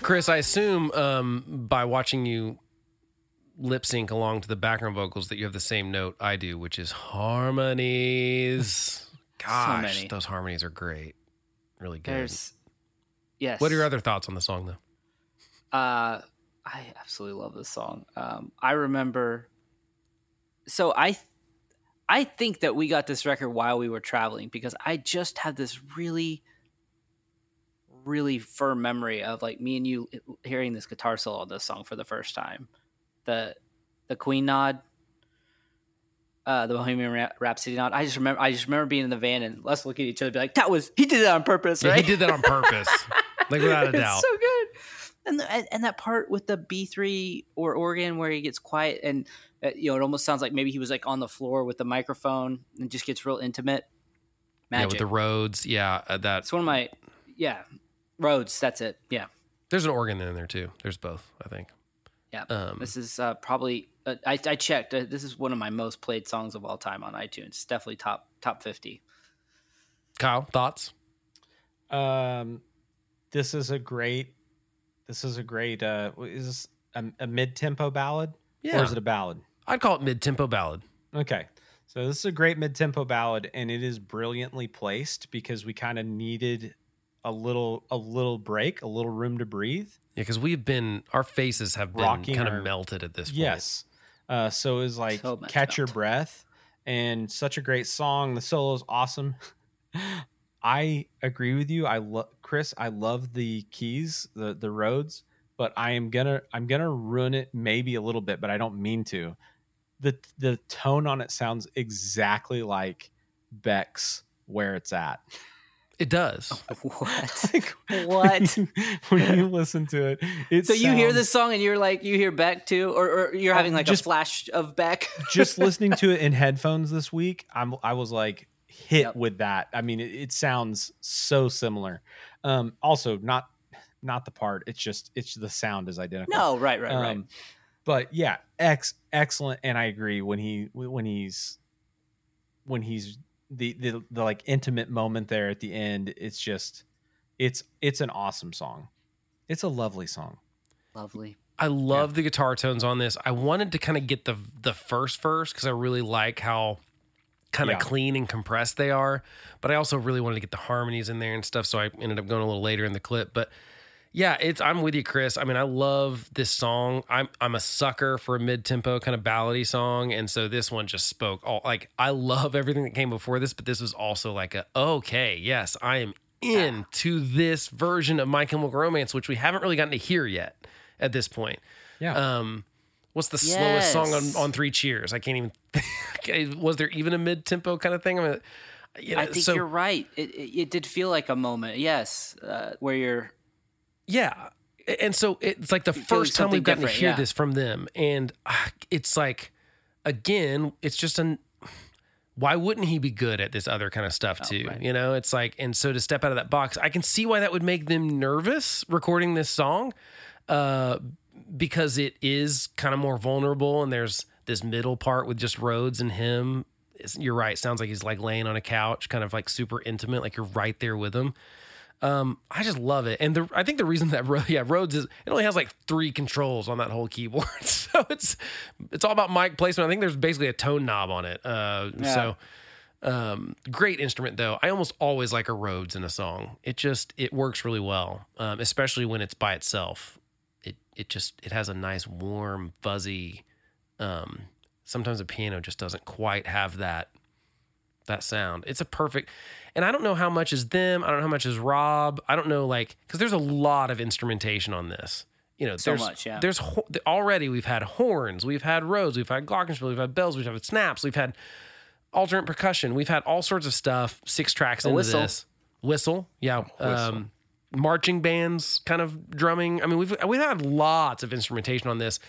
Speaker 1: Chris, I assume um, by watching you lip sync along to the background vocals that you have the same note I do, which is harmonies. [LAUGHS] Gosh,
Speaker 3: many.
Speaker 1: those harmonies are great. Really good.
Speaker 3: There's yes.
Speaker 1: what are your other thoughts on the song, though?
Speaker 3: Uh, I absolutely love this song. Um, I remember. So I, th- I think that we got this record while we were traveling because I just had this really, really firm memory of like me and you hearing this guitar solo on this song for the first time. The, the Queen nod. Uh, the Bohemian Rhapsody nod. I just remember. I just remember being in the van and let's look at each other, and be like, "That was he did that on purpose,
Speaker 1: Yeah,
Speaker 3: right?"
Speaker 1: he did that on purpose, [LAUGHS] like without a doubt.
Speaker 3: It's so good. And, the, and that part with the B three or organ where he gets quiet and uh, you know it almost sounds like maybe he was like on the floor with the microphone and just gets real intimate.
Speaker 1: yeah, with the Rhodes. Yeah, uh, that
Speaker 3: it's one of my yeah Rhodes. That's it. Yeah,
Speaker 1: there's an organ in there too. There's both, I think.
Speaker 3: yeah.
Speaker 1: Um,
Speaker 3: this is uh, probably uh, I I checked. Uh, this is one of my most played songs of all time on iTunes. It's definitely top top fifty.
Speaker 1: Kyle, thoughts?
Speaker 2: Um, this is a great. This is a great. Uh, is this a, a mid-tempo ballad?
Speaker 1: Yeah,
Speaker 2: Or is it a ballad?
Speaker 1: I'd call it mid-tempo ballad.
Speaker 2: Okay. So this is a great mid-tempo ballad and it is brilliantly placed because we kind of needed a little a little break, a little room to breathe.
Speaker 1: Yeah, because we've been our faces have been
Speaker 2: Rocking
Speaker 1: kind of melted at this point.
Speaker 2: Yes. Uh, so it was like
Speaker 3: So much
Speaker 2: catch your
Speaker 3: melt.
Speaker 2: breath and such a great song. The solo is awesome. [LAUGHS] I agree with you. I love Chris. I love the keys, the the Rhodes, but I am gonna I'm gonna ruin it maybe a little bit, but I don't mean to. the The tone on it sounds exactly like Beck's "Where It's At." [LAUGHS]
Speaker 1: It does. [LAUGHS]
Speaker 3: What? [LAUGHS]
Speaker 2: Like, [LAUGHS]
Speaker 3: What?
Speaker 2: When you, when you listen to it, it
Speaker 3: so you hear
Speaker 2: sounds-
Speaker 3: this song and you're like you hear Beck too, or, or you're having like
Speaker 2: just-
Speaker 3: a flash of Beck.
Speaker 2: just listening to it in headphones this week, I'm I was like hit
Speaker 3: Yep.
Speaker 2: with that. I mean, it, it sounds so similar. Um, also, not not the part. It's just it's the sound is identical.
Speaker 3: no, right, right, right.
Speaker 2: Um, but yeah, ex excellent, and I agree when he when he's when he's the, the the like intimate moment there at the end. It's just it's it's an awesome song. It's a lovely song.
Speaker 3: Lovely.
Speaker 1: I love the guitar tones on this. I wanted to kind of get the the first verse because I really like how kind of
Speaker 2: Yeah.
Speaker 1: clean and compressed they are. But I also really wanted to get the harmonies in there and stuff. So I ended up going a little later in the clip. But yeah, it's I'm with you, Chris. I mean, I love this song. I'm I'm a sucker for a mid tempo kind of ballady song, and so this one just spoke all like I love everything that came before this, but this was also like a okay, yes, I am into this version of My Chemical Romance, which we haven't really gotten to hear yet at this point.
Speaker 2: Yeah.
Speaker 1: Um, what's the slowest song on, on Three Cheers? I can't even. [LAUGHS] Okay, was there even a mid tempo kind of thing? I mean, you know,
Speaker 3: I think
Speaker 1: so,
Speaker 3: you're right. It, it, it did feel like a moment, yes, uh, where you're
Speaker 1: Yeah. And so it's like the
Speaker 3: Doing
Speaker 1: first time we've gotten to hear
Speaker 3: yeah.
Speaker 1: this from them. And ah, it's like, again, it's just an. Why wouldn't he be good at this other kind of stuff too?
Speaker 3: right.
Speaker 1: You know, it's like, and so to step out of that box, I can see why that would make them nervous recording this song, uh, because it is kind of more vulnerable, and there's this middle part with just Rhodes and him. It's- You're right. Sounds like he's like laying on a couch, kind of like super intimate, like you're right there with him. Um, I just love it, and the I think the reason that [LAUGHS] yeah Rhodes is it only has like three controls on that whole keyboard, [LAUGHS] so it's it's all about mic placement. I think there's basically a tone knob on it. Uh, so um, great instrument though. I almost always like a Rhodes in a song. It just it works really well, um, especially when it's by itself. It it just it has a nice warm fuzzy. Um, sometimes a piano just doesn't quite have that that sound. It's a perfect, and I don't know how much is them. I don't know how much is Rob. I don't know like because there's a lot of instrumentation on this. You know,
Speaker 3: So
Speaker 1: there's,
Speaker 3: much, yeah.
Speaker 1: There's already we've had horns, we've had Rhodes, we've had glockenspiel, we've had bells, we've had snaps, we've had alternate percussion, we've had all sorts of stuff. Six tracks into
Speaker 3: whistle.
Speaker 1: this whistle, yeah. Um, marching bands kind of drumming. I mean, we've we've had lots of instrumentation on this.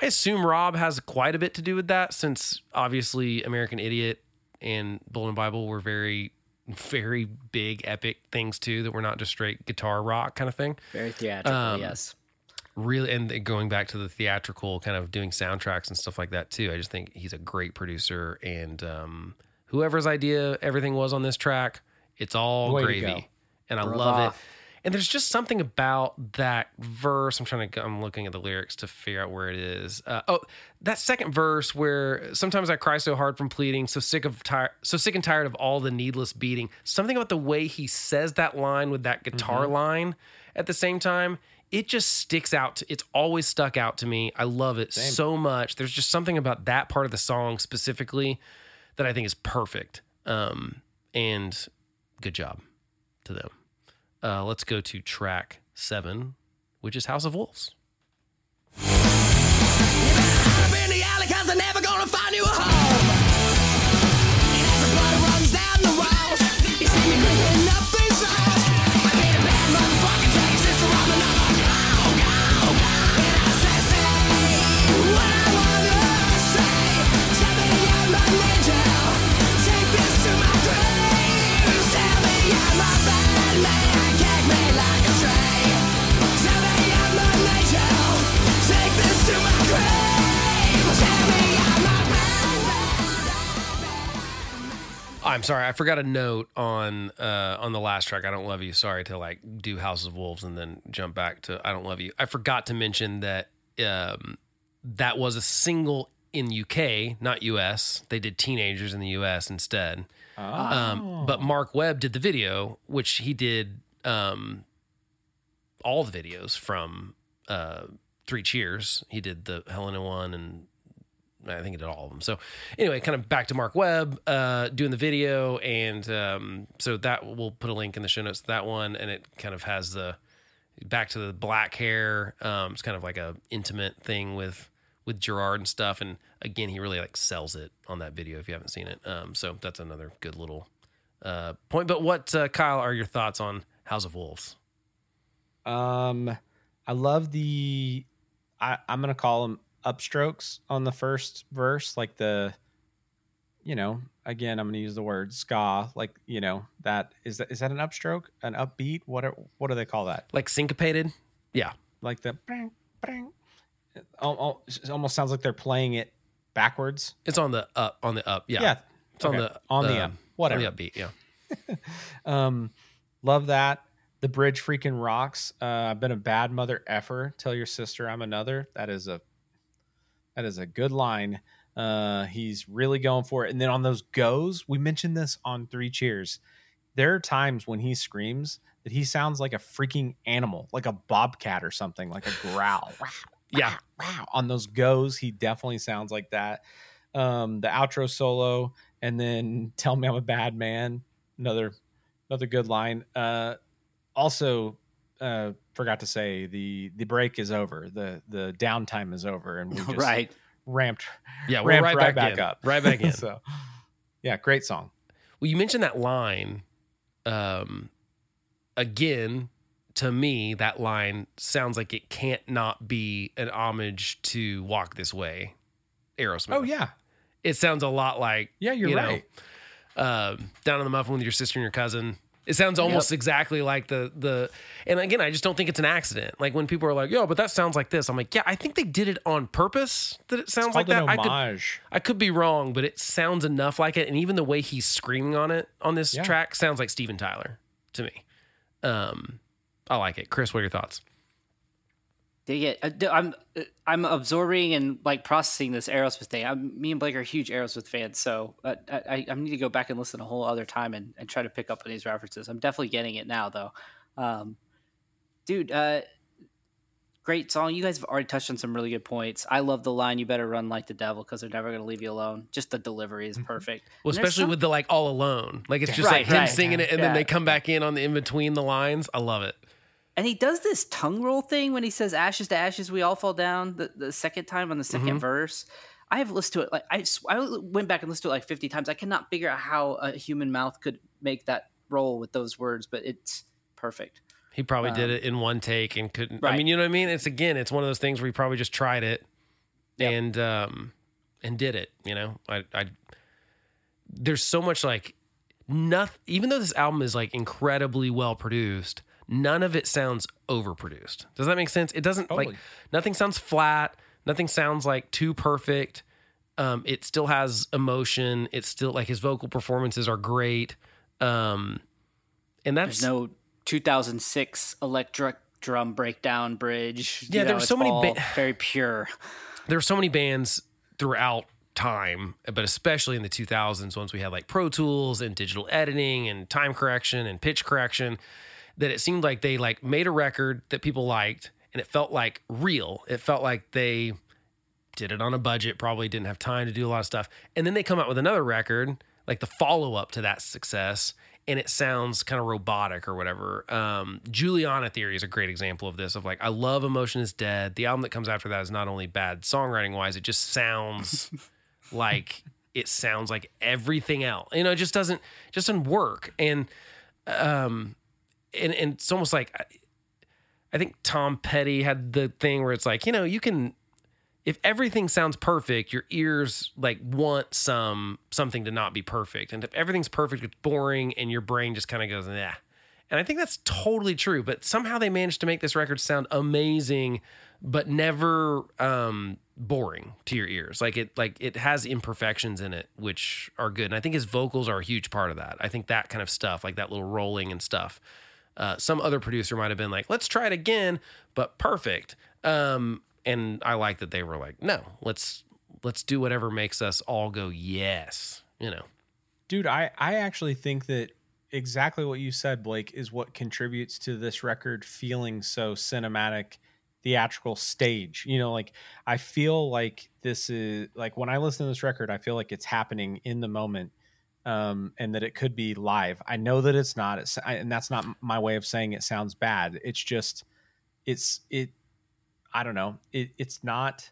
Speaker 1: I assume Rob has quite a bit to do with that, since obviously American Idiot and Golden Bible were very, very big, epic things too. That were not just straight guitar rock kind of thing.
Speaker 3: very theatrical.
Speaker 1: Um,
Speaker 3: yes,
Speaker 1: Really, and going back to the theatrical kind of doing soundtracks and stuff like that too. I just think he's a great producer, and um, whoever's idea everything was on this track, it's all
Speaker 2: Way
Speaker 1: gravy, and I
Speaker 3: Brava.
Speaker 1: love it. And there's just something about that verse. I'm trying to. I'm looking at the lyrics to figure out where it is. Uh, oh, that second verse where sometimes I cry so hard from pleading, so sick of tired, so sick and tired of all the needless beating. Something about the way he says that line with that guitar line at the same time. It just sticks out. To, it's always stuck out to me. I love it so much. There's just something about that part of the song specifically that I think is perfect. Um, and good job to them. Uh, let's go to track seven, which is House of Wolves.
Speaker 4: I'm
Speaker 1: sorry, I forgot a note on uh, on the last track. I don't love you. Sorry to like do House of Wolves and then jump back to I don't love you. I forgot to mention that um, that was a single in UK, not US. They did Teenagers in the US instead. Um, but Marc Webb did the video, which he did um, all the videos from uh, Three Cheers. He did the Helena one and I think he did all of them. So anyway, kind of back to Marc Webb uh, doing the video, and um, so that we'll put a link in the show notes to that one, and it kind of has the back to the black hair. Um, it's kind of like a intimate thing with with Gerard and stuff, and again, he really like sells it on that video if you haven't seen it. Um, so that's another good little uh, point. But what uh, Kyle are your thoughts on House of Wolves?
Speaker 2: Um, I love the. I, I'm gonna call them upstrokes on the first verse, like the. You know, again, I'm gonna use the word ska. Like, you know, that is that is that an upstroke, an upbeat? What are, what do they call that?
Speaker 1: Like syncopated? Yeah,
Speaker 2: Like the. Bring, bring. It al- al- it almost sounds like they're playing it backwards.
Speaker 1: it's on the up. On the up. Yeah,
Speaker 2: Yeah,
Speaker 1: it's on the
Speaker 2: on the
Speaker 1: uh,
Speaker 2: up. Whatever.
Speaker 1: on the upbeat. Yeah. [LAUGHS]
Speaker 2: Um, love that. the bridge freaking rocks. Uh, I've been a bad mother effer. Tell your sister I'm another. That is a that is a good line. Uh, he's really going for it. And then on those goes, we mentioned this on Three Cheers. There are times when he screams that he sounds like a freaking animal, like a bobcat or something, like a growl. [LAUGHS]
Speaker 1: Yeah.
Speaker 2: wow. On those goes, he definitely sounds like that. Um, the outro solo, and then tell me I'm a bad man. Another another good line. Uh, also, uh, forgot to say the the break is over. The the downtime is over, and we [LAUGHS] just
Speaker 3: right.
Speaker 2: ramped
Speaker 1: Yeah, we're
Speaker 2: ramped
Speaker 1: right,
Speaker 2: right
Speaker 1: back,
Speaker 2: back up.
Speaker 1: Right back [LAUGHS] in.
Speaker 2: so, yeah, great song.
Speaker 1: Well, you mentioned that line. Um, again, to me, that line sounds like it can't not be an homage to "Walk This Way," Aerosmith.
Speaker 2: Oh yeah,
Speaker 1: it sounds a lot like
Speaker 2: yeah, you're
Speaker 1: you know,
Speaker 2: right.
Speaker 1: um, down on the muffin with your sister and your cousin. It sounds almost exactly like the the. And again, I just don't think it's an accident. Like when people are like, "Yo, but that sounds like this," I'm like, "Yeah, I think they did it on purpose. That it sounds
Speaker 2: It's
Speaker 1: like that."
Speaker 2: an
Speaker 1: I could. I could be wrong, but it sounds enough like it. And even the way he's screaming on it on this
Speaker 2: Yeah.
Speaker 1: track sounds like Steven Tyler to me. Um, I like it. Chris, what are your thoughts?
Speaker 3: Dig it. Uh, I'm uh, I'm absorbing and like processing this Aerosmith thing. I'm, me and Blake are huge Aerosmith fans, so uh, I, I need to go back and listen a whole other time and, and try to pick up on these references. I'm definitely getting it now, though. Um, dude, uh, great song. You guys have already touched on some really good points. I love the line "You better run like the devil" because they're never going to leave you alone. Just the delivery is perfect.
Speaker 1: Well,
Speaker 3: And
Speaker 1: especially
Speaker 3: some-
Speaker 1: with the like all alone. Like it's just
Speaker 3: Right,
Speaker 1: like him
Speaker 3: right.
Speaker 1: singing it and then they come back in on the in between the lines. I love it.
Speaker 3: And he does this tongue roll thing when he says "ashes to ashes, we all fall down." The, the second time on the 2nd
Speaker 1: Mm-hmm.
Speaker 3: verse, I have listened to it like I went back and listened to it like fifty times. I cannot figure out how a human mouth could make that roll with those words, but it's perfect.
Speaker 1: He probably did
Speaker 3: Um,
Speaker 1: it in one take and couldn't. I mean, you know what I mean? It's again, it's one of those things where he probably just tried it
Speaker 3: Yep.
Speaker 1: and um and did it. You know, I I there's so much like nothing. Even though this album is like incredibly well produced, none of it sounds overproduced. Does that make sense? It doesn't like nothing sounds flat. Nothing sounds like too perfect. Um, it still has emotion. It's still like his vocal performances are great. Um, and that's
Speaker 3: There's no 2006 electric drum breakdown bridge.
Speaker 1: Yeah,
Speaker 3: You
Speaker 1: there
Speaker 3: know,
Speaker 1: were so many
Speaker 3: all
Speaker 1: ba-
Speaker 3: very pure.
Speaker 1: there were so many bands throughout time, but especially in the 2000s, once we had like Pro Tools and digital editing and time correction and pitch correction, that it seemed like they like made a record that people liked and it felt like real. It felt like they did it on a budget, probably didn't have time to do a lot of stuff. And then they come out with another record, like the follow up to that success, and it sounds kind of robotic or whatever. Um, Juliana Theory is a great example of this. Of like, I love Emotion is Dead. The album that comes after that is not only bad songwriting wise, it just sounds [LAUGHS] like it sounds like everything else. You know, it just doesn't just doesn't work. And um, and and it's almost like I, I think Tom Petty had the thing where it's like, you know, you can if everything sounds perfect, your ears like want some something to not be perfect. And if everything's perfect, it's boring and your brain just kind of goes, nah. And I think that's totally true. But somehow they managed to make this record sound amazing, but never um boring to your ears. Like it like it has imperfections in it, which are good. And I think his vocals are a huge part of that. I think that kind of stuff, like that little rolling and stuff. Uh, some other producer might have been like, let's try it again, but perfect. Um, and I like that they were like, no, let's let's do whatever makes us all go yes. You know,
Speaker 2: dude i i actually think that exactly what you said blake is what contributes to this record feeling so cinematic theatrical stage you know like i feel like this is like when i listen to this record i feel like it's happening in the moment um and that it could be live. I know that it's not it's, I, and that's not my way of saying it sounds bad. It's just it's it i don't know. It, it's not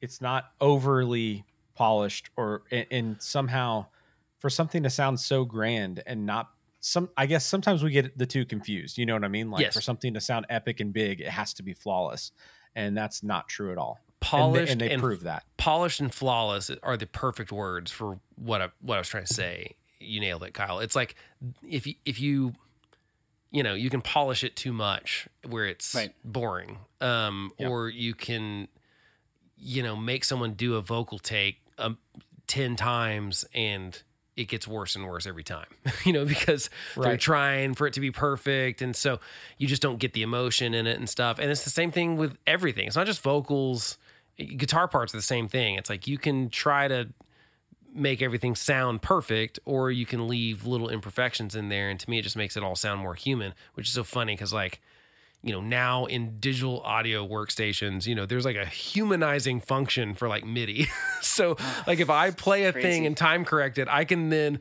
Speaker 2: it's not overly polished or and, and somehow for something to sound so grand and not some i guess sometimes we get the two confused you know what i mean? Like
Speaker 1: Yes.
Speaker 2: for something to sound epic and big it has to be flawless and that's not true at all
Speaker 1: polished
Speaker 2: and they, and they
Speaker 1: and
Speaker 2: prove that
Speaker 1: polished and flawless are the perfect words for what I, what I was trying to say. You nailed it, Kyle. It's like if you if you you know you can polish it too much where it's
Speaker 3: Right.
Speaker 1: boring, um,
Speaker 2: Yep.
Speaker 1: or you can you know make someone do a vocal take um, ten times and it gets worse and worse every time, [LAUGHS] you know, because they're trying for it to be perfect. And so you just don't get the emotion in it and stuff. And it's the same thing with everything. It's not just vocals, guitar parts are the same thing. It's like you can try to make everything sound perfect or you can leave little imperfections in there. And to me, it just makes it all sound more human, which is so funny because, like, you know, now in digital audio workstations, you know, there's like a humanizing function for like MIDI. [LAUGHS] so, like, if I play a
Speaker 3: crazy.
Speaker 1: thing and time correct it, I can then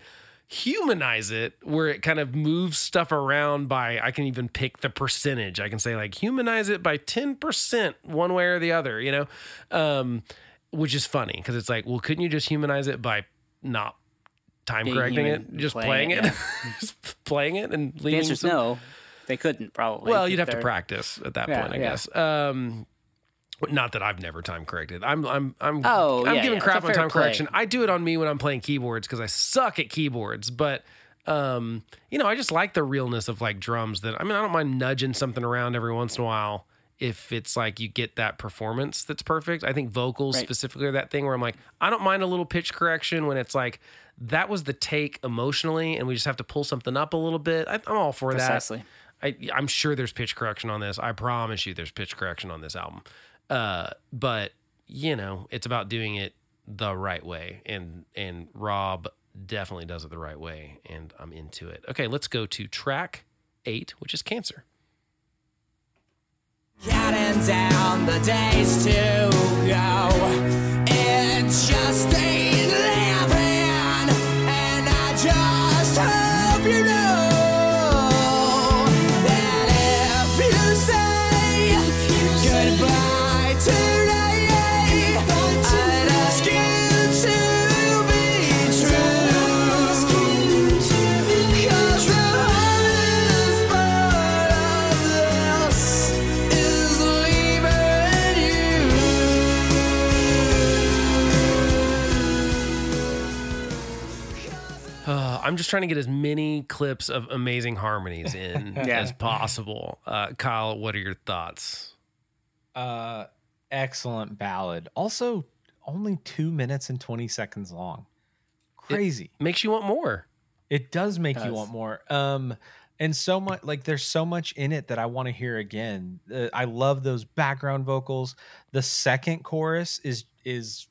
Speaker 1: humanize it where it kind of moves stuff around by I can even pick the percentage. I can say like humanize it by 10% one way or the other, you know? Um which is funny because it's like, well, couldn't you just humanize it by not time
Speaker 3: Being
Speaker 1: correcting it, just
Speaker 3: playing
Speaker 1: playing
Speaker 3: it,
Speaker 1: it, [LAUGHS] just playing it and
Speaker 3: The
Speaker 1: leaving
Speaker 3: answer's
Speaker 1: some-
Speaker 3: no. They couldn't probably.
Speaker 1: well, you'd have to practice at that
Speaker 3: Yeah,
Speaker 1: point, I
Speaker 3: yeah.
Speaker 1: guess. Um, not that I've never time corrected. I'm I'm I'm
Speaker 3: Oh,
Speaker 1: I'm
Speaker 3: yeah,
Speaker 1: giving
Speaker 3: yeah,
Speaker 1: crap on time
Speaker 3: play.
Speaker 1: correction. I do it on me when I'm playing keyboards because I suck at keyboards. But um, you know, I just like the realness of like drums. That I mean, I don't mind nudging something around every once in a while if it's like you get that performance that's perfect. I think vocals
Speaker 3: Right.
Speaker 1: specifically are that thing where I'm like, I don't mind a little pitch correction when it's like that was the take emotionally, and we just have to pull something up a little bit. I, I'm all for that.
Speaker 3: Precisely.
Speaker 1: I, I'm sure there's pitch correction on this. I promise you, there's pitch correction on this album. Uh, but you know, it's about doing it the right way, and and Rob definitely does it the right way, and I'm into it. Okay, let's go to track eight, which is Cancer.
Speaker 4: Counting down the days to go. It's just ain't living, and I just hope you know
Speaker 1: I'm just trying to get as many clips of amazing harmonies in [LAUGHS]
Speaker 3: Yeah.
Speaker 1: as possible. Uh, Kyle, what are your thoughts?
Speaker 2: Uh, excellent ballad. Also, only two minutes and 20 seconds long. Crazy.
Speaker 1: Makes you want more.
Speaker 2: It does make
Speaker 3: Does.
Speaker 2: you want more. Um, and so much like there's so much in it that I want to hear again. Uh, I love those background vocals. The second chorus is is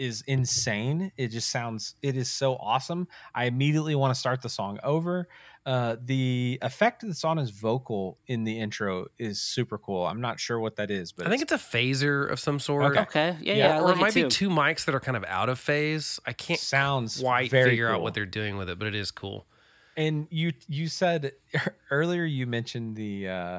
Speaker 2: is insane. It just sounds it is so awesome. I immediately want to start the song over. Uh, the effect that's on his vocal in the intro is super cool. I'm not sure what that is, but
Speaker 1: I think it's a phaser of some sort.
Speaker 2: Okay.
Speaker 3: Okay. Yeah.
Speaker 2: Yeah,
Speaker 3: Yeah. I
Speaker 1: or
Speaker 3: like
Speaker 1: it might
Speaker 3: too.
Speaker 1: be two mics that are kind of out of phase. I can't
Speaker 2: sounds
Speaker 1: quite
Speaker 2: very
Speaker 1: figure out what they're doing with it, but it is cool.
Speaker 2: And you you said earlier you mentioned the uh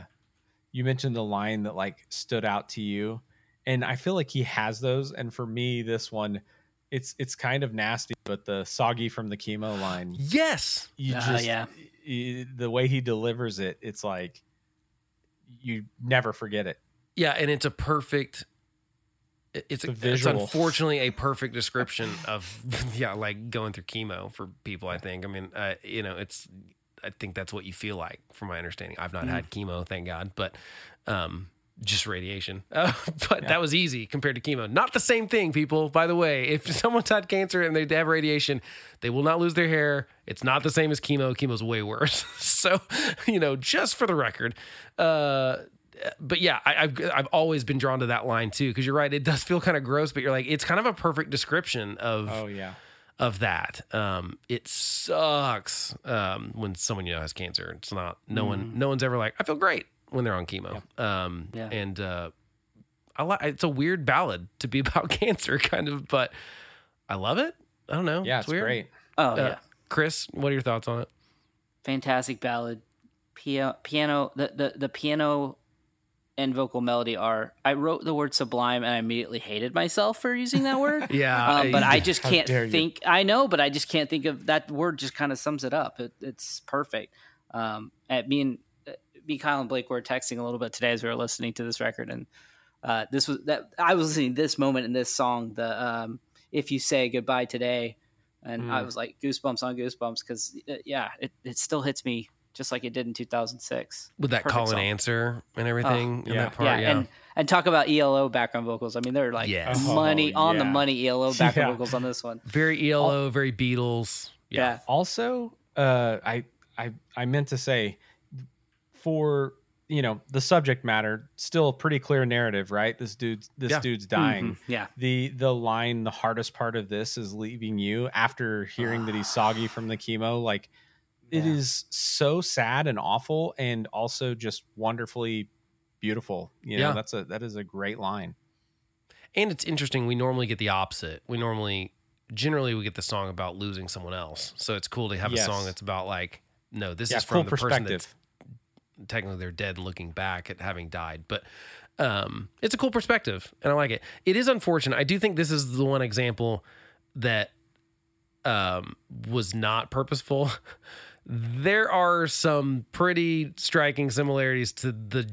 Speaker 2: you mentioned the line that like stood out to you. And I feel like he has those. And for me, this one, it's it's kind of nasty, but the soggy from the chemo line,
Speaker 1: Yes.
Speaker 2: you
Speaker 3: Ah,
Speaker 2: just
Speaker 3: yeah.
Speaker 2: y- the way he delivers it, it's like you never forget it.
Speaker 1: Yeah, and it's a perfect. it- It's, a,
Speaker 2: The
Speaker 1: it's
Speaker 2: visual.
Speaker 1: unfortunately a perfect description of [LAUGHS] yeah, like going through chemo for people. I think. I mean, uh, you know, it's. I think that's what you feel like, from my understanding. I've not had chemo, thank God, but um, just radiation. [LAUGHS] Uh, but that was easy compared to chemo. Not the same thing, people. By the way, if [LAUGHS] someone's had cancer and they have radiation, they will not lose their hair. It's not the same as chemo. Chemo's way worse. [LAUGHS] so, you know, just for the record. Uh, but yeah, I, I've I've always been drawn to that line too because you're right. It does feel kind of gross, but you're like it's kind of a perfect description of
Speaker 2: Oh yeah.
Speaker 1: of that. Um, it sucks um, when someone you know has cancer. It's not no one no one's ever like I feel great when they're on chemo. Um,
Speaker 3: Yeah.
Speaker 1: and uh, I like it's a weird ballad to be [LAUGHS] about cancer, kind of, but I love it. I don't know.
Speaker 2: Yeah, it's,
Speaker 1: weird.
Speaker 2: great.
Speaker 3: Oh
Speaker 1: Uh,
Speaker 3: yeah.
Speaker 1: Chris, what are your thoughts on it?
Speaker 3: Fantastic ballad. Piano. Piano. The the the piano. And vocal melody are. I wrote the word sublime, and I immediately hated myself for using that word. [LAUGHS]
Speaker 1: Yeah,
Speaker 3: um, but I just can't
Speaker 2: dare you.
Speaker 3: think. I know, but I just can't think of that word. Just kind of sums it up. It, it's perfect. Um, at me and uh, me, Kyle and Blake were texting a little bit today as we were listening to this record, and uh, this was that I was listening to this moment in this song. The um, if you say goodbye today, and I
Speaker 2: Mm.
Speaker 3: was like goosebumps on goosebumps because uh, yeah, it, it still hits me just like it did in 2006.
Speaker 1: with that
Speaker 3: Perfect
Speaker 1: call and
Speaker 3: song.
Speaker 1: answer and everything in
Speaker 2: yeah.
Speaker 1: that part.
Speaker 3: yeah,
Speaker 1: Yeah,
Speaker 3: and and talk about ELO background vocals. I mean, they're like
Speaker 1: Yes.
Speaker 3: money
Speaker 2: Oh,
Speaker 3: on the money ELO [LAUGHS] background
Speaker 2: Yeah.
Speaker 3: vocals on this one.
Speaker 1: very ELO, very Beatles.
Speaker 3: Yeah,
Speaker 2: Also, uh, I I I meant to say, for you know the subject matter, still a pretty clear narrative, right? This dude's this
Speaker 1: Yeah.
Speaker 2: dude's dying.
Speaker 3: Mhm. yeah,
Speaker 2: The the line, the hardest part of this is leaving you after hearing that he's soggy from the chemo. Like it
Speaker 3: Yeah.
Speaker 2: is so sad and awful, and also just wonderfully beautiful. You know,
Speaker 1: Yeah.
Speaker 2: that's a that is a great line.
Speaker 1: And it's interesting. We normally get the opposite. We normally, generally, we get the song about losing someone else. So it's cool to have
Speaker 2: Yes.
Speaker 1: a song that's about like, no, this
Speaker 2: yeah,
Speaker 1: is
Speaker 2: cool
Speaker 1: from the person
Speaker 2: perspective.
Speaker 1: that's technically they're dead, looking back at having died. But um, it's a cool perspective, and I like it. It is unfortunate. I do think this is the one example that um, was not purposeful. [LAUGHS] there are some pretty striking similarities to the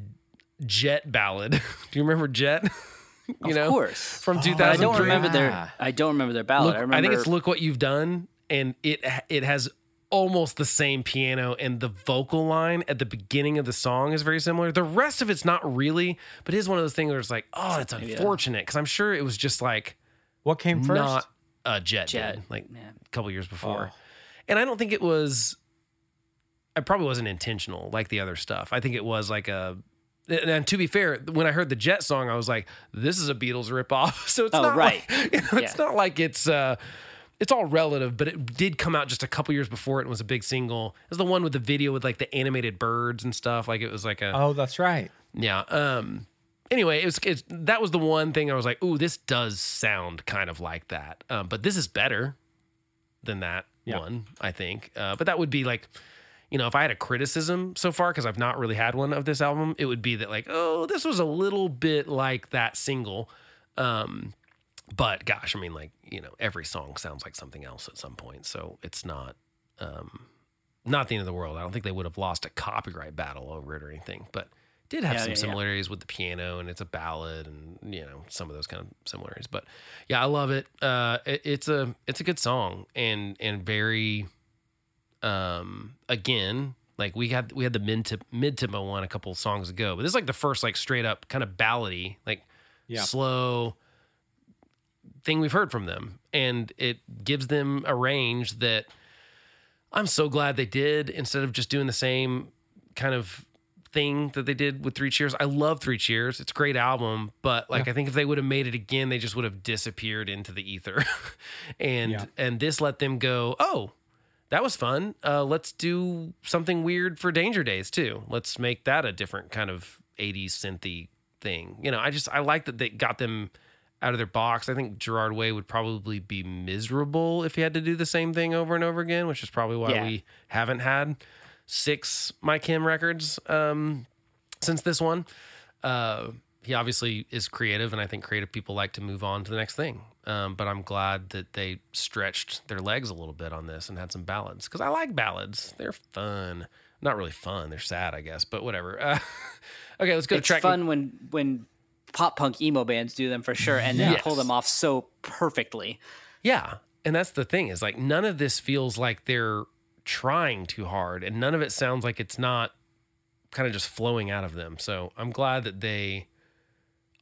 Speaker 1: Jet ballad. [LAUGHS] do you remember Jet? [LAUGHS] you
Speaker 3: of
Speaker 1: know,
Speaker 3: course.
Speaker 1: from
Speaker 2: Oh,
Speaker 3: I don't remember their. I don't remember their ballad.
Speaker 1: Look,
Speaker 3: I
Speaker 1: I, think it's "Look What You've Done," and it it has almost the same piano, and the vocal line at the beginning of the song is very similar. The rest of it's not really, but it is one of those things where it's like, oh, it's
Speaker 3: Maybe, uh,
Speaker 1: unfortunate because I'm sure it was just like
Speaker 2: What came first?
Speaker 1: not a jet,
Speaker 3: Jet,
Speaker 1: did, like
Speaker 3: yeah.
Speaker 1: a couple years before,
Speaker 2: Oh.
Speaker 1: and I don't think it was. I probably wasn't intentional like the other stuff. I think it was like a. And and to be fair, when I heard the Jet song, I was like, "This is a Beatles ripoff." [LAUGHS] So it's
Speaker 3: Oh,
Speaker 1: not
Speaker 3: right.
Speaker 1: Like, [LAUGHS] you know, It's not like it's uh, it's all relative, but it did come out just a couple years before it and was a big single. It was the one with the video with like the animated birds and stuff. Like it was like a
Speaker 2: Oh, that's right.
Speaker 1: yeah. Um. Anyway, it was it's, that was the one thing I was like, "Ooh, this does sound kind of like that." Um, but this is better than that
Speaker 2: Yeah.
Speaker 1: one, I think. Uh, but that would be like, you know, if I had a criticism so far because I've not really had one of this album, it would be that like, oh, this was a little bit like that single. Um, but gosh, I mean, like you know, every song sounds like something else at some point, so it's not. Um, not the end of the world. I don't think they would have lost a copyright battle over it or anything, but did have
Speaker 3: Yeah,
Speaker 1: some
Speaker 3: yeah, yeah.
Speaker 1: similarities with the piano and it's a ballad and you know some of those kind of similarities. But yeah, I love it. Uh, it it's a it's a good song and and very um again like we had we had the mid mid tempo one a couple songs ago, but this is like the first like straight up kind of ballady like
Speaker 2: Yeah.
Speaker 1: slow thing we've heard from them and it gives them a range that I'm so glad they did instead of just doing the same kind of thing that they did with Three Cheers. I love Three Cheers. It's a great album, but like I think if they would have made it again, they just would have disappeared into the ether. [LAUGHS] and
Speaker 2: Yeah.
Speaker 1: and this let them go, "Oh, that was fun. Uh, let's do something weird for Danger Days too. Let's make that a different kind of 80s synthy thing." You know, I just I like that they got them out of their box. I think Gerard Way would probably be miserable if he had to do the same thing over and over again, which is probably why
Speaker 3: Yeah.
Speaker 1: we haven't had six My Chem records um, since this one. Uh, he obviously is creative, and I think creative people like to move on to the next thing. Um, but I'm glad that they stretched their legs a little bit on this and had some ballads because I like ballads. They're fun. Not really fun. They're sad, I guess, but whatever. Uh, [LAUGHS] okay, let's go
Speaker 3: it's
Speaker 1: to track.
Speaker 3: fun when when pop punk emo bands do them for sure, and they
Speaker 1: Yes.
Speaker 3: pull them off so perfectly.
Speaker 1: Yeah. And that's the thing is like none of this feels like they're trying too hard and none of it sounds like it's not kind of just flowing out of them. So I'm glad that they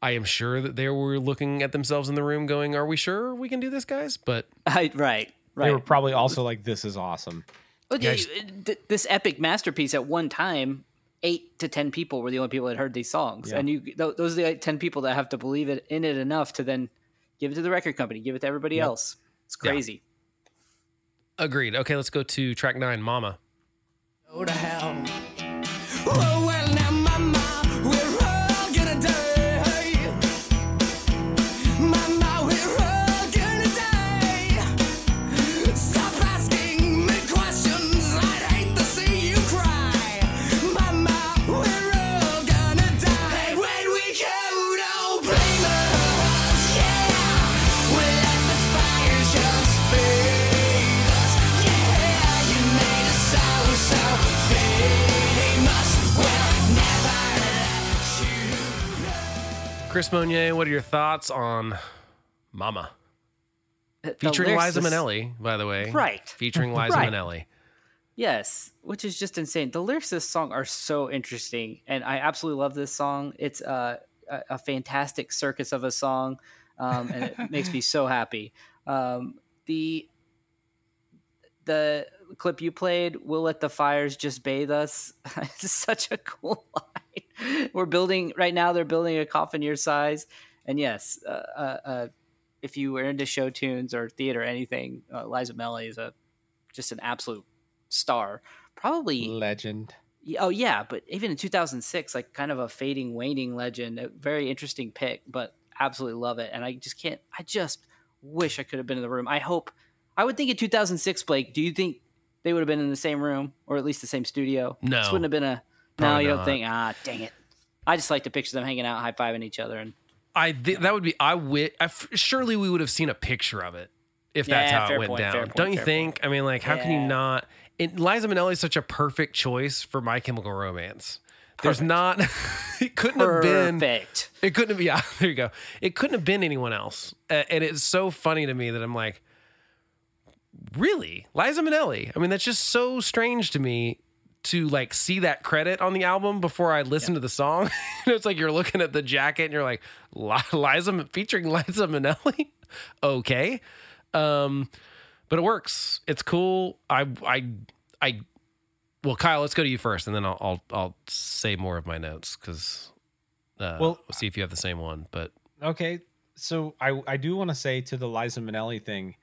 Speaker 1: I am sure that they were looking at themselves in the room going, "Are we sure we can do this, guys?" But [LAUGHS]
Speaker 3: I, right, right.
Speaker 2: They were probably also like, "This is awesome."
Speaker 3: Well,
Speaker 1: Yeah,
Speaker 3: you- uh, this epic masterpiece at one time, eight to ten people were the only people that heard these songs,
Speaker 2: Yeah.
Speaker 3: and you th- those are the like, ten people that have to believe it in it enough to then give it to the record company, give it to everybody else. It's
Speaker 1: Yeah.
Speaker 3: crazy.
Speaker 1: agreed. Okay, let's go to track 9, Mama. Chris Monier, what are your thoughts on Mama?
Speaker 3: The
Speaker 1: Featuring Liza Minnelli, by the way.
Speaker 3: Right.
Speaker 1: Featuring [LAUGHS] Liza
Speaker 3: Right.
Speaker 1: Minnelli.
Speaker 3: Yes, which is just insane. The lyrics of this song are so interesting, and I absolutely love this song. It's uh, a, a fantastic circus of a song, um, and it [LAUGHS] makes me so happy. Um, the the clip you played, "We'll let the fires just bathe us," [LAUGHS] is such a cool line. [LAUGHS] We're building right now. They're building a coffin your size, and yes, uh, uh, uh, if you were into show tunes or theater or anything, uh, Liza Minnelli is a just an absolute star. Probably
Speaker 2: Legend.
Speaker 3: Oh yeah, but even in 2006, like kind of a fading, waning legend. A very interesting pick, but absolutely love it. And I just can't. I just wish I could have been in the room. I hope. I would think in 2006, Blake. Do you think they would have been in the same room or at least the same studio?
Speaker 1: No.
Speaker 3: this wouldn't have been a. no,
Speaker 1: Probably
Speaker 3: you don't
Speaker 1: not.
Speaker 3: think? Ah, dang it. I just like to picture them hanging out, high fiving each other, and
Speaker 1: I th- that would be I wi- I f- surely we would have seen a picture of it if that's
Speaker 3: Yeah,
Speaker 1: how it went
Speaker 3: point,
Speaker 1: down.
Speaker 3: point,
Speaker 1: Don't you think? I mean, like, how can you not? It, Liza Minnelli is such a perfect choice for My Chemical Romance. There's
Speaker 3: Perfect.
Speaker 1: not. [LAUGHS] it couldn't have been.
Speaker 3: perfect.
Speaker 1: It couldn't have. Yeah, [LAUGHS] there you go. It couldn't have been anyone else. Uh, and it's so funny to me that I'm like, really, Liza Minnelli. I mean, that's just so strange to me to like see that credit on the album before I listen to the song. [LAUGHS] it's like you're looking at the jacket and you're like, "Li- [LAUGHS] Liza featuring [LAUGHS] Liza Minnelli. okay, um, but it works. It's cool. I I I. Well, Kyle, let's go to you first, and then I'll I'll, I'll say more of my notes because uh,
Speaker 2: Well-
Speaker 1: we'll see if you have the same one. But
Speaker 2: Okay, so I I do want to say to the Liza Minnelli thing,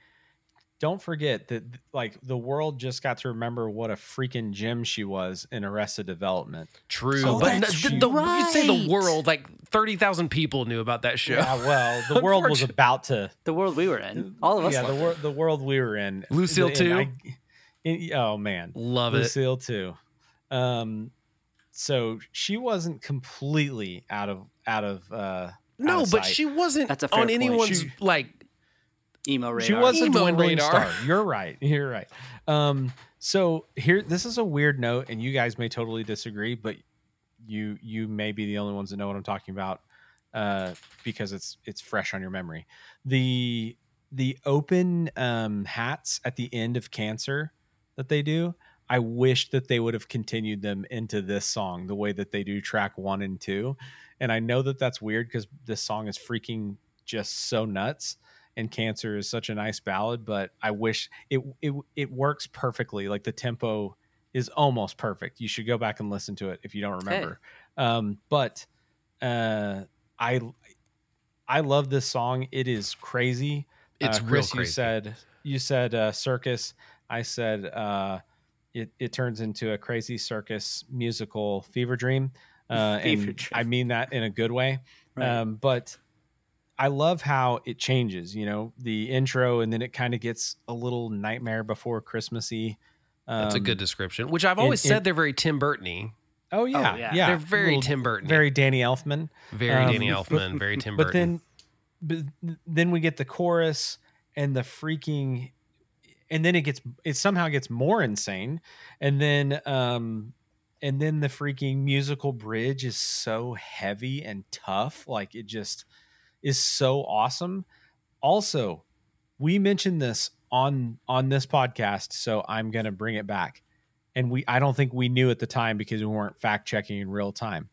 Speaker 2: don't forget that like the world just got to remember what a freaking gem she was in Arrested Development.
Speaker 1: True,
Speaker 2: So
Speaker 1: but
Speaker 3: that's
Speaker 1: the, the, you'd say the world, like thirty thousand people knew about that show.
Speaker 2: Yeah, well, the [LAUGHS] world was about to.
Speaker 3: The world we were in, all of us.
Speaker 2: Yeah, the
Speaker 3: loved
Speaker 2: world the world we were in.
Speaker 1: Lucille
Speaker 2: And
Speaker 1: too?
Speaker 2: I- in- oh man,
Speaker 1: Love it.
Speaker 2: Lucille too. Um, so she wasn't completely out of out of. uh
Speaker 1: No, but
Speaker 2: sight.
Speaker 1: she wasn't
Speaker 3: That's a fair
Speaker 1: on
Speaker 3: point.
Speaker 1: anyone's
Speaker 2: She-
Speaker 1: like.
Speaker 3: Emo radar.
Speaker 2: She was a
Speaker 1: Emo
Speaker 2: dwindling
Speaker 1: radar.
Speaker 2: star. You're right. You're right. Um, so here, this is a weird note, and you guys may totally disagree, but you you may be the only ones that know what I'm talking about uh, because it's it's fresh on your memory. The the open um, hats at the end of Cancer that they do. I wish that they would have continued them into this song the way that they do track one and two. And I know that that's weird because this song is freaking just so nuts and cancer is such a nice ballad but i wish it it it works perfectly. Like the tempo is almost perfect. You should go back and listen to it if you don't remember. Um but uh i i love this song. It is crazy.
Speaker 1: It's
Speaker 2: uh,
Speaker 1: real
Speaker 2: Chris, you said you said uh circus. I said uh it, it turns into a crazy circus musical fever dream uh [LAUGHS]
Speaker 3: Fever
Speaker 2: and
Speaker 3: dream.
Speaker 2: i mean that in a good way.
Speaker 3: Right.
Speaker 2: um but I love how it changes, you know, the intro and then it kind of gets a little nightmare before Christmassy.
Speaker 1: That's a
Speaker 2: Um,
Speaker 1: good description. Which I've always
Speaker 2: in-
Speaker 1: said they're very Tim Burton-y.
Speaker 2: Oh yeah,
Speaker 3: yeah.
Speaker 2: yeah.
Speaker 1: They're very
Speaker 2: Little-
Speaker 1: Tim Burton.
Speaker 2: very Danny Elfman.
Speaker 1: very
Speaker 2: um,
Speaker 1: Danny
Speaker 2: but-
Speaker 1: Elfman. very Tim
Speaker 2: But
Speaker 1: Burton.
Speaker 2: then, but then we get the chorus and the freaking, and then it gets it somehow gets more insane, and then um, and then the freaking musical bridge is so heavy and tough, like it just is so awesome. Also, we mentioned this on on this podcast, so I'm gonna bring it back. And we I don't think we knew at the time because we weren't fact checking in real time.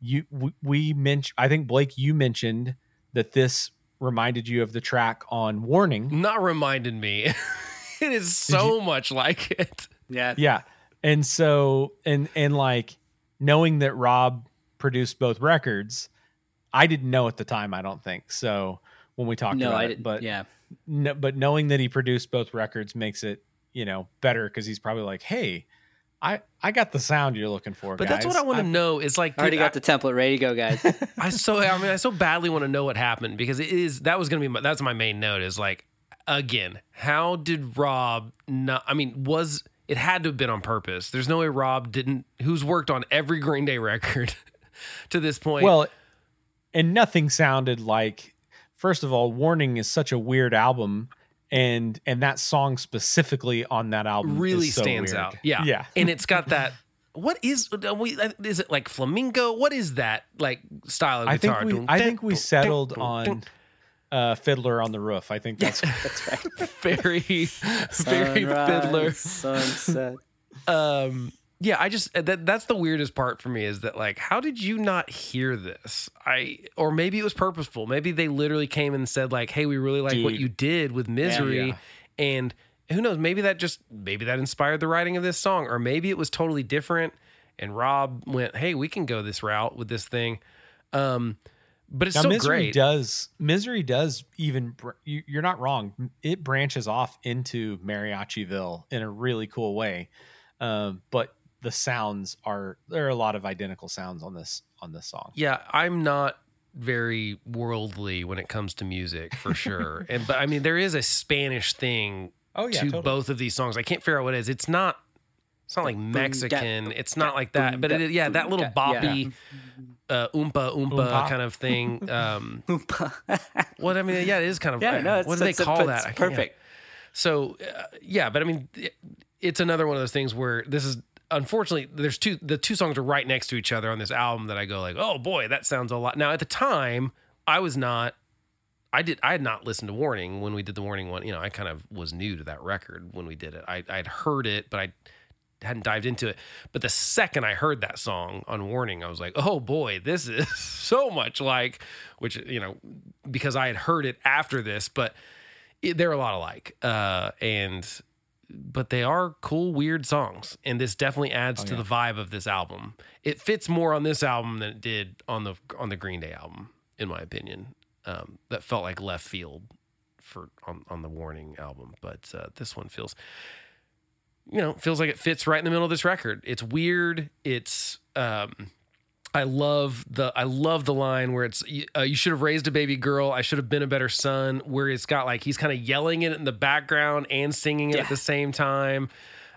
Speaker 2: You we, we mentioned I think Blake you mentioned that this reminded you of the track on Warning.
Speaker 1: Not reminded me. [LAUGHS] it is so much like it.
Speaker 3: yeah,
Speaker 2: Yeah. And so and and like knowing that Rob produced both records, I didn't know at the time, I don't think. So when we talked
Speaker 3: no,
Speaker 2: about
Speaker 3: I
Speaker 2: it,
Speaker 3: didn't.
Speaker 2: but
Speaker 3: yeah,
Speaker 2: no, but knowing that he produced both records makes it, you know, better because he's probably like, hey, I I got the sound you're looking for.
Speaker 1: But that's what. I want to know is like
Speaker 3: I already
Speaker 1: dude,
Speaker 3: got the template ready to go, guys. [LAUGHS]
Speaker 1: I so I mean I so badly want to know what happened because it is that was gonna be my, that's my main note is like again how did Rob not I mean was it had to have been on purpose there's no way Rob didn't who's worked on every Green Day record [LAUGHS] to this point
Speaker 2: Well, and nothing sounded like. First of all, Warning is such a weird album, and and that song specifically on that album
Speaker 1: really
Speaker 2: is so
Speaker 1: stands
Speaker 2: weird.
Speaker 1: out yeah
Speaker 2: yeah. [LAUGHS]
Speaker 1: and it's got that what is uh, we is it like flamingo what is that like style of guitar
Speaker 2: I
Speaker 1: guitar
Speaker 2: think we I think we settled on uh, Fiddler on the Roof. I think that's [LAUGHS] [LAUGHS]
Speaker 3: That's right.
Speaker 1: very very fiddler
Speaker 3: Sunset.
Speaker 1: um yeah i just that that's the weirdest part for me is that like how did you not hear this? I or maybe it was purposeful. Maybe they literally came and said like hey we really like what you did with misery
Speaker 2: yeah.
Speaker 1: and who knows maybe that just maybe that inspired the writing of this song or maybe it was totally different and rob went hey we can go this route with this thing. Um but it's
Speaker 2: Now,
Speaker 1: still
Speaker 2: misery
Speaker 1: great.
Speaker 2: does misery does even you, you're not wrong. It branches off into Mariachiville in a really cool way, um, but the sounds are there are a lot of identical sounds on this on this song.
Speaker 1: yeah i'm not very worldly when it comes to music for [LAUGHS] sure. And but i mean there is a spanish thing
Speaker 2: Oh
Speaker 1: to both of these songs. I can't figure out what it is. It's not it's not like mexican. it's not like that but it is, yeah that little boppy uh oompa oompa
Speaker 2: Oompa.
Speaker 1: kind of thing [LAUGHS] um [LAUGHS] what i mean yeah it is kind of
Speaker 3: yeah, no, it's,
Speaker 1: what do they
Speaker 3: it's-
Speaker 1: call
Speaker 3: it's
Speaker 1: that?
Speaker 3: Perfect.
Speaker 1: so uh, yeah, but I mean, it- it's another one of those things where this is unfortunately there's two the two songs are right next to each other on this album that I go like, oh boy, that sounds a lot. Now at the time, I was not. I did. I had not listened to Warning when we did the Warning one. You know, I kind of was new to that record when we did it. I I'd heard it, but I hadn't dived into it. But the second I heard that song on Warning, I was like, oh boy, this [LAUGHS] is so much like, which you know, because I had heard it after this, but it, they're a lot alike. Uh, and but they are cool, weird songs, and this definitely adds to the vibe of this album. It fits more on this album than it did on the on the Green Day album, in my opinion. Um, that felt like left field for on on the Warning album, but uh, this one feels, you know, feels like it fits right in the middle of this record. It's weird. It's um, I love the I love the line where it's uh, you should have raised a baby girl. I should have been a better son. Where it's got like he's kind of yelling it in the background and singing it at the same time.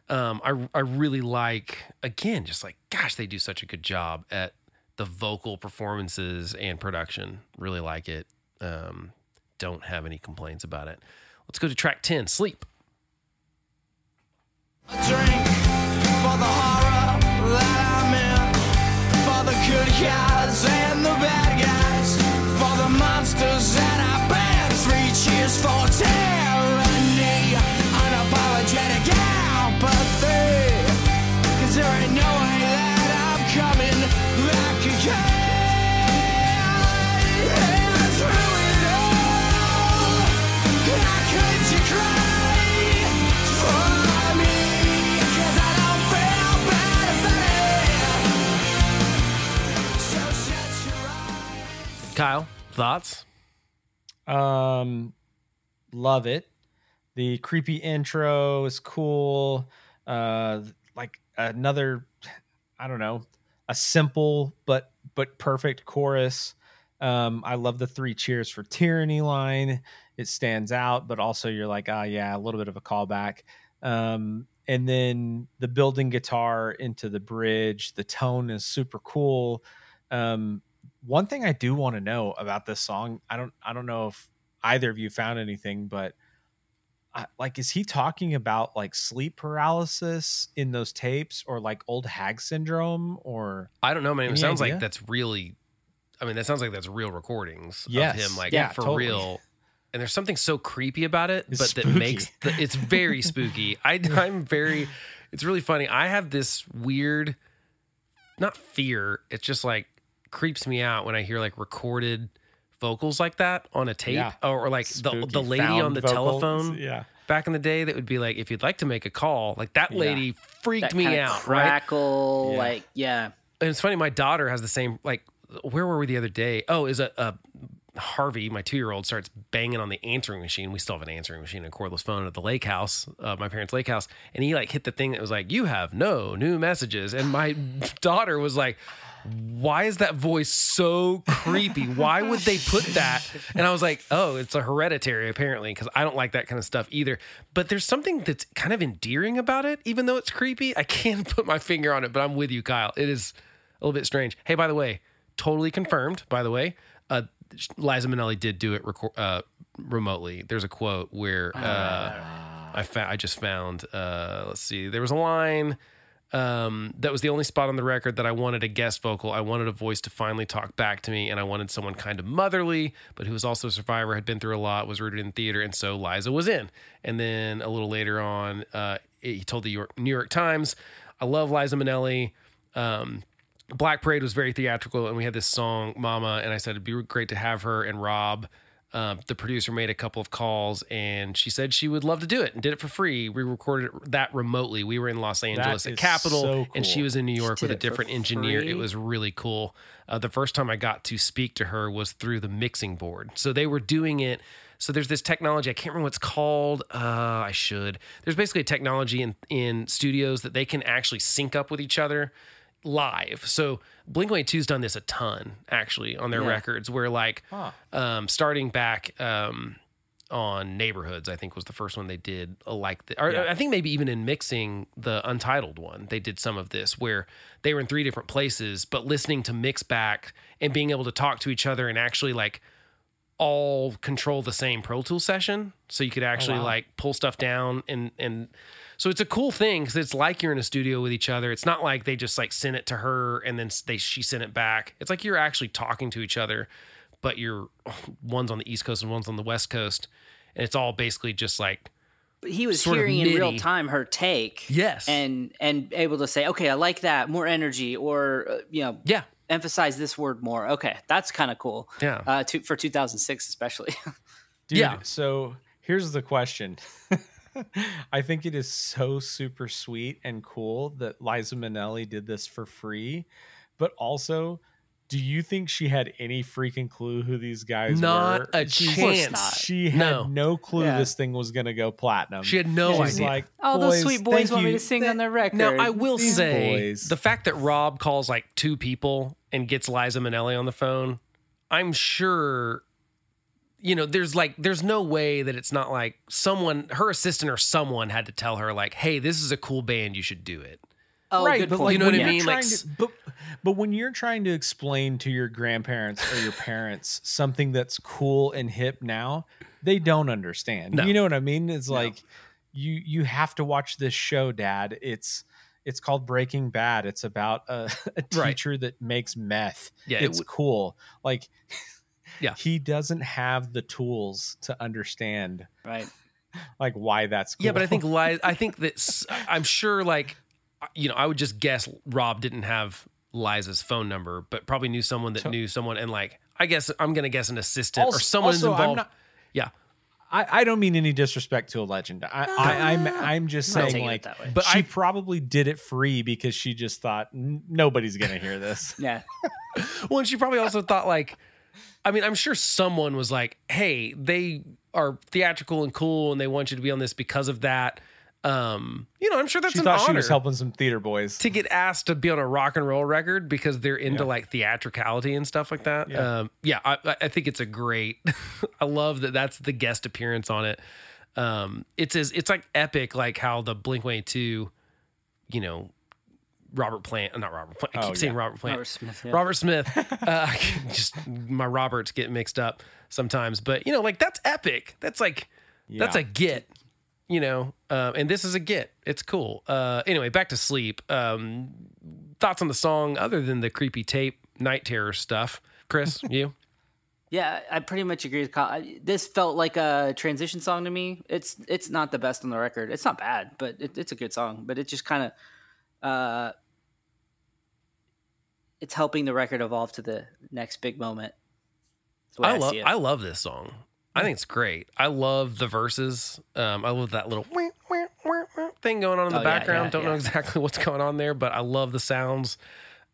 Speaker 1: Um, I I really like again just like gosh they do such a good job at the vocal performances and production. Really like it. Um, don't have any complaints about it. Let's go to track ten. Sleep.
Speaker 4: drink for the horror that I'm in, for the good guys and the bad guys, for the monsters that I've been. Three cheers for tyranny,
Speaker 1: Kyle, thoughts?
Speaker 2: Um, love it. The creepy intro is cool. Uh, like another, I don't know, a simple but but perfect chorus. Um, I love the three cheers for tyranny line. It stands out, but also you're like, ah, yeah, a little bit of a callback. Um, and then the building guitar into the bridge. The tone is super cool. Um, one thing I do want to know about this song, I don't, I don't know if either of you found anything, but I, like, is he talking about like sleep paralysis in those tapes, or like old hag syndrome, or
Speaker 1: I don't know, man. It
Speaker 2: Any
Speaker 1: sounds like that's really. I mean, that sounds like that's real recordings
Speaker 2: Yes.
Speaker 1: of him, like
Speaker 2: Yeah,
Speaker 1: for
Speaker 2: totally.
Speaker 1: real. And there's something so creepy about it,
Speaker 2: It's
Speaker 1: but that makes the, it's very spooky. [LAUGHS] I I'm very. It's really funny. I have this weird, not fear. It's just like creeps me out when I hear like recorded vocals like that on a tape,
Speaker 2: Yeah.
Speaker 1: or, or like the
Speaker 2: spooky
Speaker 1: the lady on the
Speaker 2: vocals?
Speaker 1: telephone
Speaker 2: Yeah,
Speaker 1: back in the day that would be like, if you'd like to make a call, like that
Speaker 2: Yeah.
Speaker 1: lady freaked
Speaker 3: That
Speaker 1: me
Speaker 3: kinda
Speaker 1: out, right?
Speaker 3: crackle,
Speaker 2: Yeah.
Speaker 3: like yeah.
Speaker 1: and it's funny my daughter has the same like where were we the other day oh is a, a harvey my two-year-old starts banging on the answering machine we still have an answering machine and a cordless phone at the lake house uh, my parents lake house and he like hit the thing that was like you have no new messages and my [LAUGHS] daughter was like why is that voice so creepy why would they put that and i was like oh it's a hereditary apparently because i don't like that kind of stuff either but there's something that's kind of endearing about it even though it's creepy i can't [LAUGHS] put my finger on it but i'm with you kyle it is a little bit strange. Hey, by the way, totally confirmed. By the way, uh, Liza Minnelli did do it reco- uh, remotely. There's a quote where uh, I fa- I just found. Uh, let's see. There was a line. Um, that was the only spot on the record that I wanted a guest vocal. I wanted a voice to finally talk back to me, and I wanted someone kind of motherly, but who was also a survivor, had been through a lot, was rooted in theater, and so Liza was in. And then a little later on, uh, he told the New York Times, "I love Liza Minnelli." Um, Black Parade was very theatrical, and we had this song "Mama," and I said it'd be great to have her and Rob. Um, the producer made a couple of calls, and she said she would love to do it, and did it for free. We recorded that remotely. We were in Los Angeles at Capitol,
Speaker 2: so
Speaker 1: and she was in New York with a
Speaker 3: did it
Speaker 1: different engineer.
Speaker 3: free?
Speaker 1: It was really cool. Uh, the first time I got to speak to her was through the mixing board. So they were doing it. So there's this technology. I can't remember what it's called. Uh, I should. There's basically a technology in in studios that they can actually sync up with each other live. So Blink 182's done this a ton actually on their
Speaker 3: Yeah.
Speaker 1: records where like
Speaker 2: Huh.
Speaker 1: um starting back um on neighborhoods i think was the first one they did uh, like the, or
Speaker 2: Yeah.
Speaker 1: i think maybe even in mixing the untitled one they did some of this where they were in three different places but listening to mix back and being able to talk to each other and actually like all control the same pro tool session so you could actually
Speaker 2: wow.
Speaker 1: like pull stuff down and and so it's a cool thing because it's like you're in a studio with each other it's not like they just like sent it to her and then they she sent it back it's like you're actually talking to each other but you're [SIGHS] one's on the east coast and one's on the west coast and it's all basically just like
Speaker 3: But he was
Speaker 1: sort
Speaker 3: hearing in real time her take.
Speaker 1: Yes.
Speaker 3: And and able to say, okay, I like that, more energy, or uh, you know,
Speaker 1: yeah
Speaker 3: emphasize this word more. Okay, that's kind of cool.
Speaker 1: Yeah.
Speaker 3: Uh, to, for 2006 especially. [LAUGHS]
Speaker 2: Dude,
Speaker 1: Yeah.
Speaker 2: So here's the question. [LAUGHS] I think it is so super sweet and cool that Liza Minnelli did this for free, but also, do you think she had any freaking clue who these guys
Speaker 1: Not
Speaker 2: were?
Speaker 1: Not a
Speaker 2: She's-
Speaker 1: chance.
Speaker 3: not.
Speaker 2: She had
Speaker 1: No.
Speaker 2: no, clue
Speaker 3: Yeah.
Speaker 2: this thing was gonna go platinum.
Speaker 1: she had no
Speaker 2: She's
Speaker 1: idea
Speaker 2: like,
Speaker 3: oh, those sweet boys
Speaker 2: thank
Speaker 3: want me to sing on their record.
Speaker 1: Now I will
Speaker 2: These
Speaker 1: say
Speaker 2: boys.
Speaker 1: the fact that Rob calls like two people and gets Liza Minnelli on the phone, I'm sure you know, there's like there's no way that it's not like someone her assistant or someone had to tell her like, "Hey, this is a cool band, you should do it."
Speaker 3: oh,
Speaker 2: right,
Speaker 3: good
Speaker 2: but
Speaker 3: point.
Speaker 2: like
Speaker 1: You know what I
Speaker 2: you're
Speaker 1: mean? Like,
Speaker 2: trying to- but but when you're trying to explain to your grandparents or your parents something that's cool and hip now, they don't understand.
Speaker 1: No.
Speaker 2: You know what I mean? It's like you you have to watch this show, Dad. It's it's called Breaking Bad. It's about a, [LAUGHS] a
Speaker 1: Right.
Speaker 2: teacher that makes meth.
Speaker 1: Yeah, it
Speaker 2: it's
Speaker 1: w-
Speaker 2: cool. Like,
Speaker 1: Yeah.
Speaker 2: he doesn't have the tools to understand
Speaker 3: right. [LAUGHS]
Speaker 2: like why that's cool.
Speaker 1: Yeah, but I think Liza, I think [LAUGHS] that i'm sure like you know, I would just guess Rob didn't have Liza's phone number, but probably knew someone that
Speaker 2: So-
Speaker 1: knew someone and like I guess I'm going to guess an assistant or
Speaker 2: Also-
Speaker 1: someone who's
Speaker 2: also,
Speaker 1: involved.
Speaker 2: not-
Speaker 1: yeah.
Speaker 2: I, I don't mean any disrespect to a legend. I, I I'm I'm just
Speaker 3: I'm
Speaker 2: saying like
Speaker 3: that.
Speaker 1: But
Speaker 2: she
Speaker 1: I-
Speaker 2: probably did it free because she just thought nobody's gonna hear this.
Speaker 3: Yeah. [LAUGHS]
Speaker 1: Well, and she probably also thought like, I mean, I'm sure someone was like, "Hey, they are theatrical and cool, and they want you to be on this because of that." Um, you know, I'm sure that's
Speaker 2: she
Speaker 1: an
Speaker 2: thought
Speaker 1: honor
Speaker 2: she was helping some theater boys.
Speaker 1: to get asked to be on a rock and roll record because they're into
Speaker 2: Yeah.
Speaker 1: like theatricality and stuff like that.
Speaker 2: Yeah.
Speaker 1: Um, yeah, I, I- think it's a great. [LAUGHS] I love that that's the guest appearance on it. Um, it's as it's like epic, like how the Blink One Two, you know, Robert Plant, not Robert Plant. I
Speaker 2: Oh,
Speaker 1: keep saying
Speaker 2: yeah.
Speaker 1: Robert Plant.
Speaker 3: Robert Smith. yeah.
Speaker 1: Robert Smith. [LAUGHS] Uh, [LAUGHS] just my Roberts get mixed up sometimes, but you know, like that's epic. That's like that's a get. You know, um, and this is a get. It's cool. Uh, anyway, back to sleep. Um, thoughts on the song other than the creepy tape night terror stuff, Chris? [LAUGHS] You?
Speaker 3: Yeah, I pretty much agree with Kyle. I- This felt like a transition song to me. It's it's not the best on the record. It's not bad, but it, it's a good song. But it just kind of, uh, it's helping the record evolve to the next big moment. That's the way
Speaker 1: I
Speaker 3: I,
Speaker 1: love. I love this song. I think it's great. I love the verses. Um, I love that little thing going on in the
Speaker 3: Oh,
Speaker 1: background.
Speaker 3: yeah,
Speaker 1: Don't know exactly [LAUGHS] what's going on there, but I love the sounds.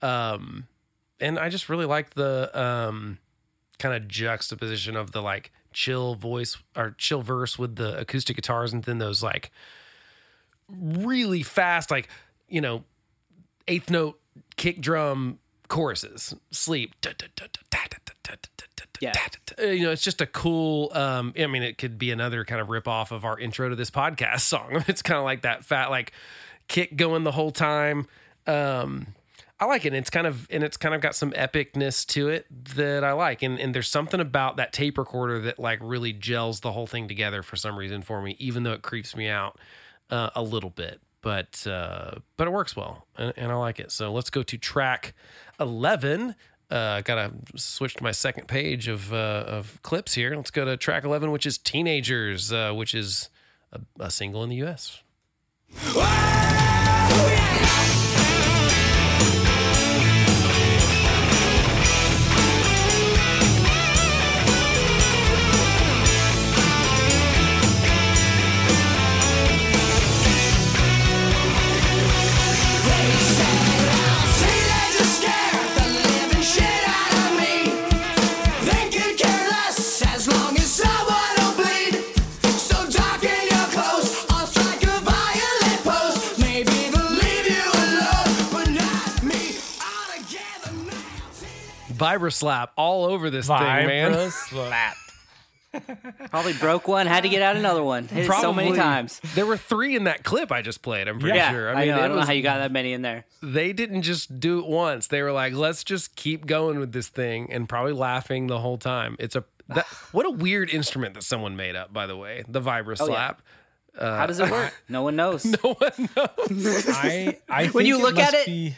Speaker 1: Um, and I just really like the um, kind of juxtaposition of the like chill voice or chill verse with the acoustic guitars, and then those like really fast, like you know, eighth note kick drum choruses. Sleep.
Speaker 3: Yeah.
Speaker 1: Uh, You know, it's just a cool. Um, I mean, it could be another kind of rip off of our intro to this podcast song. It's kind of like that fat like kick going the whole time. Um, I like it. And it's kind of and it's kind of got some epicness to it that I like. And and there's something about that tape recorder that like really gels the whole thing together for some reason for me, even though it creeps me out uh, a little bit. But uh, but it works well, and, and I like it. So let's go to track eleven. Uh, gotta switch to my second page of uh, of clips here. Let's go to track eleven, which is "Teenagers," uh, which is a, a single in the U.S.
Speaker 4: Teenagers
Speaker 1: Vibra slap all over this thing, man.
Speaker 2: Vibra slap. [LAUGHS]
Speaker 3: Probably broke one, had to get out another one. Hit it so many times.
Speaker 1: There were three in that clip I just played. I'm pretty
Speaker 3: Yeah,
Speaker 1: sure.
Speaker 3: I, know. I don't know how you got that many in there.
Speaker 1: they didn't just do it once. They were like, let's just keep going with this thing and probably laughing the whole time. It's a that, [SIGHS] what a weird instrument that someone made up, by the way. The vibra
Speaker 3: Oh, yeah.
Speaker 1: slap.
Speaker 3: how does it work? [LAUGHS] No one knows.
Speaker 1: No one knows. [LAUGHS]
Speaker 2: I, I
Speaker 3: When
Speaker 2: think
Speaker 3: you
Speaker 2: it
Speaker 3: look at it-
Speaker 2: be,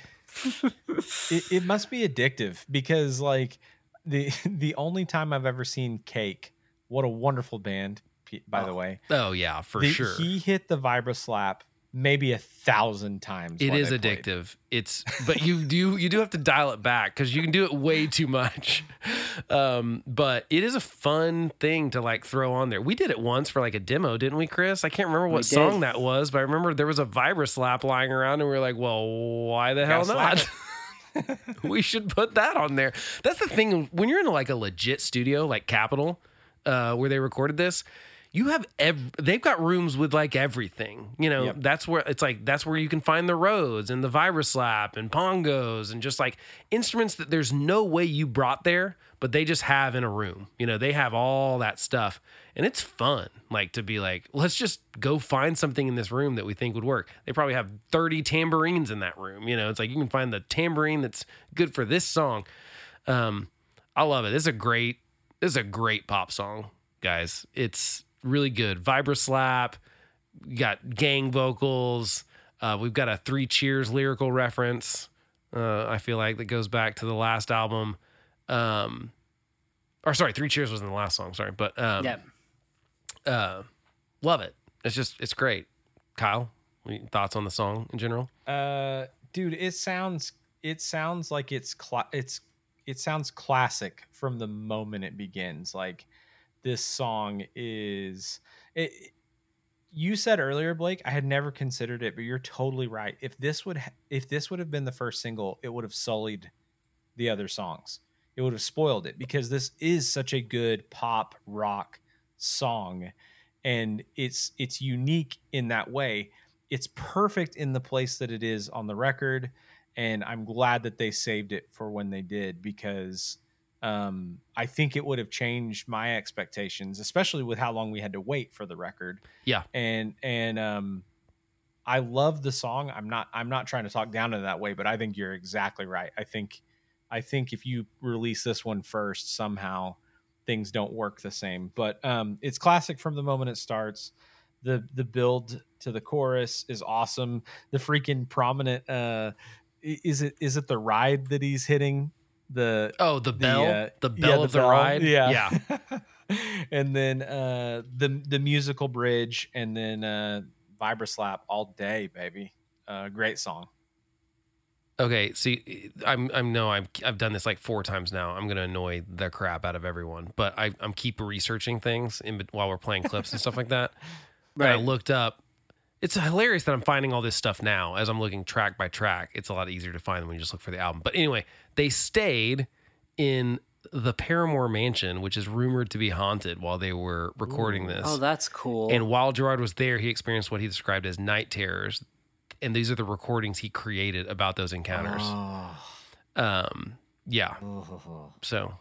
Speaker 2: it, it must be addictive because like the [LAUGHS] the only time I've ever seen Cake, what a wonderful band, by oh, the way.
Speaker 1: oh yeah, for
Speaker 2: the-
Speaker 1: sure.
Speaker 2: He hit the vibra slap maybe a thousand times.
Speaker 1: It
Speaker 2: while
Speaker 1: is
Speaker 2: they played.
Speaker 1: addictive. It's but you do you do have to dial it back because you can do it way too much. Um, but it is a fun thing to like throw on there. We did it once for like a demo, didn't we, Chris? I can't remember what
Speaker 3: did.
Speaker 1: song that was, but I remember there was a vibra slap lying around, and we were like, "Well, why the hell not?" [LAUGHS] we should put that on there. That's the thing when you're in like a legit studio like Capitol, uh, where they recorded this. You have ev- they've got rooms with like everything. You know,
Speaker 2: Yep.
Speaker 1: that's where it's like that's where you can find the Rhodes and the Vibra slap and bongos and just like instruments that there's no way you brought there, but they just have in a room. You know, they have all that stuff. And it's fun, like to be like, let's just go find something in this room that we think would work. They probably have 30 tambourines in that room. You know, it's like you can find the tambourine that's good for this song. Um, I love it. This is a great, this is a great pop song, guys. It's really good. Vibra slap, you got gang vocals. Uh, we've got a three cheers lyrical reference. Uh, I feel like that goes back to the last album. Um, or sorry, three cheers was in the last song. Sorry, but um,
Speaker 3: Yeah.
Speaker 1: uh, love it. It's just it's great. Kyle, any thoughts on the song in general?
Speaker 2: Uh, dude, it sounds it sounds like it's cla- it's it sounds classic from the moment it begins. Like this song is it. You said earlier, Blake, I had never considered it, but you're totally right. If this would ha- if this would have been the first single, it would have sullied the other songs. It would have spoiled it because this is such a good pop rock song and it's it's unique in that way it's perfect in the place that it is on the record and i'm glad that they saved it for when they did because um, i think it would have changed my expectations especially with how long we had to wait for the record.
Speaker 1: Yeah.
Speaker 2: and and um, i love the song. I'm not i'm not trying to talk down in that way but i think you're exactly right. I think i think if you release this one first somehow things don't work the same. But um, it's classic from the moment it starts. The the build to the chorus is awesome. The freaking prominent uh is it is it the ride that he's hitting the
Speaker 1: Oh, the bell,
Speaker 2: uh,
Speaker 1: the
Speaker 2: yeah,
Speaker 1: bell of the ride.
Speaker 2: Yeah.
Speaker 1: yeah. [LAUGHS]
Speaker 2: and then uh the the musical bridge and then uh Vibra Slap all day, baby. Uh great song.
Speaker 1: Okay, see, I'm I'm no, I'm I've done this like four times now. I'm gonna annoy the crap out of everyone, but I, I'm keep researching things in while we're playing clips and stuff like that. And I looked up. It's hilarious that I'm finding all this stuff now as I'm looking track by track. It's a lot easier to find them when you just look for the album. But anyway, they stayed in the Paramour Mansion, which is rumored to be haunted while they were recording this.
Speaker 3: Oh, that's cool.
Speaker 1: And while Gerard was there, he experienced what he described as night terrors. And these are the recordings he created about those encounters. Um, yeah. [LAUGHS] So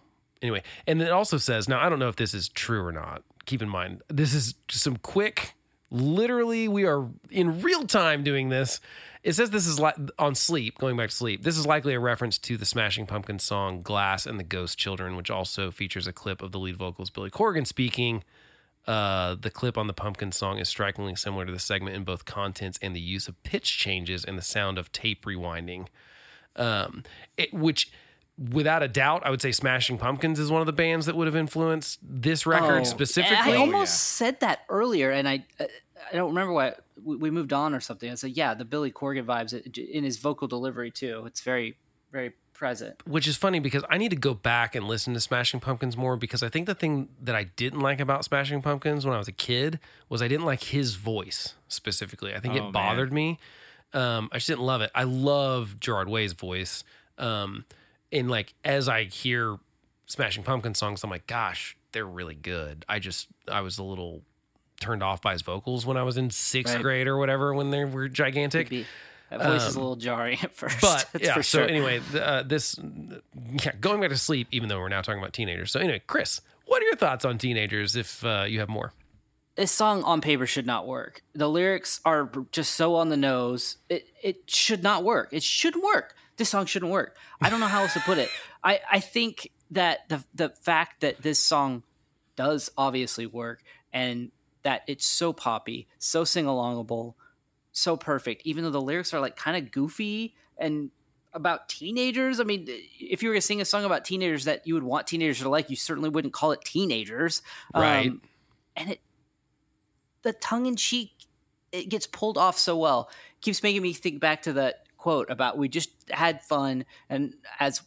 Speaker 1: anyway, and it also says now I don't know if this is true or not. Keep in mind this is just some quick. Literally, we are in real time doing this. It says this is like on sleep. Going back to sleep, this is likely a reference to the Smashing Pumpkins song "Glass and the Ghost Children," which also features a clip of the lead vocals Billy Corgan speaking Uh, the clip on the pumpkin song is strikingly similar to the segment in both contents and the use of pitch changes and the sound of tape rewinding. Um, it, which, without a doubt, I would say Smashing Pumpkins is one of the bands that would have influenced this record
Speaker 3: Oh,
Speaker 1: specifically.
Speaker 3: I almost
Speaker 2: yeah.
Speaker 3: said that earlier, and I uh, I don't remember what we, we moved on or something. I said, yeah, the Billy Corgan vibes in his vocal delivery too. It's very very present.
Speaker 1: which is funny because I need to go back and listen to Smashing Pumpkins more because I think the thing that I didn't like about Smashing Pumpkins when I was a kid was I didn't like his voice specifically. I think
Speaker 2: Oh,
Speaker 1: it
Speaker 2: man.
Speaker 1: bothered me. Um, I just didn't love it. I love Gerard Way's voice. Um, and like as I hear Smashing Pumpkins songs, I'm like, gosh, they're really good. I just I was a little turned off by his vocals when I was in sixth
Speaker 3: Right.
Speaker 1: grade or whatever when they were gigantic.
Speaker 3: That voice is a little jarring at first.
Speaker 1: Um, But yeah,
Speaker 3: for
Speaker 1: so
Speaker 3: sure.
Speaker 1: anyway, uh, this yeah, going back to sleep, even though we're now talking about teenagers. So anyway, Chris, what are your thoughts on teenagers? If uh, you have more,
Speaker 3: this song on paper should not work. The lyrics are just so on the nose. It it should not work. It shouldn't work. This song shouldn't work. I don't know how else to put it. I I think that the the fact that this song does obviously work and that it's so poppy, so sing alongable, so perfect. Even though the lyrics are like kind of goofy and about teenagers. I mean, if you were to sing a song about teenagers that you would want teenagers to like, you certainly wouldn't call it teenagers,
Speaker 1: Right.
Speaker 3: Um, and it the tongue in cheek it gets pulled off so well. Keeps making me think back to that quote about we just had fun and as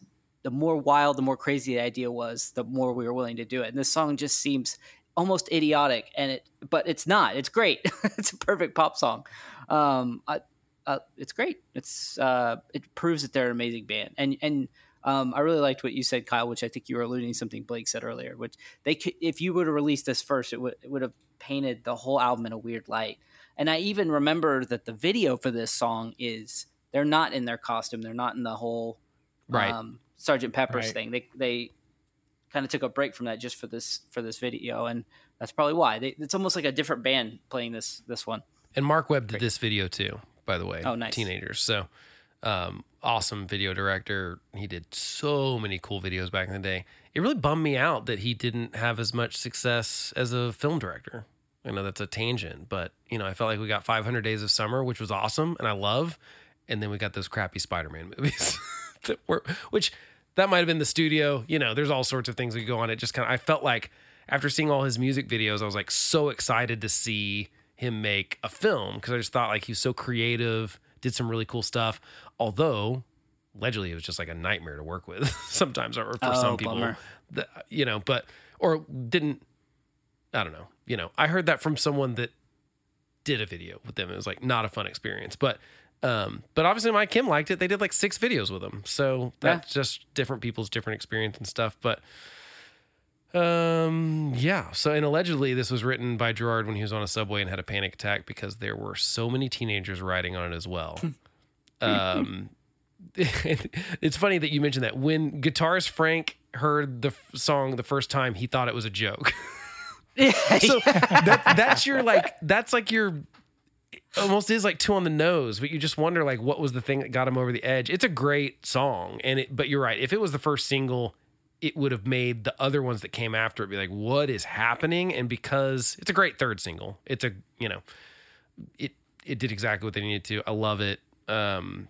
Speaker 3: the more wild, the more crazy the idea was, the more we were willing to do it. And this song just seems almost idiotic and it but it's not. It's great. [LAUGHS] it's a perfect pop song. Um I, uh, it's great. It's uh, it proves that they're an amazing band, and and um, I really liked what you said, Kyle, which I think you were alluding to something Blake said earlier. Which they could, if you would have released this first, it would it would have painted the whole album in a weird light. And I even remember that the video for this song is they're not in their costume, they're not in the whole
Speaker 1: Right.
Speaker 3: um, Sergeant Pepper's
Speaker 2: Right.
Speaker 3: thing. They they kind of took a break from that just for this for this video, and that's probably why they, it's almost like a different band playing this this one.
Speaker 1: and Marc Webb did this video too, by the way.
Speaker 3: Oh, nice.
Speaker 1: Teenagers. So um, awesome video director. He did so many cool videos back in the day. It really bummed me out that he didn't have as much success as a film director. I know that's a tangent, but you know, I felt like we got 500 Days of Summer, which was awesome and I love, and then we got those crappy Spider-Man movies [LAUGHS] that were, which that might have been the studio. You know, there's all sorts of things that go on. It just kind of, I felt like after seeing all his music videos, I was like so excited to see him make a film because I just thought like he was so creative, did some really cool stuff. Although allegedly it was just like a nightmare to work with [LAUGHS] sometimes, or for
Speaker 3: Oh,
Speaker 1: some people, that, you know, but or didn't. I don't know. You know, I heard that from someone that did a video with them. It was like not a fun experience, but um, but obviously My Chem liked it. They did like six videos with him, so that's just different people's different experience and stuff. But um, yeah. So and allegedly this was written by Gerard when he was on a subway and had a panic attack because there were so many teenagers riding on it as well. [LAUGHS] um, [LAUGHS] it's funny that you mentioned that when guitarist Frank heard the f- song the first time, he thought it was a joke. [LAUGHS] so that, that's your like that's like your almost is like two on the nose but you just wonder like what was the thing that got him over the edge. It's a great song and it but you're right. If it was the first single it would have made the other ones that came after it be like what is happening? And because it's a great third single it's a you know it it did exactly what they needed to. I love it. Um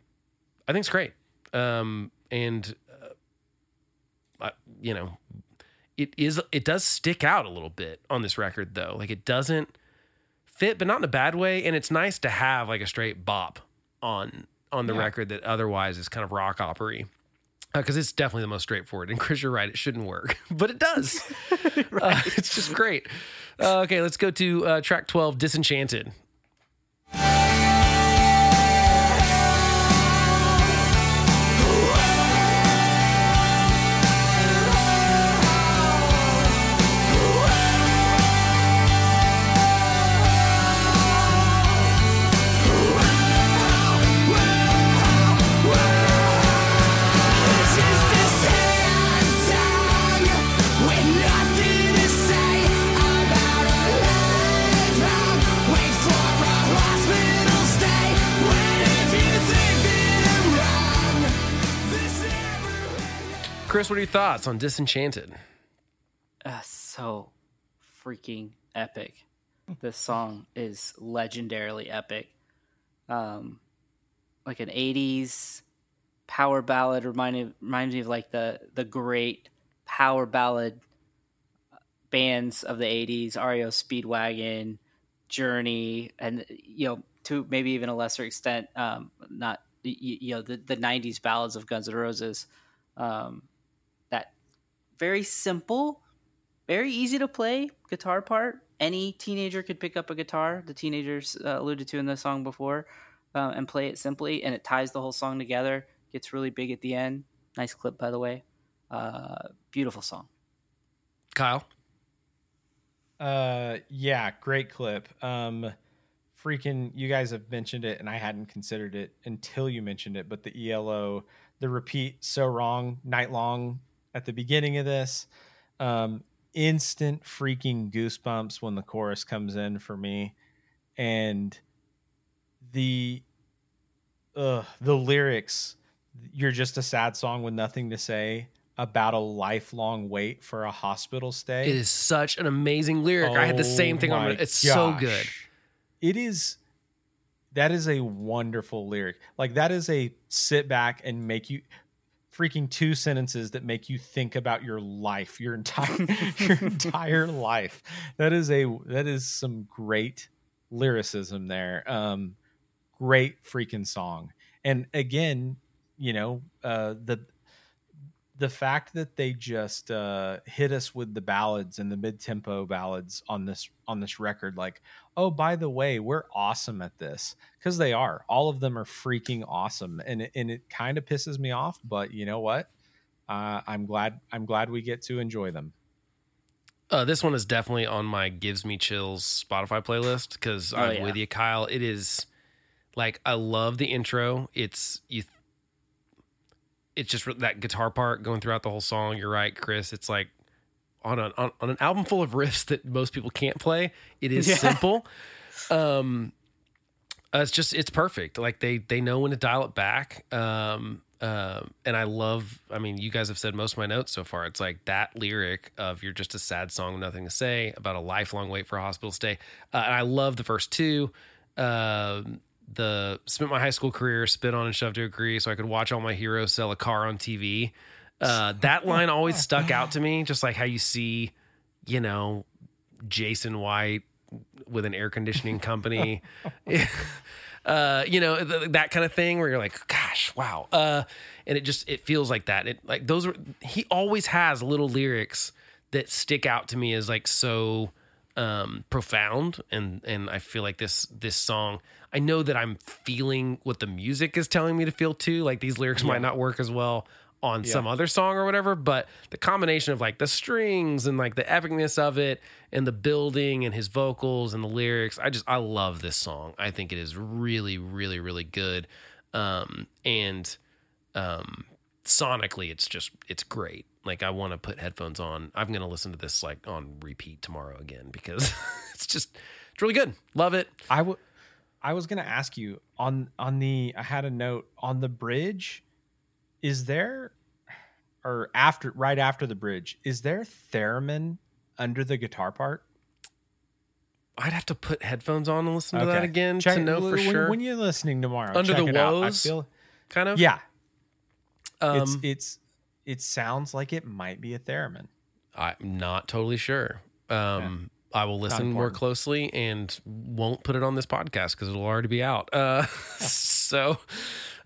Speaker 1: i think it's great. Um and uh, I, you know it is it does stick out a little bit on this record though. Like it doesn't fit but not in a bad way. And it's nice to have like a straight bop on on the
Speaker 2: Yeah.
Speaker 1: record that otherwise is kind of rock opery. Because it's definitely the most straightforward. And chris you're right it shouldn't work [LAUGHS] but it does. [LAUGHS] Uh, it's just great. Uh, okay let's go to uh, track 12 disenchanted chris what are your thoughts on disenchanted
Speaker 3: uh, so freaking epic. This song is legendarily epic. Um, like an '80s power ballad reminded reminds me of like the the great power ballad bands of the '80s, REO Speedwagon, Journey, and you know to maybe even a lesser extent, um, not you, you know the the '90s ballads of Guns N' Roses. Um, very simple, very easy to play guitar part. Any teenager could pick up a guitar. The teenagers uh, alluded to in the song before, uh, and play it simply, and it ties the whole song together. Gets really big at the end. Nice clip, by the way. Uh, beautiful song.
Speaker 1: Kyle.
Speaker 2: Uh, yeah, great clip. Um, freaking, you guys have mentioned it, and I hadn't considered it until you mentioned it. But the ELO, the repeat so wrong night long at the beginning of this, um, instant freaking goosebumps when the chorus comes in for me, and the, uh, the lyrics. You're just a sad song with nothing to say about a lifelong wait for a hospital stay.
Speaker 1: It is such an amazing lyric. I had the same
Speaker 2: Oh
Speaker 1: thing on
Speaker 2: my
Speaker 1: it. It's so good.
Speaker 2: It is that is a wonderful lyric. Like that is a sit back and make you freaking two sentences that make you think about your life, your entire [LAUGHS] [LAUGHS] your entire life. That is a that is some great lyricism there. Um great freaking song. And again, you know, uh the the fact that they just uh, hit us with the ballads and the mid-tempo ballads on this on this record like oh by the way we're awesome at this because they are all of them are freaking awesome and it, and it kind of pisses me off but you know what uh, i'm glad i'm glad we get to enjoy them
Speaker 1: Uh, this one is definitely on my gives me chills Spotify playlist because I'm
Speaker 3: yeah.
Speaker 1: with you, Kyle. It is like I love the intro. It's you. It's just that guitar part going throughout the whole song. You're right, Chris. It's like on an on, on an album full of riffs that most people can't play. It is
Speaker 3: Yeah.
Speaker 1: simple. Um, uh, it's just it's perfect. Like they they know when to dial it back. Um, um, and I love. I mean, you guys have said most of my notes so far. It's like that lyric of "You're just a sad song, nothing to say" about a lifelong wait for a hospital stay. Uh, and I love the first two. Um, the spent my high school career spit on and shoved to a degree so I could watch all my heroes sell a car on TV. Uh, that [LAUGHS] line always stuck out to me, just like how you see, you know, Jason White with an air conditioning company. [LAUGHS] [LAUGHS] uh, you know, th- that kind of thing where you're like, gosh, wow. Uh, and it just, it feels like that. It like those are, he always has little lyrics that stick out to me as like so, um, profound. And, and I feel like this, this song, I know that I'm feeling what the music is telling me to feel too. Like these lyrics might not work as well on some other song or whatever, but the combination of like the strings and like the epicness of it and the building and his vocals and the lyrics, I just I love this song. I think it is really really really good. Um and um sonically it's just it's great. Like I want to put headphones on. I'm going to listen to this like on repeat tomorrow again because [LAUGHS] it's just it's really good. Love it.
Speaker 2: I would. I was going to ask you on on the. I had a note on the bridge. Is there, or after right after the bridge, is there theremin under the guitar part?
Speaker 1: I'd have to put headphones on and listen to that
Speaker 2: Okay.
Speaker 1: again
Speaker 2: Check-
Speaker 1: to know for
Speaker 2: when,
Speaker 1: sure.
Speaker 2: When you're listening tomorrow,
Speaker 1: Under
Speaker 2: check
Speaker 1: the
Speaker 2: it out. I feel,
Speaker 1: kind of.
Speaker 2: yeah,
Speaker 1: Um,
Speaker 2: it's it's it sounds like it might be a theremin.
Speaker 1: I'm not totally sure. Um, I will listen more closely and won't put it on this podcast because it'll already be out. Uh, [LAUGHS] [LAUGHS] so,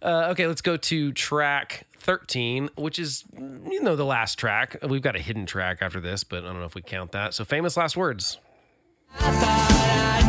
Speaker 1: uh, okay, let's go to track 13, which is, you know, the last track. We've got a hidden track after this, but I don't know if we count that. So, famous last words.
Speaker 4: I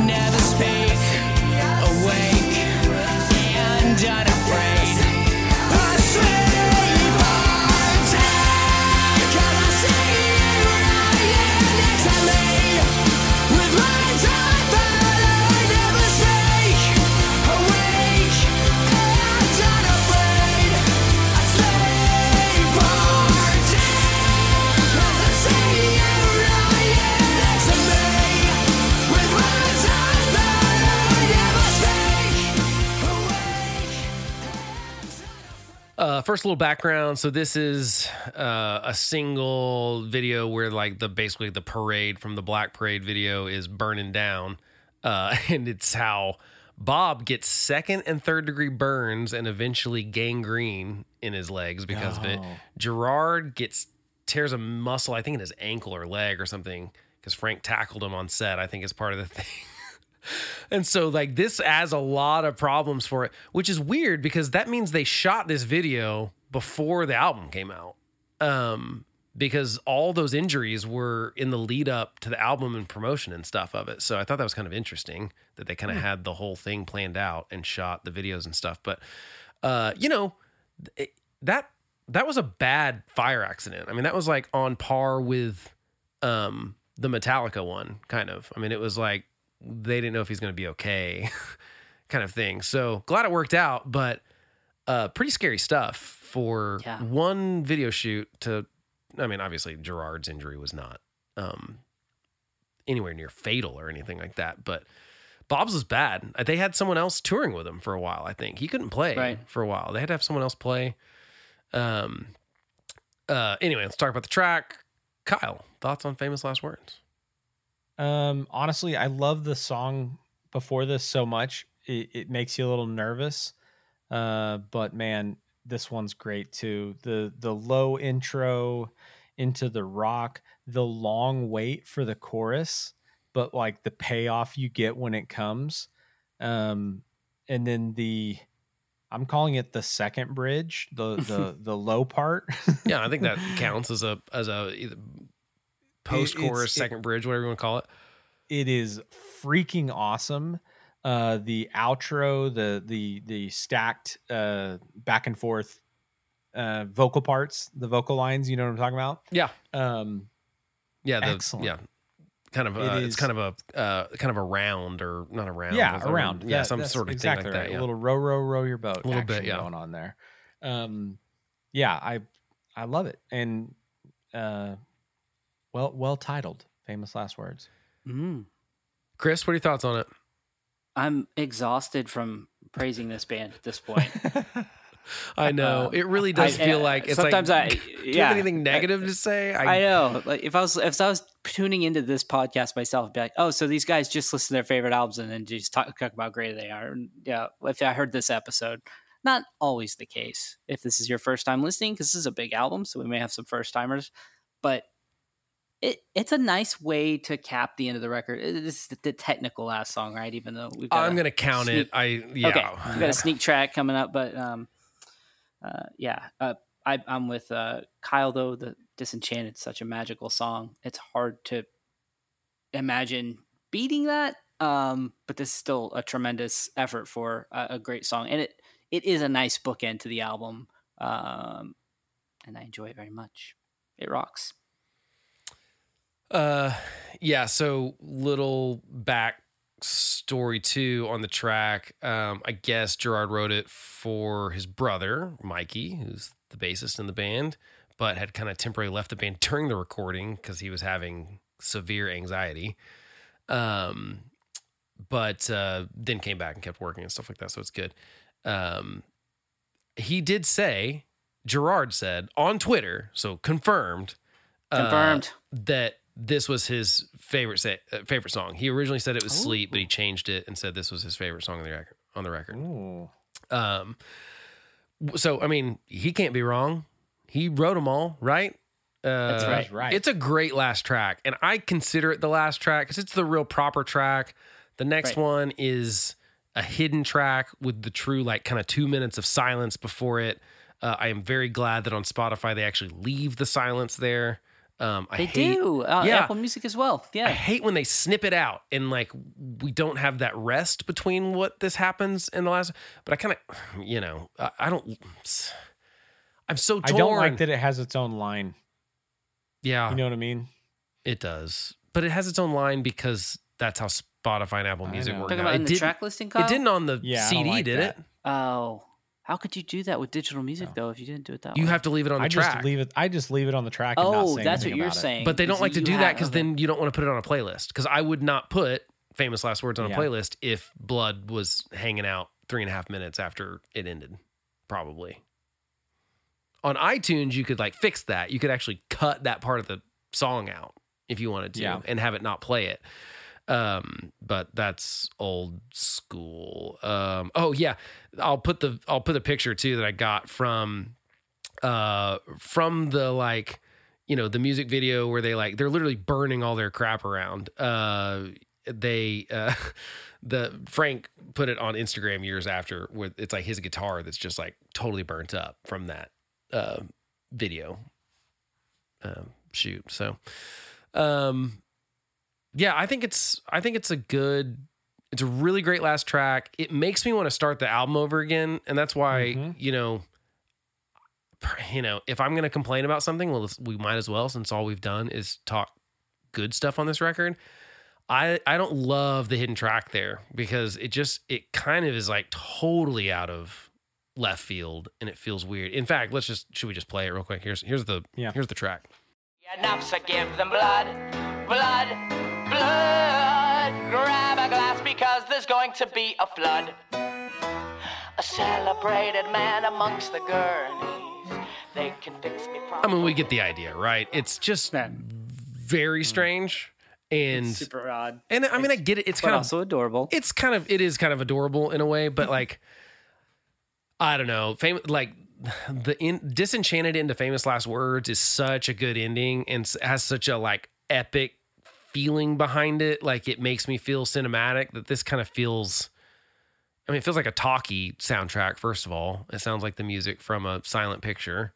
Speaker 1: first little background. So this is uh, a single video where like the basically the parade from the Black Parade video is burning down, uh, [LAUGHS] and it's how Bob gets second and third degree burns and eventually gangrene in his legs because of it.
Speaker 2: Oh.
Speaker 1: Gerard gets tears a muscle, I think in his ankle or leg or something, because Frank tackled him on set. I think is part of the [LAUGHS] thing. And so like this adds a lot of problems for it, which is weird because that means they shot this video before the album came out. Um because all those injuries were in the lead up to the album and promotion and stuff of it. So I thought that was kind of interesting that they kind of had the whole thing planned out and shot the videos and stuff. But uh you know, it, that that was a bad fire accident. I mean, that was like on par with um the Metallica one, kind of. I mean, it was like they didn't know if he's going to be okay, [LAUGHS] kind of thing. So glad it worked out, but uh, pretty scary stuff for
Speaker 3: Yeah.
Speaker 1: one video shoot to. I mean, obviously Gerard's injury was not um, anywhere near fatal or anything like that, but Bob's was bad. They had someone else touring with him for a while. I think he couldn't play
Speaker 3: Right.
Speaker 1: for a while. They had to have someone else play. Um. Uh. Anyway, let's talk about the track. Kyle, thoughts on famous last words?
Speaker 2: Um, honestly, I love the song before this so much. It, it makes you a little nervous. Uh, but man, this one's great too. The the low intro into the rock, the long wait for the chorus, but like the payoff you get when it comes. Um, and then the I'm calling it the second bridge, the the [LAUGHS] the low part.
Speaker 1: Yeah, I think that [LAUGHS] counts as a as a either post chorus,
Speaker 2: it-
Speaker 1: second bridge, whatever you want to call it.
Speaker 2: it is freaking awesome. Uh, the outro, the the the stacked uh, back and forth uh, vocal parts, the vocal lines. You know what I'm talking about?
Speaker 1: Yeah,
Speaker 2: Um,
Speaker 1: yeah, the,
Speaker 2: Excellent.
Speaker 1: yeah. Kind of,
Speaker 2: It
Speaker 1: uh, it's kind of a uh, kind of a round or not a round.
Speaker 2: yeah,
Speaker 1: a-
Speaker 2: around.
Speaker 1: yeah,
Speaker 2: That-
Speaker 1: some sort of
Speaker 2: exactly
Speaker 1: thing like
Speaker 2: right.
Speaker 1: that. Yeah.
Speaker 2: A little row, row, row your boat.
Speaker 1: A little bit, yeah.
Speaker 2: going on there. Um, yeah, I I love it, and uh, well well titled. Famous last words.
Speaker 3: Mm.
Speaker 1: Chris, what are your thoughts on it?
Speaker 3: I'm exhausted from praising this band at this point. [LAUGHS]
Speaker 1: I know
Speaker 3: Um,
Speaker 1: it really does
Speaker 3: I-
Speaker 1: feel like it's
Speaker 3: sometimes
Speaker 1: like.
Speaker 3: I
Speaker 1: do you
Speaker 3: yeah
Speaker 1: have anything negative to say?
Speaker 3: I know. Like if I was if I was tuning into this podcast myself, I'd be like, oh, so these guys just listen to their favorite albums and then just talk, talk about how great they are. And yeah, if I heard this episode, not always the case. If this is your first time listening, because this is a big album, so we may have some first timers, but it it's a nice way to cap the end of the record. This is the technical last song, right? Even though we've got
Speaker 1: I'm
Speaker 3: a
Speaker 1: gonna count
Speaker 3: sneak-
Speaker 1: it. I yeah.
Speaker 3: Okay, we got a sneak track coming up, but um, uh, yeah, uh, I, I'm with uh, Kyle though. The Disenchanted, such a magical song. It's hard to imagine beating that. Um, but this is still a tremendous effort for a, a great song, and it it is a nice bookend to the album. Um, and I enjoy it very much. It rocks.
Speaker 1: Uh, yeah. So little back story too on the track. Um, I guess Gerard wrote it for his brother Mikey, who's the bassist in the band, but had kind of temporarily left the band during the recording because he was having severe anxiety. Um, but uh, then came back and kept working and stuff like that. So it's good. Um, he did say, Gerard said on Twitter, so confirmed, uh,
Speaker 3: Confirmed.
Speaker 1: that this was his favorite say, uh, favorite song. He originally said it was "Sleep," but he changed it and said this was his favorite song on the record. On the record.
Speaker 2: Ooh.
Speaker 1: Um, so I mean, he can't be wrong. He wrote them all, right? Uh,
Speaker 3: That's right.
Speaker 2: right.
Speaker 1: It's a great last track, and I consider it the last track because it's the real proper track. The next
Speaker 3: Right.
Speaker 1: one is a hidden track with the true like kind of two minutes of silence before it. Uh, I am very glad that on Spotify they actually leave the silence there. Um, I
Speaker 3: They
Speaker 1: hate,
Speaker 3: do. Uh,
Speaker 1: yeah.
Speaker 3: Apple Music as well. Yeah.
Speaker 1: I hate when they snip it out and like we don't have that rest between what this happens in the last. But I kind of, [SIGHS] you know, I, I don't. [SIGHS] I'm so
Speaker 2: I don't like that it has its own line.
Speaker 1: Yeah,
Speaker 2: You know what I mean?
Speaker 1: it does, but it has its own line because that's how Spotify and Apple
Speaker 2: I
Speaker 1: Music
Speaker 2: know.
Speaker 1: work.
Speaker 3: Talking about
Speaker 1: It
Speaker 3: in the
Speaker 1: didn't-
Speaker 3: track listing, Kyle?
Speaker 1: It didn't on the
Speaker 2: Yeah,
Speaker 1: CD,
Speaker 2: like
Speaker 1: did
Speaker 2: that.
Speaker 1: it?
Speaker 3: Oh, how could you do that with digital music
Speaker 2: No.
Speaker 3: though? If you didn't do it that way?
Speaker 1: You
Speaker 3: way,
Speaker 1: have to leave it on the
Speaker 2: I
Speaker 1: track.
Speaker 2: just leave it. I just leave it on the track. and not
Speaker 3: Oh,
Speaker 2: say
Speaker 3: that's
Speaker 2: anything
Speaker 3: what you're
Speaker 2: about it.
Speaker 3: saying.
Speaker 1: but they don't
Speaker 3: is
Speaker 1: like to
Speaker 3: you
Speaker 1: do that
Speaker 3: have-
Speaker 1: because
Speaker 3: okay.
Speaker 1: then you don't want to put it on a playlist. Because I would not put famous last words on a
Speaker 2: Yeah.
Speaker 1: playlist if Blood was hanging out three and a half minutes after it ended. Probably. on iTunes, you could like fix that. You could actually cut that part of the song out if you wanted to
Speaker 2: Yeah.
Speaker 1: and have it not play it. Um, but that's old school. Um, oh yeah, I'll put the I'll put the picture too that I got from uh from the like you know the music video where they like they're literally burning all their crap around. Uh they uh [LAUGHS] the frank put it on instagram years after with it's like his guitar that's just like totally burnt up from that uh video. Um shoot. So um yeah i think it's i think it's a good it's a really great last track it makes me want to start the album over again and that's why
Speaker 2: Mhm.
Speaker 1: you know you know, if I'm going to complain about something, well, we might as well, since all we've done is talk good stuff on this record. I I don't love the hidden track there because it just it kind of is like totally out of left field and it feels weird. In fact, let's just should we just play it real quick? Here's here's the
Speaker 2: Yeah.
Speaker 1: here's the track.
Speaker 5: Enough, so give them blood, blood, blood. Grab a glass because there's going to be a flood. A celebrated man amongst the gurneys. They can fix me
Speaker 1: I mean, we get the idea, right? It's just
Speaker 3: Man.
Speaker 1: very strange and
Speaker 3: super odd,
Speaker 1: and I mean, I get it. It's
Speaker 3: but
Speaker 1: kind of
Speaker 3: also adorable.
Speaker 1: it's kind of it is kind of adorable in a way, but [LAUGHS] like I don't know, fam- like the in, disenchanted into famous last words is such a good ending and s- has such a like epic feeling behind it. Like it makes me feel cinematic. That this kind of feels. I mean, it feels like a talkie soundtrack. First of all, it sounds like the music from a silent picture.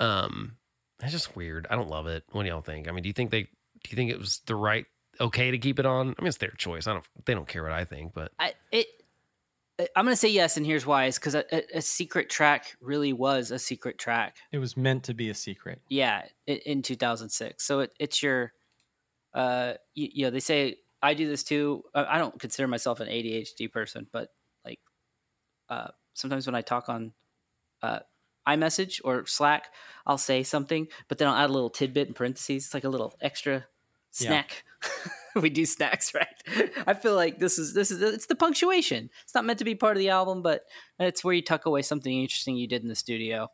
Speaker 1: Um, it's just weird. I don't love it. What do y'all think? I mean, do you think they? Do you think it was the right okay to keep it on? I mean, it's their choice. I don't. They don't care what I think, but
Speaker 3: I, it. I'm gonna say yes, and here's why: is because a, a, a secret track really was a secret track.
Speaker 2: It was meant to be a secret.
Speaker 3: Yeah, in, in 2006. So it, it's your, uh, you, you know, they say I do this too. I don't consider myself an ADHD person, but like, uh, sometimes when I talk on, uh, iMessage or Slack, I'll say something, but then I'll add a little tidbit in parentheses. It's like a little extra
Speaker 2: Yeah.
Speaker 3: snack. [LAUGHS] we do snacks, [LAUGHS] right? I feel like this is this is it's the punctuation. It's not meant to be part of the album, but it's where you tuck away something interesting you did in the studio.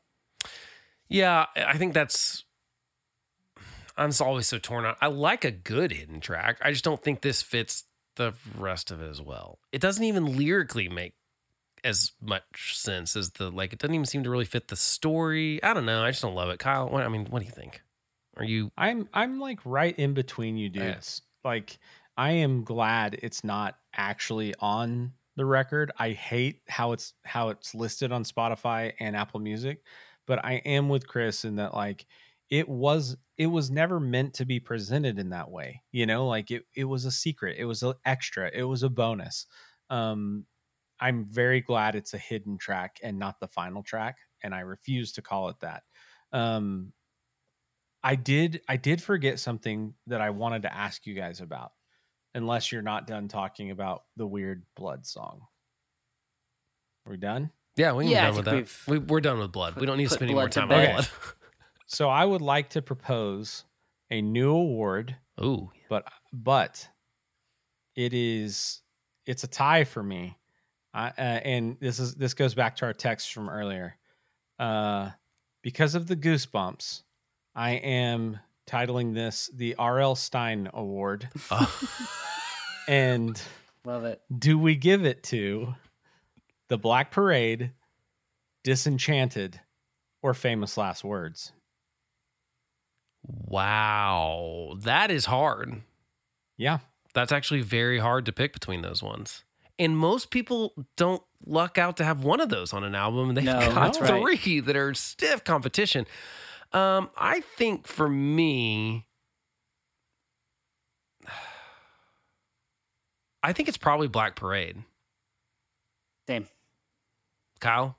Speaker 1: Yeah, I think that's. I'm just always so torn on. I like a good hidden track. I just don't think this fits the rest of it as well. It doesn't even lyrically make as much sense as the like. It doesn't even seem to really fit the story. I don't know. I just don't love it. Kyle, what, I mean, what do you think? Are you?
Speaker 2: I'm I'm like right in between you oh,
Speaker 1: Yeah.
Speaker 2: dudes. Like I am glad it's not actually on the record. I hate how it's how it's listed on Spotify and Apple Music, but I am with Chris in that like it was it was never meant to be presented in that way. You know, like it it was a secret. It was an extra. It was a bonus. Um I'm very glad it's a hidden track and not the final track and I refuse to call it that. Um I did I did forget something that I wanted to ask you guys about. Unless you're not done talking about the weird blood song. Are we done?
Speaker 1: Yeah, we can
Speaker 3: Yeah,
Speaker 1: be done with that. We, we're done with blood. we don't need to spend any more time on
Speaker 2: bed.
Speaker 1: blood. [LAUGHS]
Speaker 2: So I would like to propose a new award,
Speaker 1: Ooh,
Speaker 2: but but it is it's a tie for me. I, uh, and this is this goes back to our text from earlier. Uh, because of the goosebumps, I am titling this the R.L. Stine Award.
Speaker 1: Oh. [LAUGHS]
Speaker 2: and
Speaker 3: Love it.
Speaker 2: do we give it to the Black Parade, Disenchanted, or Famous Last Words?
Speaker 1: Wow, that is hard.
Speaker 2: Yeah,
Speaker 1: That's actually very hard to pick between those ones. And most people don't luck out to have one of those on an album. They've
Speaker 3: No,
Speaker 1: got
Speaker 3: that's right.
Speaker 1: three that are stiff competition. Um, I think for me, [SIGHS] I think it's probably Black Parade.
Speaker 3: Same.
Speaker 1: Kyle?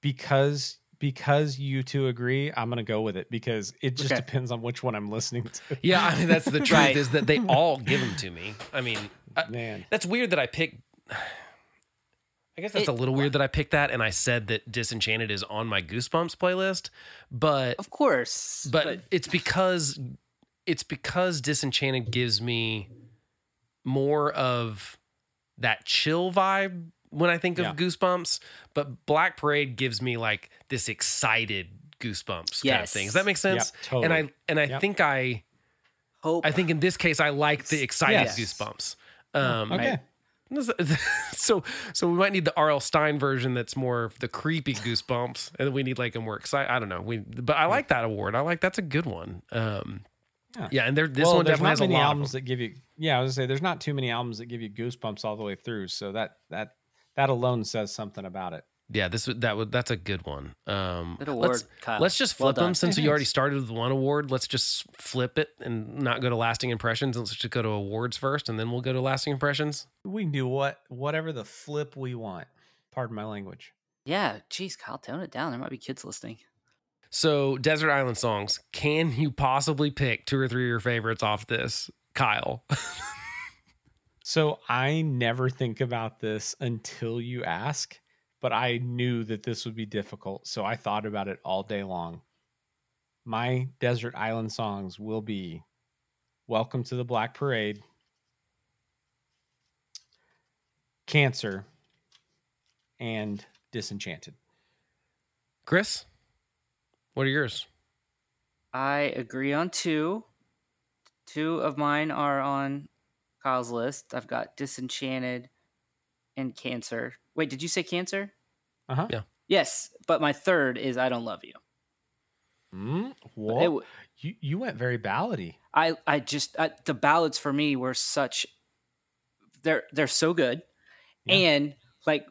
Speaker 2: because because you two agree, I'm gonna go with it because it just
Speaker 3: Okay.
Speaker 2: depends on which one I'm listening to.
Speaker 1: Yeah, I mean that's the [LAUGHS] truth
Speaker 3: Right.
Speaker 1: is that they all give them to me. I mean, I,
Speaker 2: Man,
Speaker 1: That's weird that I picked. I guess that's
Speaker 3: It-
Speaker 1: a little weird that I picked that, and I said that Disenchanted is on my Goosebumps playlist, but
Speaker 3: Of course.
Speaker 1: but, it's because it's because Disenchanted gives me more of that chill vibe when I think of
Speaker 2: Yeah.
Speaker 1: Goosebumps, but Black Parade gives me like this excited Goosebumps kind of thing. Does that make sense?
Speaker 2: Yep, totally.
Speaker 1: And I and I
Speaker 2: Yep.
Speaker 1: think I
Speaker 3: Hope.
Speaker 1: I think in this case I like the excited
Speaker 2: Yes.
Speaker 1: Goosebumps. Um,
Speaker 2: okay. [LAUGHS]
Speaker 1: so so we might need the R.L. Stine version that's more of the creepy goosebumps, and then we need like a more excited. I don't know. We but I like that award. I like that's a good one. Um,
Speaker 2: Yeah.
Speaker 1: yeah, and there this
Speaker 2: well,
Speaker 1: one
Speaker 2: there's
Speaker 1: definitely
Speaker 2: not
Speaker 1: has a
Speaker 2: many
Speaker 1: lot.
Speaker 2: albums
Speaker 1: Of them.
Speaker 2: that give you. Yeah, I was gonna say there's not too many albums that give you goosebumps all the way through. So that that that alone says something about it.
Speaker 1: Yeah, this that would that's a good one. Um,
Speaker 3: Good award,
Speaker 1: let's,
Speaker 3: Kyle.
Speaker 1: let's just
Speaker 3: Well
Speaker 1: flip them since we already started with one award. Let's just flip it and not go to lasting impressions. Let's just go to awards first, and then we'll go to lasting impressions.
Speaker 2: We can do what whatever the flip we want. Pardon my language.
Speaker 3: yeah, geez, Kyle, tone it down. There might be kids listening.
Speaker 1: So, Desert Island songs. Can you possibly pick two or three of your favorites off this, Kyle? [LAUGHS]
Speaker 2: So I never think about this until you ask, but I knew that this would be difficult. So I thought about it all day long. My desert island songs will be Welcome to the Black Parade, Cancer, and Disenchanted.
Speaker 1: Chris, what are yours?
Speaker 3: I agree on two. Two of mine are on Kyle's list. I've got Disenchanted and Cancer. Wait, did you say Cancer?
Speaker 2: Uh huh.
Speaker 1: Yeah.
Speaker 3: Yes, but my third is I Don't Love You.
Speaker 2: Mm, what?
Speaker 3: w-
Speaker 2: you, you went very ballady.
Speaker 3: I I just I, the ballads for me were such they're they're so good,
Speaker 2: Yeah.
Speaker 3: and like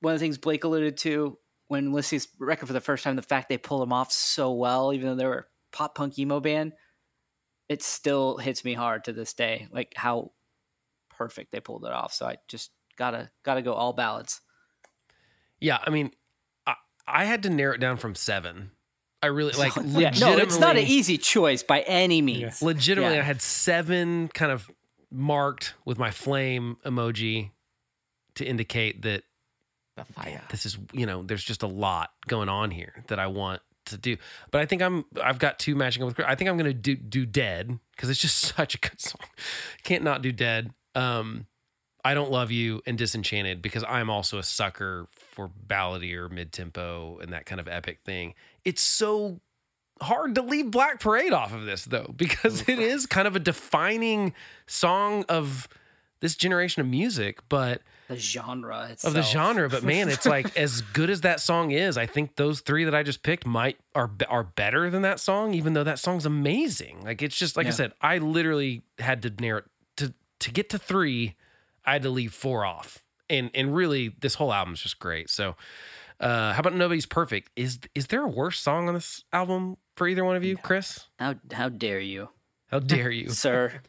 Speaker 3: one of the things Blake alluded to when listening to this record for the first time, the fact they pulled them off so well, even though they were pop punk emo band, it still hits me hard to this day. Like how perfect they pulled it off. So I just gotta gotta go all ballads.
Speaker 1: Yeah, I mean, I, I had to narrow it down from seven. I really [LAUGHS] like.
Speaker 3: yeah, no, it's not an easy choice by any means.
Speaker 2: Yes.
Speaker 1: legitimately
Speaker 3: Yeah.
Speaker 1: i had seven kind of marked with my flame emoji to indicate that
Speaker 2: The fire.
Speaker 1: this is you know there's just a lot going on here that i want to do but i think i'm i've got two matching up with i think i'm gonna do do dead because it's just [LAUGHS] such a good song can't not do dead um i don't love you and disenchanted because i'm also a sucker for ballady or mid-tempo and that kind of epic thing it's so hard to leave Black Parade off of this though, [LAUGHS] because it is kind of a defining song of this generation of music, but
Speaker 3: The genre
Speaker 1: of the genre. But man, it's like [LAUGHS] as good as that song is, I think those three that I just picked might are are better than that song, even though that song's amazing. Like it's just like I said, I literally had to narrow it to get to three. I had to leave four off, and and really this whole album's just great. So. Uh, how about Nobody's Perfect? Is is there a worse song on this album for either one of you, Chris?
Speaker 3: How how dare you,
Speaker 1: How dare you? [LAUGHS]
Speaker 3: sir?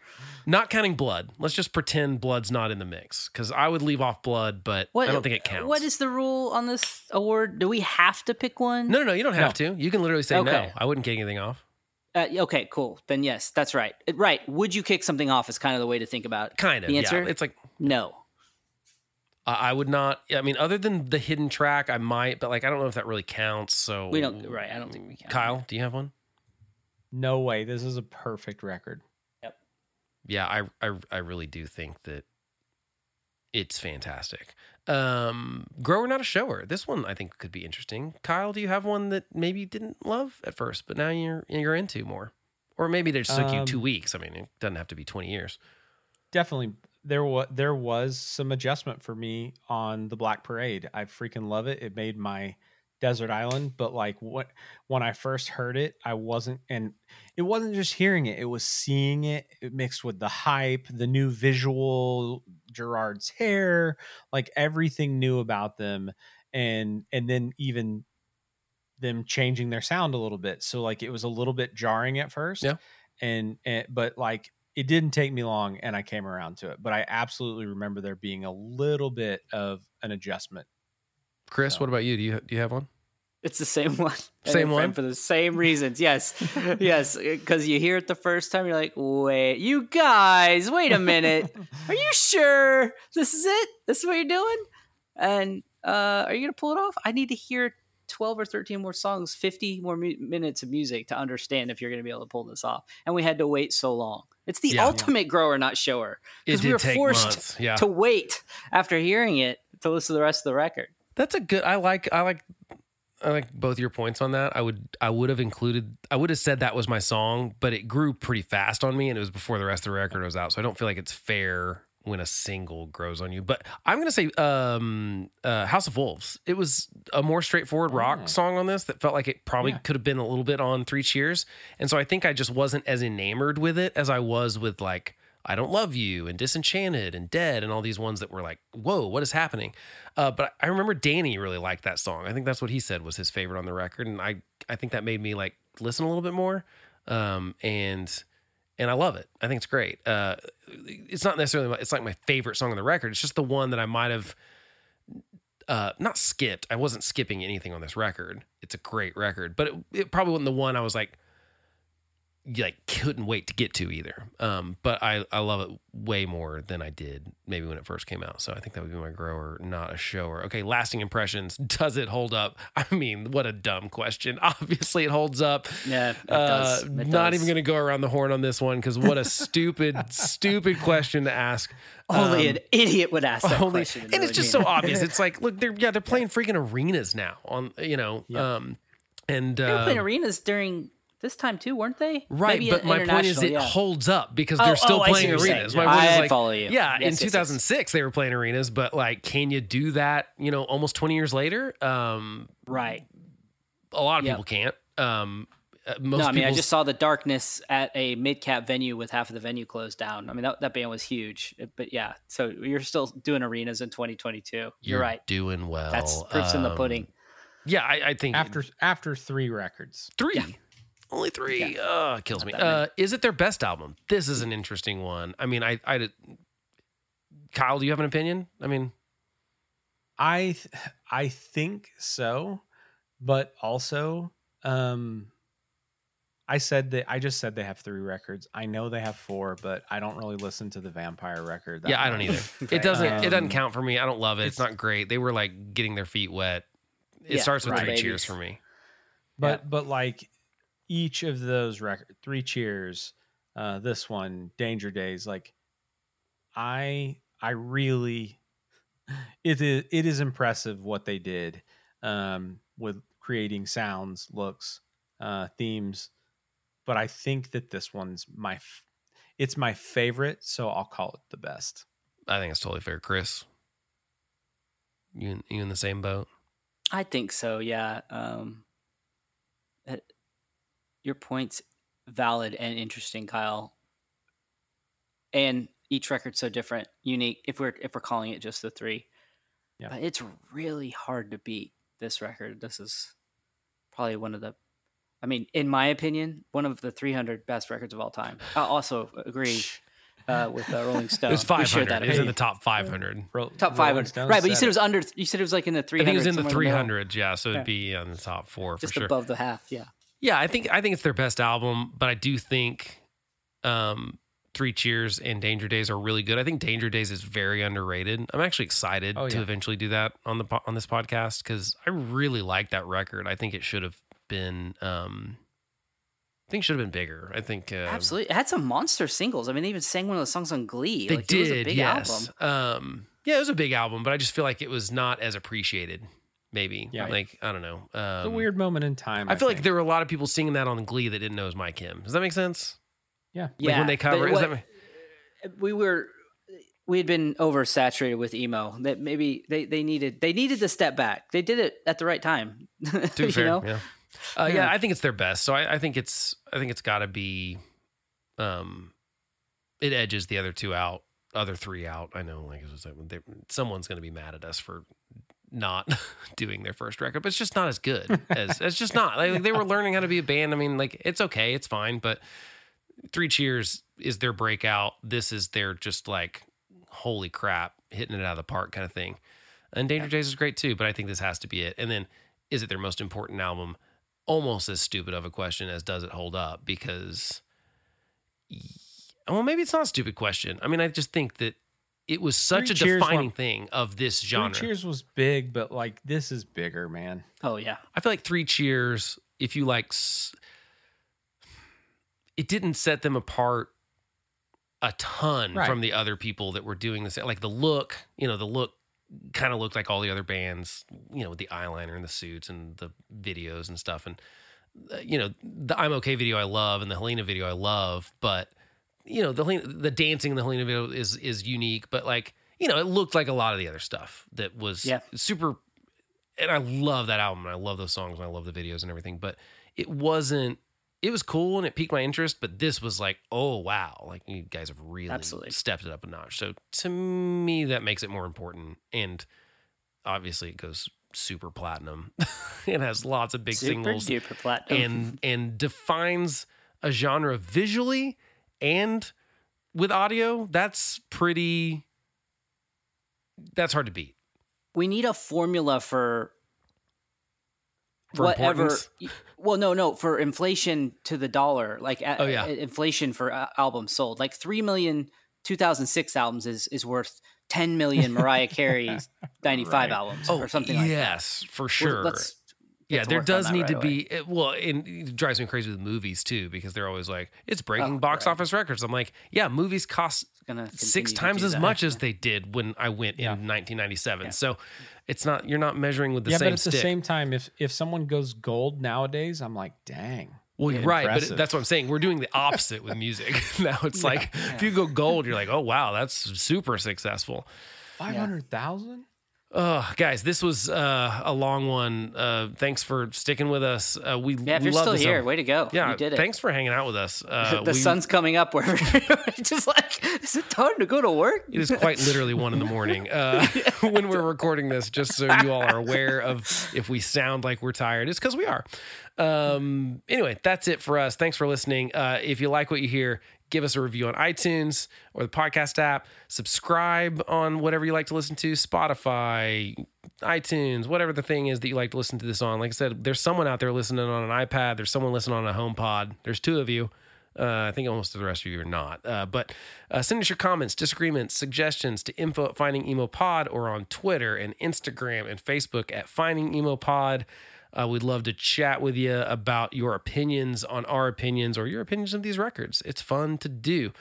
Speaker 1: Not counting blood. Let's just pretend blood's not in the mix because I would leave off blood, but I don't think it counts.
Speaker 3: What is the rule on this award? Do we have to pick one?
Speaker 1: No, no, no. You don't have to. You can literally say no. I wouldn't kick anything off.
Speaker 3: Uh, okay, cool. Then yes, that's right. Uh, Right. Would you kick something off? Is kind of the way to think about it.
Speaker 1: Kind of.
Speaker 3: The answer?
Speaker 1: Yeah. It's like
Speaker 3: No.
Speaker 1: I I would not. I mean, other than the hidden track, I might, but like I don't know if that really counts. So
Speaker 3: We don't. Right. I don't think we can.
Speaker 1: Kyle, do you have one?
Speaker 2: No way. This is a perfect record. Yep.
Speaker 1: Yeah, I, I, I really do think that it's fantastic. Um, grower, not a shower. This one I think could be interesting. Kyle, do you have one that maybe you didn't love at first, but now you're you're into more, or maybe they just took you
Speaker 2: Um,
Speaker 1: two weeks? I mean, it doesn't have to be twenty years.
Speaker 2: definitely there was there was some adjustment for me on the Black Parade. I freaking love it. It made my desert island, but like what when I first heard it, I wasn't and it wasn't just hearing it, it was seeing it, it mixed with the hype, the new visual, Gerard's hair, like everything new about them and and then even them changing their sound a little bit. So like it was a little bit jarring at first.
Speaker 1: Yeah.
Speaker 2: And, and but like it didn't take me long and I came around to it. But I absolutely remember there being a little bit of an adjustment.
Speaker 1: Chris,
Speaker 2: So-
Speaker 1: what about you? Do you do you have one?
Speaker 3: It's the same [LAUGHS] one.
Speaker 1: Same one?
Speaker 3: for the same reasons. Yes, [LAUGHS] yes. Because you hear it the first time, you're like, "Wait, you guys, wait a minute. [LAUGHS] Are you sure this is it? This is what you're doing? And uh, are you gonna pull it off? I need to hear." 12 or 13 more songs 50 more mu- minutes of music to understand if you're going to be able to pull this off and we had to wait so long it's the
Speaker 1: Yeah.
Speaker 3: ultimate grower not shower because we were forced.
Speaker 1: Yeah.
Speaker 3: to wait after hearing it to listen to the rest of the record.
Speaker 1: That's a good. I like. I like. I like both your points on that. I would. I would have included. I would have said that was my song, but it grew pretty fast on me, and it was before the rest of the record was out. So I don't feel like it's fair when a single grows on you. But I'm gonna say, um, uh, House of Wolves. It was a more straightforward rock
Speaker 2: Oh.
Speaker 1: song on this that felt like it probably
Speaker 2: Yeah.
Speaker 1: could have been a little bit on Three Cheers, and so I think I just wasn't as enamored with it as I was with like. I Don't Love You and Disenchanted and Dead and all these ones that were like, whoa, what is happening? Uh, but I remember Danny really liked that song. I think that's what he said was his favorite on the record, and I I think that made me like listen a little bit more. Um, and and I love it. I think it's great. Uh, it's not necessarily my, it's like my favorite song on the record. It's just the one that I might have uh, not skipped. I wasn't skipping anything on this record. It's a great record, but it, it probably wasn't the one I was like like couldn't wait to get to either. Um, but I I love it way more than I did maybe when it first came out. So I think that would be my grower, not a shower. Okay, lasting impressions. [LAUGHS] Does it hold up? I mean, what a dumb question. [LAUGHS] Obviously, it holds up.
Speaker 3: Yeah, it
Speaker 1: Uh,
Speaker 3: does. It
Speaker 1: not
Speaker 3: does.
Speaker 1: even going to go around the horn on this one because what a stupid, [LAUGHS] stupid question to ask.
Speaker 3: Only
Speaker 1: Um,
Speaker 3: an idiot would ask that
Speaker 1: only-
Speaker 3: question.
Speaker 1: and it's just so obvious. It's like, look, they're yeah, they're playing freaking arenas now on you know, um, and
Speaker 3: They were playing
Speaker 1: uh,
Speaker 3: arenas during this time too, weren't they?
Speaker 1: Right,
Speaker 3: Maybe
Speaker 1: but my point is, it
Speaker 3: yeah.
Speaker 1: holds up because
Speaker 3: Oh,
Speaker 1: they're still
Speaker 3: oh,
Speaker 1: playing
Speaker 3: what
Speaker 1: arenas. My point is
Speaker 3: I
Speaker 1: like,
Speaker 3: follow you.
Speaker 1: Yeah,
Speaker 3: Yes,
Speaker 1: in
Speaker 3: yes, yes.
Speaker 1: 2006 they were playing arenas, but like, can you do that? You know, almost 20 years later, um,
Speaker 3: right.
Speaker 1: a lot of
Speaker 3: Yep.
Speaker 1: people can't. Um, uh, most
Speaker 3: No, I mean, I just saw the darkness at a mid cap venue with half of the venue closed down. I mean, that, that band was huge. But yeah, so you're still doing arenas in 2022. You're,
Speaker 1: you're
Speaker 3: right.
Speaker 1: doing well.
Speaker 3: That's proofs in the
Speaker 1: Um,
Speaker 3: pudding.
Speaker 1: Yeah, I, I think
Speaker 2: after after three records.
Speaker 1: three. Only three. Uh, it kills me. Uh, is it their best album? This is an interesting one. I mean, I, I, Kyle, do you have an opinion? I mean,
Speaker 2: I th- I think so, but also um I said that I just said they have three records. I know they have four, but I don't really listen to the Vampire record.
Speaker 1: yeah, I don't either. [LAUGHS] It doesn't. it doesn't
Speaker 2: Um,
Speaker 1: count for me. I don't love it. It's,
Speaker 2: it's-
Speaker 1: not great. They were like getting their feet wet. It
Speaker 3: Yeah,
Speaker 1: starts with
Speaker 3: right.
Speaker 1: three
Speaker 3: Babies.
Speaker 1: cheers for me.
Speaker 2: But but like each of those record three cheers, uh this one, Danger Days, like I I really [LAUGHS] it is it is impressive what they did um with creating sounds, looks, uh themes. But I think that this one's my f- it's my favorite, so I'll call it the best.
Speaker 1: I think it's totally fair, Chris. You in- you in the same boat?
Speaker 3: I think so. Yeah. Um, your point's valid and interesting, Kyle. And each record's so different, unique. If we're if we're calling it just the three,
Speaker 2: Yeah.
Speaker 3: but it's really hard to beat this record. This is probably one of the, I mean, in my opinion, one of the 300 best records of all time. I also agree uh, with uh, Rolling [LAUGHS] Stone.
Speaker 1: It was
Speaker 3: We
Speaker 1: five
Speaker 3: shared
Speaker 1: hundred.
Speaker 3: that
Speaker 1: It was in the top five hundred.
Speaker 2: Ro-
Speaker 3: top 500.
Speaker 2: Stone
Speaker 3: Right, but you said it was under. You said it was like in the 300.
Speaker 1: I
Speaker 3: 300.
Speaker 1: think it was in the
Speaker 3: somewhere
Speaker 1: three
Speaker 3: middle,
Speaker 1: hundred. Yeah, so it'd
Speaker 3: Yeah.
Speaker 1: be on the top four
Speaker 3: just
Speaker 1: for sure.
Speaker 3: above the half. Yeah.
Speaker 1: Yeah, I think I think it's their best album, but I do think um Three Cheers and Danger Days are really good. I think Danger Days is very underrated. I'm actually excited
Speaker 2: Oh,
Speaker 1: to eventually do that on the on this podcast cuz I really like that record. I think it should have been um I think it should have been bigger. I think uh,
Speaker 3: Absolutely. It had some monster singles. I mean, they even sang one of the songs on Glee.
Speaker 1: They
Speaker 3: like,
Speaker 1: did,
Speaker 3: It was a big
Speaker 1: yes.
Speaker 3: album.
Speaker 1: Um, yeah, it was a big album, but I just feel like it was not as appreciated. Maybe,
Speaker 2: Yeah.
Speaker 1: like I don't know. Um,
Speaker 2: It's a weird moment in time.
Speaker 1: I feel like there were a lot of people singing that on Glee that didn't know it was My Chem. Does that make sense?
Speaker 2: yeah.
Speaker 1: Like
Speaker 3: Yeah.
Speaker 1: when they cover,
Speaker 3: but
Speaker 1: is
Speaker 3: what-
Speaker 1: that
Speaker 3: we were we had been oversaturated with emo that maybe they, they needed they needed to step back they did it at the right time [LAUGHS]
Speaker 1: to be
Speaker 3: you
Speaker 1: fair?
Speaker 3: know
Speaker 1: Yeah. Uh, yeah,
Speaker 3: Yeah.
Speaker 1: I think it's their best. So I, I think it's I think it's got to be, um, it edges the other two out, other three out. I know, like like they, someone's going to be mad at us for not [LAUGHS] doing their first record, but it's just not as good as it's just not. Like they were learning how to be a band. I mean, like it's okay, it's fine, but Three Cheers is their breakout. This is their just like holy crap, hitting it out of the park kind of thing. And Danger Days is great too, but I think this has to be it. And then is it their most important album? Almost as stupid of a question as does it hold up because well maybe it's not a stupid question. I mean I just think that it was such
Speaker 2: Three
Speaker 1: a defining
Speaker 2: were-
Speaker 1: thing of this genre.
Speaker 2: Three
Speaker 1: genre.
Speaker 2: Cheers was big, but like this is bigger, man.
Speaker 3: oh yeah
Speaker 1: I feel like Three Cheers, if you like, it didn't set them apart a ton
Speaker 2: Right.
Speaker 1: from the other people that were doing this. Like the look, you know, the look kind of looked like all the other bands, you know, with the eyeliner and the suits and the videos and stuff. And uh, you know, the I'm okay video I love and the Helena video I love, but you know, the the dancing in the Helena video is is unique, but like, you know, it looked like a lot of the other stuff that was
Speaker 3: Yeah.
Speaker 1: super and I love that album and I love those songs and I love the videos and everything, but it wasn't it was cool and it piqued my interest, but this was like, oh wow, like you guys have really
Speaker 3: Absolutely.
Speaker 1: stepped it up a notch. So to me, that makes it more important. And obviously, it goes super platinum. [LAUGHS] it has lots of big
Speaker 3: Super
Speaker 1: singles
Speaker 3: duper platinum.
Speaker 1: and and defines a genre visually and with audio. That's pretty. That's hard to beat.
Speaker 3: we need a formula for,
Speaker 1: For
Speaker 3: whatever. Well, no, no, for inflation to the dollar, like
Speaker 1: Oh, yeah.
Speaker 3: inflation for uh, albums sold. Like three million 2006 albums is is worth 10 million Mariah [LAUGHS] Carey's 95
Speaker 2: Right.
Speaker 3: albums or something like that.
Speaker 1: yes, for
Speaker 3: Well,
Speaker 1: sure.
Speaker 3: let's
Speaker 1: yeah, there does need
Speaker 3: right
Speaker 1: to
Speaker 3: away.
Speaker 1: be it, well, and it drives me crazy with movies too because they're always like it's breaking
Speaker 3: Oh,
Speaker 1: box
Speaker 3: right.
Speaker 1: office records. I'm like, yeah, movies cost
Speaker 3: Gonna
Speaker 1: six times as
Speaker 3: that.
Speaker 1: much as [LAUGHS] they did when I went in
Speaker 2: Yeah.
Speaker 1: 1997. So it's not you're not measuring with the
Speaker 2: yeah,
Speaker 1: same
Speaker 2: but at
Speaker 1: stick.
Speaker 2: the same time, if if someone goes gold nowadays, I'm like, dang.
Speaker 1: Well, you're right, but that's what I'm saying. We're doing the opposite with music. [LAUGHS] now it's like if you go gold, you're [LAUGHS] like, oh wow, that's super successful.
Speaker 2: Five hundred thousand.
Speaker 1: Oh, guys, this was uh, a long one. Uh, thanks for sticking with us. Uh, we
Speaker 3: yeah, if you're
Speaker 1: love
Speaker 3: still here, way to go.
Speaker 1: Yeah,
Speaker 3: you did it.
Speaker 1: thanks for hanging out with us. [LAUGHS] Uh,
Speaker 3: the
Speaker 1: we-
Speaker 3: sun's coming up wherever [LAUGHS] just like is it time to go to work
Speaker 1: It is quite literally one in the morning uh, [LAUGHS] when we're recording this, just so you all are aware of if we sound like we're tired. It's because we are. Um, anyway, that's it for us. Thanks for listening. Uh, if you like what you hear, give us a review on iTunes or the podcast app. Subscribe on whatever you like to listen to Spotify, iTunes, whatever the thing is that you like to listen to this on. Like I said, there's someone out there listening on an iPad, there's someone listening on a home pod. There's two of you. Uh, I think almost the rest of you are not. Uh, but uh, send us your comments, disagreements, suggestions to info at Finding Emo Pod or on Twitter and Instagram and Facebook at Finding Emo Pod. Uh, we'd love to chat with you about your opinions on our opinions or your opinions of these records. It's fun to do.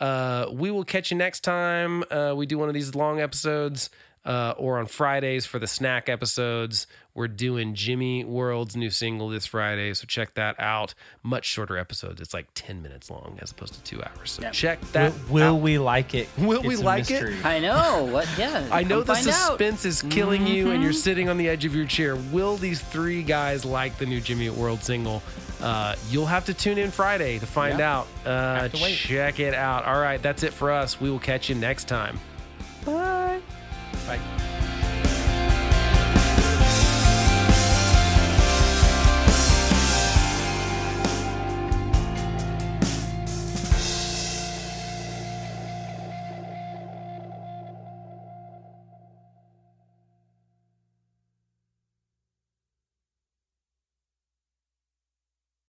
Speaker 1: Uh, we will catch you next time. Uh, we do one of these long episodes uh, or on Fridays for the snack episodes. We're doing Jimmy World's new single this Friday, so check that out. Much shorter episodes. It's like 10 minutes long as opposed to two hours. So check that
Speaker 2: Will, will
Speaker 1: out.
Speaker 2: we like it?
Speaker 1: Will we
Speaker 2: It's a
Speaker 1: like it?
Speaker 3: i know what yeah [LAUGHS]
Speaker 1: I know the
Speaker 3: find out.
Speaker 1: suspense is killing you, and you're
Speaker 2: Mm-hmm.
Speaker 1: sitting on the edge of your chair. Will these three guys like the new Jimmy World single? Uh, you'll have to tune in Friday to find
Speaker 2: Yeah.
Speaker 1: out. Uh,
Speaker 2: Have to wait.
Speaker 1: check it out. All right, that's it for us. We will catch you next time. Bye.
Speaker 2: Bye.